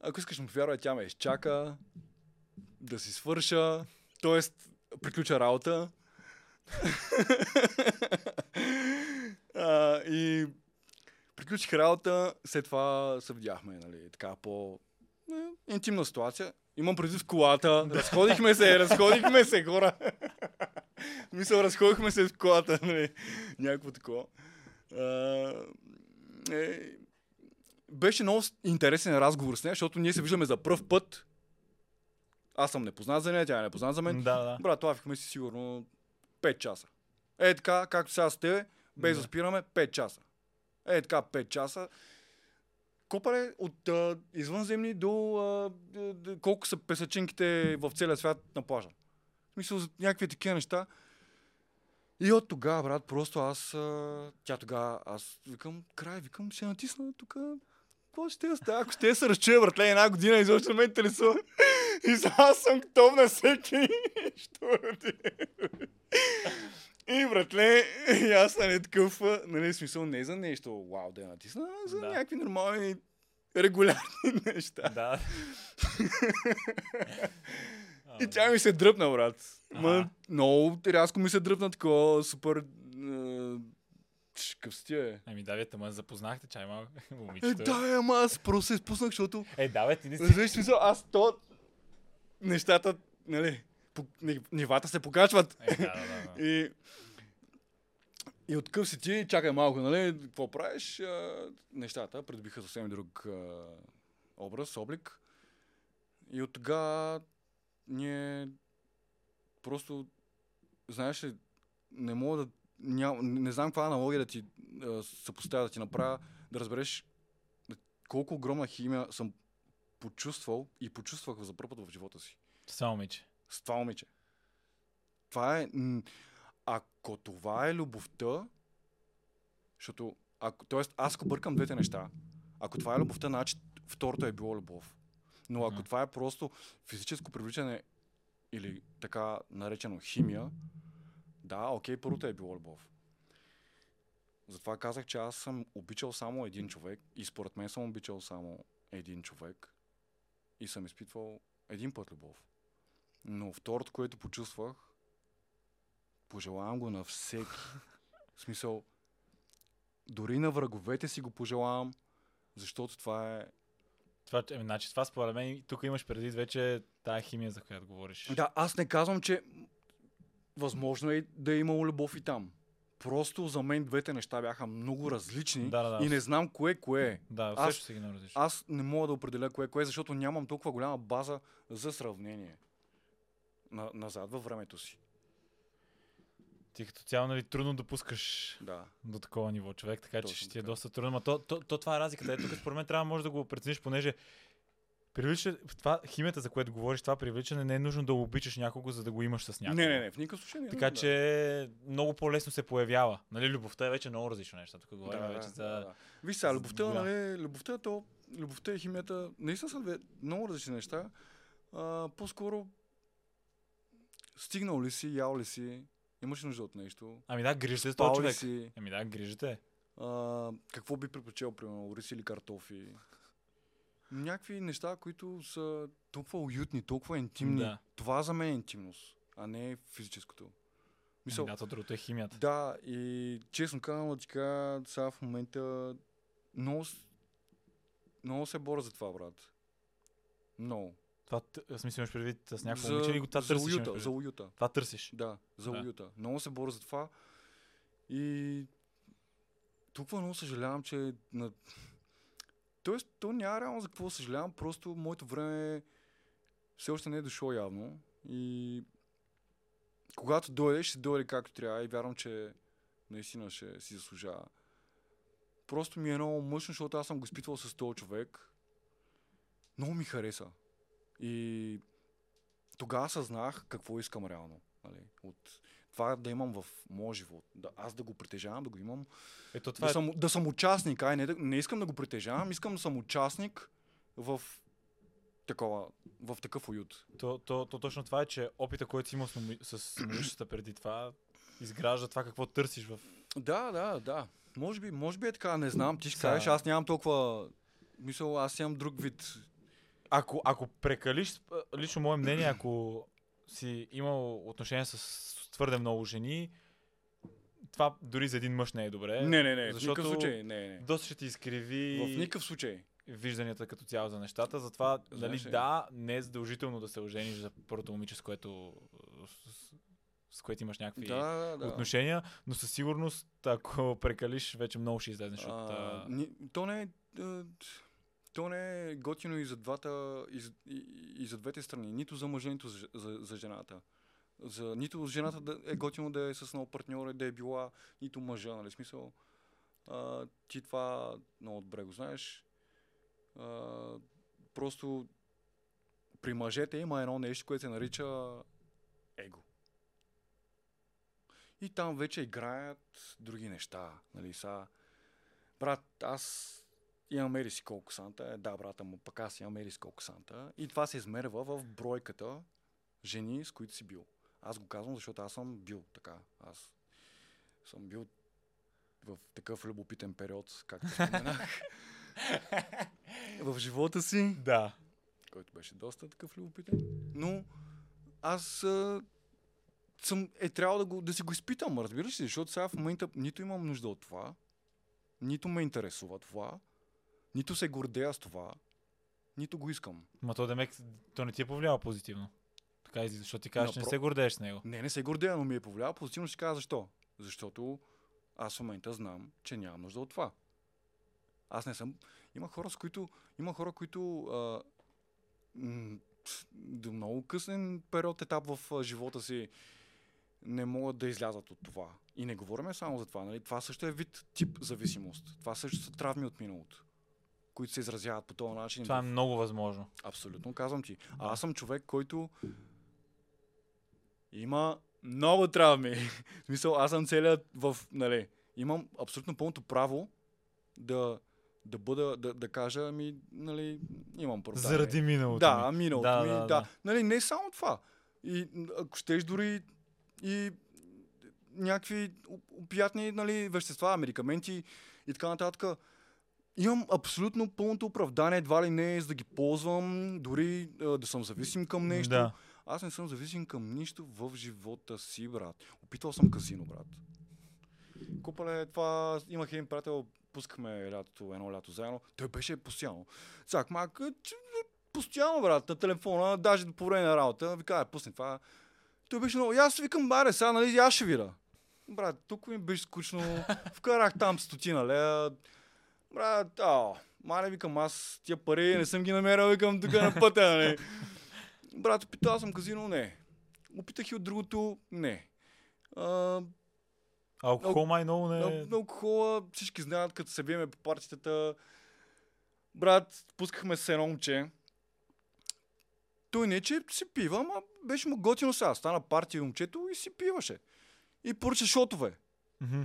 Ако искаш му повярвай, тя ме изчака да си свърша, т.е. приключа работа. а, и приключих работа, след това се видяхме, нали, така по интимна ситуация. Имам предвид в колата, разходихме се, разходихме се, хора. Мисъл, разходихме се в колата, нали, някакво такова. А, е, беше много интересен разговор с нея, защото ние се виждаме за пръв път. Аз съм непознат за нея, тя е непознат за мен. Да, да. Брат, лавихме си сигурно 5 часа. Е така, както сега с тебе, без Да. спираме, 5 часа. Е така, 5 часа. Копаре от а, извънземни до а, колко са песачинките в целия свят на плажа. В смисъл, за някакви такива неща. И от тогава, брат, просто аз, а, тя тогава, аз викам, край, викам, ще натисна тук. Какво ще я става? Ако ще се разчуя, братле, една година изобщо не ме интересува. И аз съм готов на всеки. Що ти? И, братле, и аз нали такъв, нали, смисъл не за нещо, вау, да я натисна, а за Да. някакви нормални, регулярни неща. Да. И тя ми се дръпна, брат. Ма, много рязко ми се дръпна такова супер... е, Ч, Къв си ти, е? Ами да, вие ма запознахте, чай малко, Е, момичето. да, ама аз просто се спуснах, защото... Е, да, бе, ти не си. Разбираш, смисъл, аз то... Нещата, нали, нивата се покачват. Е, да, да, да. И, и от къв си ти, чакай малко, нали, какво правиш? А, нещата придобиха съвсем друг а, образ, облик. И от тогава ние просто, знаеш ли, не мога да, ням, не знам каква аналогия да ти а, съпоставя, да ти направя, да разбереш колко огромна химия съм почувствал и почувствах за първ път в живота си Само момиче. С това момиче. Това е... Ако това е любовта, защото... Ако, тоест, аз ако бъркам двете неща, ако това е любовта, значи второто е било любов. Но ако Мгм. това е просто физическо привличане или така наречено химия, да, окей, първото е било любов. Затова казах, че аз съм обичал само един човек и според мен съм обичал само един човек и съм изпитвал един път любов. Но второто, което почувствах, пожелавам го на всеки. В смисъл, дори на враговете си го пожелавам, защото това е... Това, ами, значи, това според мен, тук имаш предвид вече тая химия, за която говориш. Да, аз не казвам, че възможно е да е имало любов и там. Просто за мен двете неща бяха много различни Да, да, да. и не знам кое кое е. Да, Аз- също си ги различно. Аз не мога да определя кое кое, е, защото нямам толкова голяма база за сравнение на, назад във времето си. Ти като цяло, нали, трудно допускаш Да. до такова ниво човек, така че Точно ще ти е доста трудно. Но то, то, то, това е разликата. Е, тук според мен трябва може да го прецениш, понеже привлича, това, химията, за което говориш, това привличане не е нужно да обичаш някого, за да го имаш с някого. Не, не, не, в никакъв случай не. е Така нужно, че много по-лесно се появява. Нали, любовта е вече много различно нещо. Тук да. говорим да, вече да, за... да, да. Виж сега, любовта, голяма. нали, любовта, то, любовта и химията, наистина са две много различни неща. А, по-скоро стигнал ли си, ял ли си, имаш нужда от нещо, Ами да, грижите спал този човек. си, Ами да, грижите. а, какво би предпочел, примерно, рис или картофи. Някакви неща, които са толкова уютни, толкова интимни. Да. Това за мен е интимност, а не физическото. Мисъл, Ами Да, то другото е химията. да, и честно казвам, кажа, сега в момента много, много се боря за това, брат. Много. Това, смисъл имаш предвид с някакво момиче или го това за търсиш? уюта, за уюта. Това търсиш. Да, за Да. уюта. Много се боря за това. И толкова много съжалявам, че на... Тоест, то няма реално за какво съжалявам, просто моето време все още не е дошло явно. И когато дойде, ще дойде както трябва и вярвам, че наистина ще си заслужава. Просто ми е много мъчно, защото аз съм го изпитвал с този човек. Много ми хареса. И тогава съзнах какво искам реално. Нали? От това да имам в моя живот. Да, аз да го притежавам, да го имам. Ето това Да е съм, да съм участник. Ай, не, не искам да го притежавам, искам да съм участник в такова, в такъв уют. То, то, то, точно това е, че опита, който си имал с, с момичета преди това, изгражда това какво търсиш в... Да, да, да. Може би, може би е така, не знам. Ти ще кажеш, аз нямам толкова... Мисъл, аз имам друг вид. Ако, ако прекалиш, лично мое мнение, ако си имал отношение с твърде много жени, това дори за един мъж не е добре. Не, не, не. В защото никакъв случай. Не, не. Доста ще ти изкриви В никакъв случай. вижданията като цяло за нещата. Затова, нали, да, не е задължително да се ожениш за първото момиче, с което, с, с, което имаш някакви Да, да, отношения, но със сигурност, ако прекалиш, вече много ще излезнеш от... А, а, ни, то не е... То не е готино и за, двата, и, и, и за двете страни. Нито за мъжа, нито за, за, за жената. За, нито жената да е готино да е с нов партньор, и да е била, нито мъжа, нали? Смисъл, а, ти това много добре го знаеш. А, просто при мъжете има едно нещо, което се нарича его. И там вече играят други неща. Нали, са, брат, аз имам си колко санта. Е, да, брата му, пък аз имам ери си колко санта. И това се измерва в бройката жени, с които си бил. Аз го казвам, защото аз съм бил така. Аз съм бил в такъв любопитен период, както споменах. в живота си Да. който беше доста такъв любопитен. Но аз а, съм, е трябвало да, го, да си го изпитам, разбираш ли? Защото сега в момента нито имам нужда от това, нито ме интересува това, нито се гордея с това, нито го искам. Ма то демек, то не ти е повлияло позитивно. Така излиза, защото ти казваш, че не Напро- се гордееш с него. Не, не се гордея, но ми е повлияло позитивно. Ще кажа защо. Защото аз в момента знам, че нямам нужда от това. Аз не съм... Има хора, с които... Има хора, които... А, м- до много късен период, етап в а, живота си не могат да излязат от това. И не говорим само за това. Нали? Това също е вид тип зависимост. Това също са травми от миналото, които се изразяват по този начин. Това е много възможно. Абсолютно, казвам ти. А аз съм човек, който има много травми. В смисъл, аз съм целият в, нали, имам абсолютно пълното право да, да бъда, да, да кажа, ами, нали, имам проблеми. Заради миналото Да, ми. миналото Да, ми, да, да, да. Нали, не само това. И ако щеш дори и някакви опиятни нали, вещества, медикаменти и така нататък. Имам абсолютно пълното оправдание, едва ли не, за да ги ползвам, дори а, да съм зависим към нещо. Да. Аз не съм зависим към нищо в живота си, брат. Опитвал съм казино, брат. Купале, това имах един приятел, пускахме лятото, едно лято заедно. Той беше постоянно. Цак, мак, постоянно, брат, на телефона, даже по време на работа, вика, «Е, пусни това. Той беше много, и аз викам, баре, сега, нали, аз ще видя. Брат, тук ми беше скучно, вкарах там стотина лея. Брат, а, мале, викам, аз тия пари не съм ги намерил, викам, тук на пътя, нали. Брат, опитал съм казино, не. Опитах и от другото, не. А, Алкохол май много не... на, на алкохола всички знаят, като се биеме по партията. Брат, пускахме се едно момче. Той не, че си пива, ама беше му готино сега. Стана партия момчето и си пиваше. И поръча шотове. Мгм.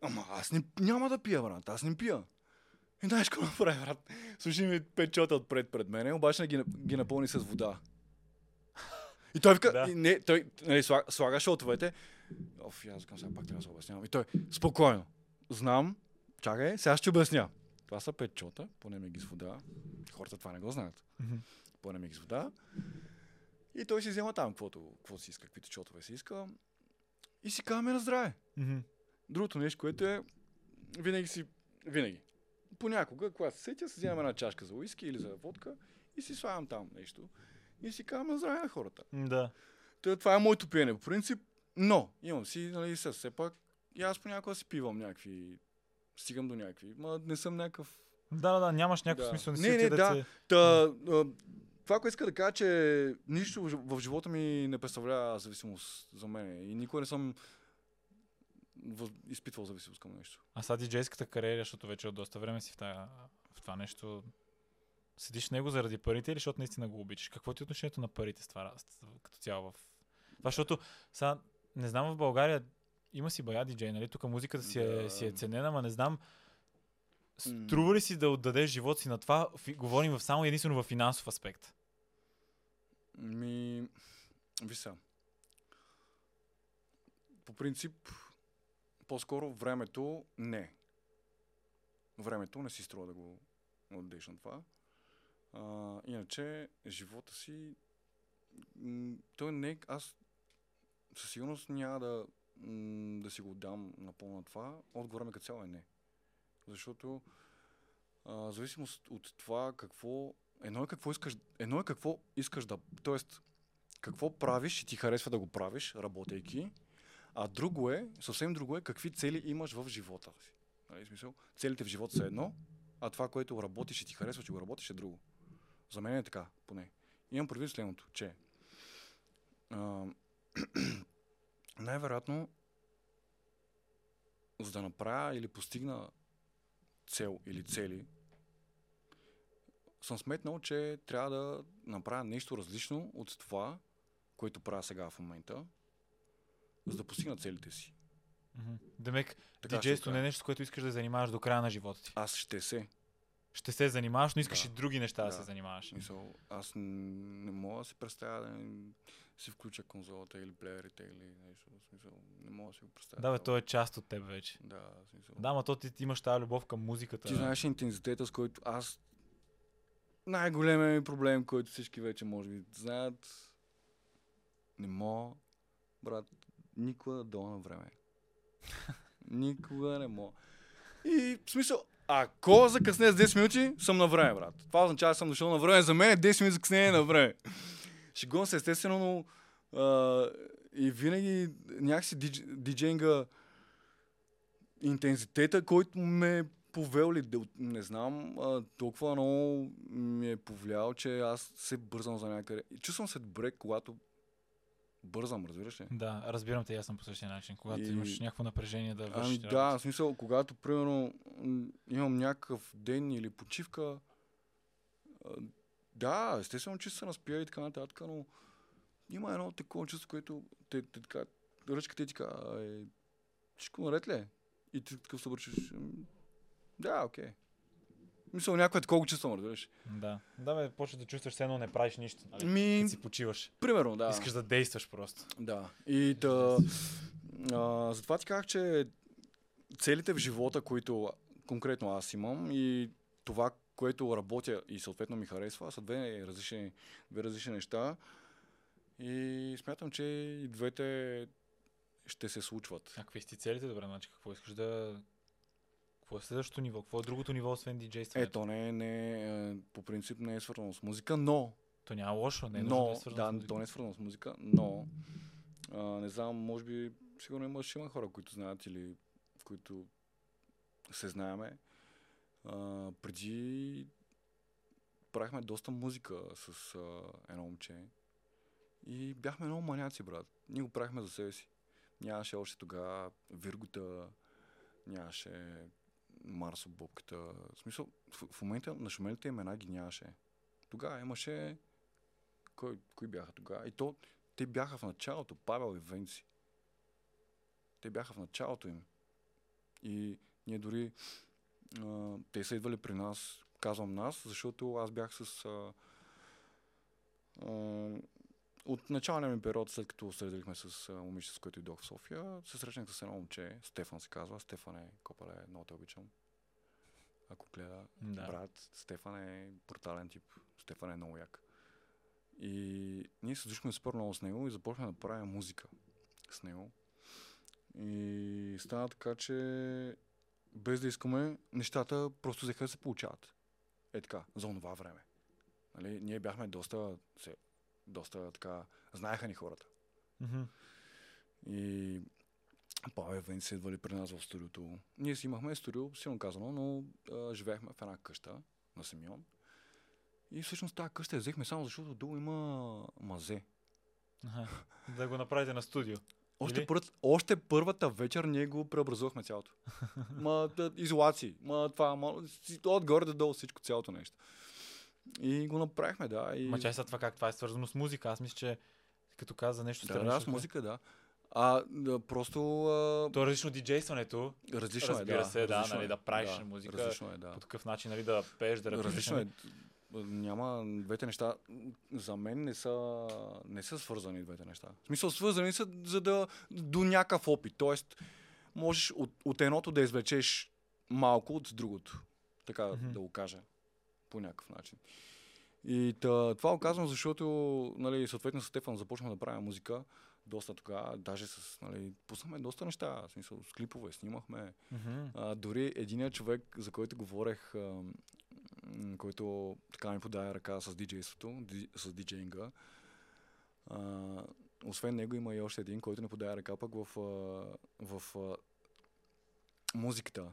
Ама аз не, няма да пия, брат. Аз не пия. И знаеш какво направи, брат? Слушай ми пет чота отпред пред мене, обаче ги, ги напълни с вода. И той вика, Да. и не, той нали, слага, слага шотовете. Оф, аз викам, сега пак трябва да се обяснявам. И той, спокойно, знам, чакай, сега ще обясня. Това са пет чота, поне ми ги с вода. Хората това не го знаят. Мгм. Поне ми ги с вода. И той си взема там, каквото, каквото си иска, каквито чотове си иска. И си казваме на здраве. Мгм. Другото нещо, което е, винаги си, винаги, понякога, когато се сетя, си вземам една чашка за уиски или за водка и си слагам там нещо. И си казвам здраве на хората. Да. Та, това е моето пиене по принцип, но имам си, нали, се, все пак, и аз понякога си пивам някакви, стигам до някакви, ма не съм някакъв Да, да, да, нямаш някакъв Да. смисъл. Не, не, отиде да. се- Та, това, което иска да кажа, че нищо в жи- в живота ми не представлява зависимост за мен. И никога не съм изпитвал зависимост към нещо. А сега диджейската кариера, защото вече от доста време си в, тая, в това нещо, седиш в него заради парите или защото наистина го обичаш? Какво ти е отношението на парите с това като цяло в... Това, защото сега, не знам в България, има си бая диджей, нали? Тук музиката си, е, Да. си е ценена, ама не знам. Струва ли си да отдадеш живот си на това? Говорим в само единствено в финансов аспект. Ми, ви са. По принцип, по-скоро времето не. Времето не си струва да го отдеш на това. А, иначе, живота си, той не, аз със сигурност няма да, да си го дам напълно на това. Отговора ми като цяло е не. Защото а, зависимост от това какво едно е какво искаш, едно е какво искаш да, тоест какво правиш и ти харесва да го правиш, работейки, а друго е, съвсем друго е, какви цели имаш в живота си. Нали, смисъл, целите в живота са едно, а това, което работиш и ти харесва, че го работиш е друго. За мен е така, поне. Имам предвид следното, че а, най-вероятно за да направя или постигна цел или цели, съм сметнал, че трябва да направя нещо различно от това, което правя сега в момента, за да постигна целите си. Мгм. Демек, Така диджейство ще не е кажа. нещо, което искаш да занимаваш до края на живота ти. Аз ще се. Ще се занимаваш, но искаш Да. и други неща да, Да. се занимаваш. Мисъл, аз не мога да си представя да си включа конзолата или плеерите или нещо. Смисъл, не мога да си го представя. Да, бе, то е част от теб вече. Да, смисъл. Да, ма то ти, ти имаш тази любов към музиката. Ти знаеш интензитета, с който аз... Най-големият ми проблем, който всички вече може би знаят, не мога, брат, никога да дойда на време. никога не мога. И в смисъл, ако закъсне с 10 минути, съм на време, брат. Това означава, че съм дошъл на време. За мен е 10 минути закъснение на време. Шегувам се естествено, но а, и винаги някакси дидж, диджейнга интензитета, който ме е повел ли, не знам, а, толкова много ми е повлиял, че аз се бързам за някъде. И чувствам се добре, когато бързам, разбираш ли? Да, разбирам те, аз съм по същия начин. Когато И- имаш някакво напрежение да Ами вършиш да, работа. в смисъл, когато, примерно, имам някакъв ден или почивка, да, естествено, че се наспия и така нататък, но има едно такова чувство, което те, те така, ръчката ти така, е, всичко наред ли е? И ти такъв се обръчаш, «М, да, окей. Мисля, някое такова чувствам, разбираш. Да, да бе, почваш да чувстваш, все едно не правиш нищо. Нали? Ми, Като си почиваш. примерно, да. Искаш да действаш просто. Да. И да, а, затова ти казах, че целите в живота, които конкретно аз имам и това, което работя и съответно ми харесва, са две различни, две различни неща. И смятам, че и двете ще се случват. А какви си целите, добре, значи какво искаш да... Какво е следващото ниво? Какво е другото ниво, освен диджействането? Ето, не, не, е, по принцип не е свързано с музика, но То няма лошо, не е но, да е свързано с да, музика. то не е свързано с музика, но а, не знам, може би, сигурно има, ще има хора, които знаят или които се знаеме. А, преди правихме доста музика с а, едно момче и бяхме много маняци, брат. Ние го правихме за себе си. Нямаше още тогава Виргота, нямаше Марсо Бобката. В смисъл, в, в момента на шумените имена ги нямаше. Тогава имаше кой, кои бяха тогава? И то, те бяха в началото, Павел и Венци. Те бяха в началото им. И ние дори, а, те са идвали при нас, казвам нас, защото аз бях с... А, а, от началния ми период, след като се разделихме с момиче, с което идох в София, се срещнах с едно момче, Стефан се казва. Стефан е, копале, много те обичам. Ако гледа, Да. брат, Стефан е брутален тип. Стефан е много як. И ние се дружихме супер много с него и започнахме да правим музика с него. И стана така, че без да искаме, нещата просто взеха да се получават. Е така, за онова време. Нали? Ние бяхме доста, се, доста така, знаеха ни хората. Мгм. И Павел Вен се идвали при нас в студиото. Ние си имахме студио, силно казано, но а, живеехме в една къща на Симеон. И всъщност тази къща я взехме само защото долу има мазе. Аха. Да го направите на студио. Още, пър, още първата вечер ние го преобразувахме цялото. ма, да, изолации, ма това, ма, отгоре до долу всичко, цялото нещо. И го направихме, да. И... Ма чай са това как това е свързано с музика. Аз мисля, че като каза нещо да, странично. да, с музика, да. А, да, просто а, То е различно диджействането. различно разбира е, да. се, да, различно нали, е, да правиш музика. Различно е, да. По такъв начин, нали, да пееш, да рапираш. Различно е. нали? Няма двете неща. За мен не са, не са свързани двете неща. В смисъл, свързани са за да до някакъв опит. Тоест, можеш от, от едното да извлечеш малко от другото. Така Мгм. да го кажа. По някакъв начин. И та, това го казвам, защото, нали, съответно с Стефан започнахме да правим музика. Доста тогава, даже с, нали, пуснахме доста неща, в смисъл, с клипове снимахме. Мгм. А, дори единият човек, за който говорех, а, който така ми подаде ръка с диджейството, ди, с диджейнга, а, освен него има и още един, който не подаде ръка пък в, в а, музиката.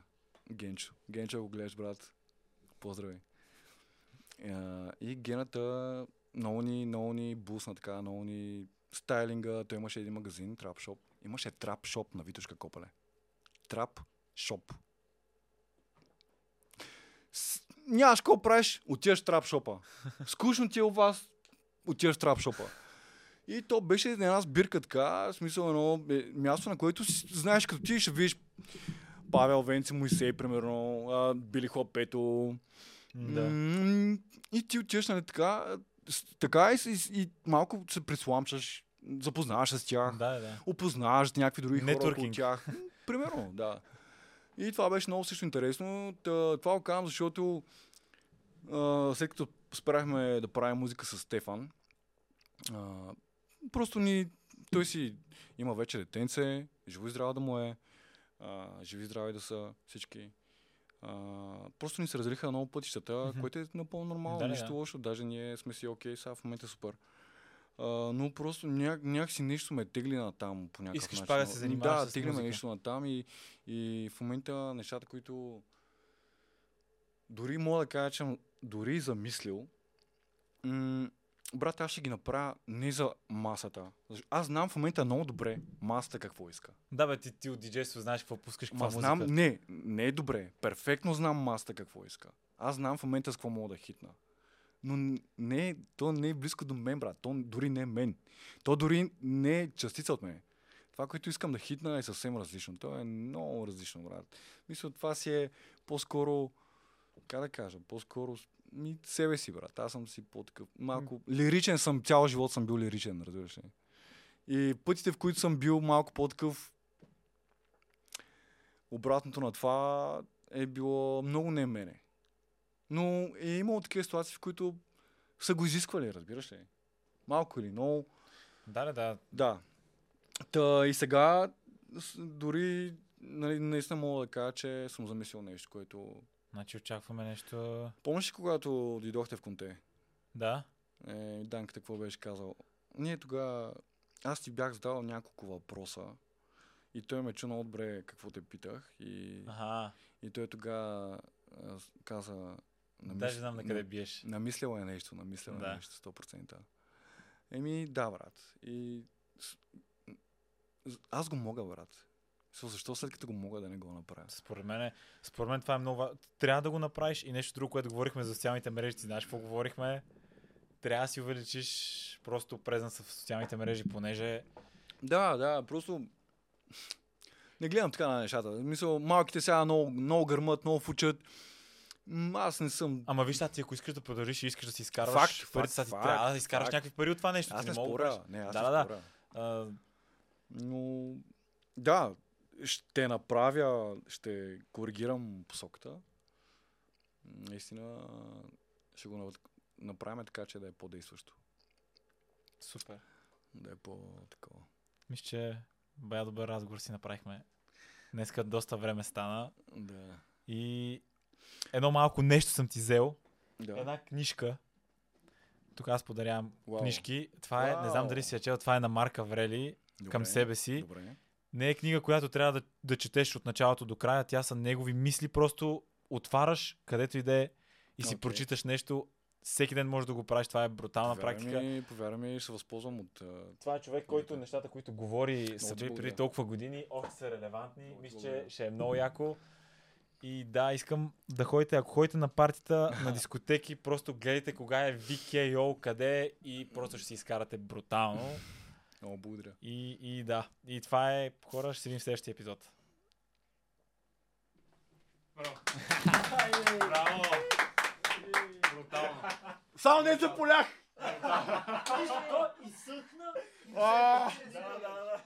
Генчо. Генчо, ако гледаш, брат, поздрави. И гената много ни, много ни бусна така, много ни стайлинга. Той имаше един магазин, Трап Шоп. Имаше Трап Шоп на Витушка Копале. Трап Шоп. С... Нямаш какво правиш, отиваш в трап шопа. Скучно ти е у вас, отиваш в трап шопа. И то беше една сбирка така, в смисъл едно е, място, на което си, знаеш, като ти ще видиш Павел Венци, Моисей, примерно, Били Хлопето. Да. М, И ти отиваш, нали, така, така и, и, и малко се присламчаш, запознаваш се с тях Да, да. опознаваш някакви други хора около Нетворкинг. тях. Примерно, да. И това беше много също интересно. Та, това го казвам, защото а, след като спряхме да правим музика с Стефан, а, просто ни, той си има вече детенце, живо и здраво да му е, а, живи и здрави да са всички. А, просто ни се разделиха много пътищата, Мгм. което е напълно нормално, Да, нищо да. лошо. Даже ние сме си окей, сега в момента е супер. А, но просто няк, някакси нещо ме тегли на там по някакъв Искаш начин. пак да се занимаваш Да, тегли ме нещо на там и, и в момента нещата, които дори мога да кажа, че дори замислил, м- брат, аз ще ги направя не за масата. Аз знам в момента много добре масата какво иска. Да, бе, ти, ти от диджейство знаеш какво пускаш, каква Ма музика. знам, не, не е добре. Перфектно знам масата какво иска. Аз знам в момента с какво мога да хитна. Но не, то не е близко до мен, брат. То дори не е мен. То дори не е частица от мен. Това, което искам да хитна е съвсем различно. То е много различно, брат. Мисля, това си е по-скоро, как да кажа, по-скоро ми, себе си, брат. Аз съм си по-такъв, малко лиричен съм, цял живот съм бил лиричен, разбираш ли. И пътите, в които съм бил малко по-такъв, обратното на това е било много не мене. Но е имало такива ситуации, в които са го изисквали, разбираш ли? Малко или много. Да, да, да. Да. Та и сега дори нали, наистина мога да кажа, че съм замислил нещо, което... Значи очакваме нещо... Помниш ли, когато дойдохте в Конте? Да? Е, Данката какво беше казал? Ние тогава... Аз ти бях задал няколко въпроса и той ме чу много добре какво те питах и, Ага. и той тогава каза... Даже знам на къде биеш. Намислял е нещо, намислял е Да. нещо, 100%. Еми, да, брат. И аз го мога, брат. Со, защо след като го мога да не го направя? Според мен, според мен това е много. Трябва да го направиш и нещо друго, което говорихме за социалните мрежи. Ти знаеш какво говорихме? Трябва да си увеличиш просто презенса в социалните мрежи, понеже Да, да, просто не гледам така на нещата. Мисъл, малките сега много, много гърмат, много фучат. Аз не съм... Ама виж, ти ако искаш да продължиш и искаш да си изкарваш Факт, сега факт, ти факт, трябва да изкарваш факт. някакви пари от това нещо. Аз ти не мога правиш. Не, аз Да, не да, споря. А, Но да, ще направя, ще коригирам посоката. Наистина ще го направим така, че да е по-действащо. супер. Да е по-такова. Мисля, че Бая добър разговор си направихме. Днеска доста време стана. Да. И едно малко нещо съм ти взел. да. Една книжка. Тук аз подарявам Вау. книжки. Това е, не знам дали си я чел, това е на Марка Врели към Добре. себе си. Добре. Не е книга, която трябва да, да четеш от началото до края. Тя са негови мисли. Просто отваряш където и да е и си Окей. прочиташ нещо. Всеки ден можеш да го правиш. Това е брутална Повярвай практика. Ми, повярвай ми, ще възползвам от... Това е човек, който нещата, които говори, били преди толкова години, още са релевантни. Мисля, че ще е много яко. И да, искам да ходите, ако ходите на партита, на дискотеки, просто гледайте кога е VKO, къде е и просто ще си изкарате брутално. Много благодаря. И, и да, и това е, хора, ще видим в следващия епизод. Браво! Браво! Брутално! Само не се полях! И съхна! А! Да, да,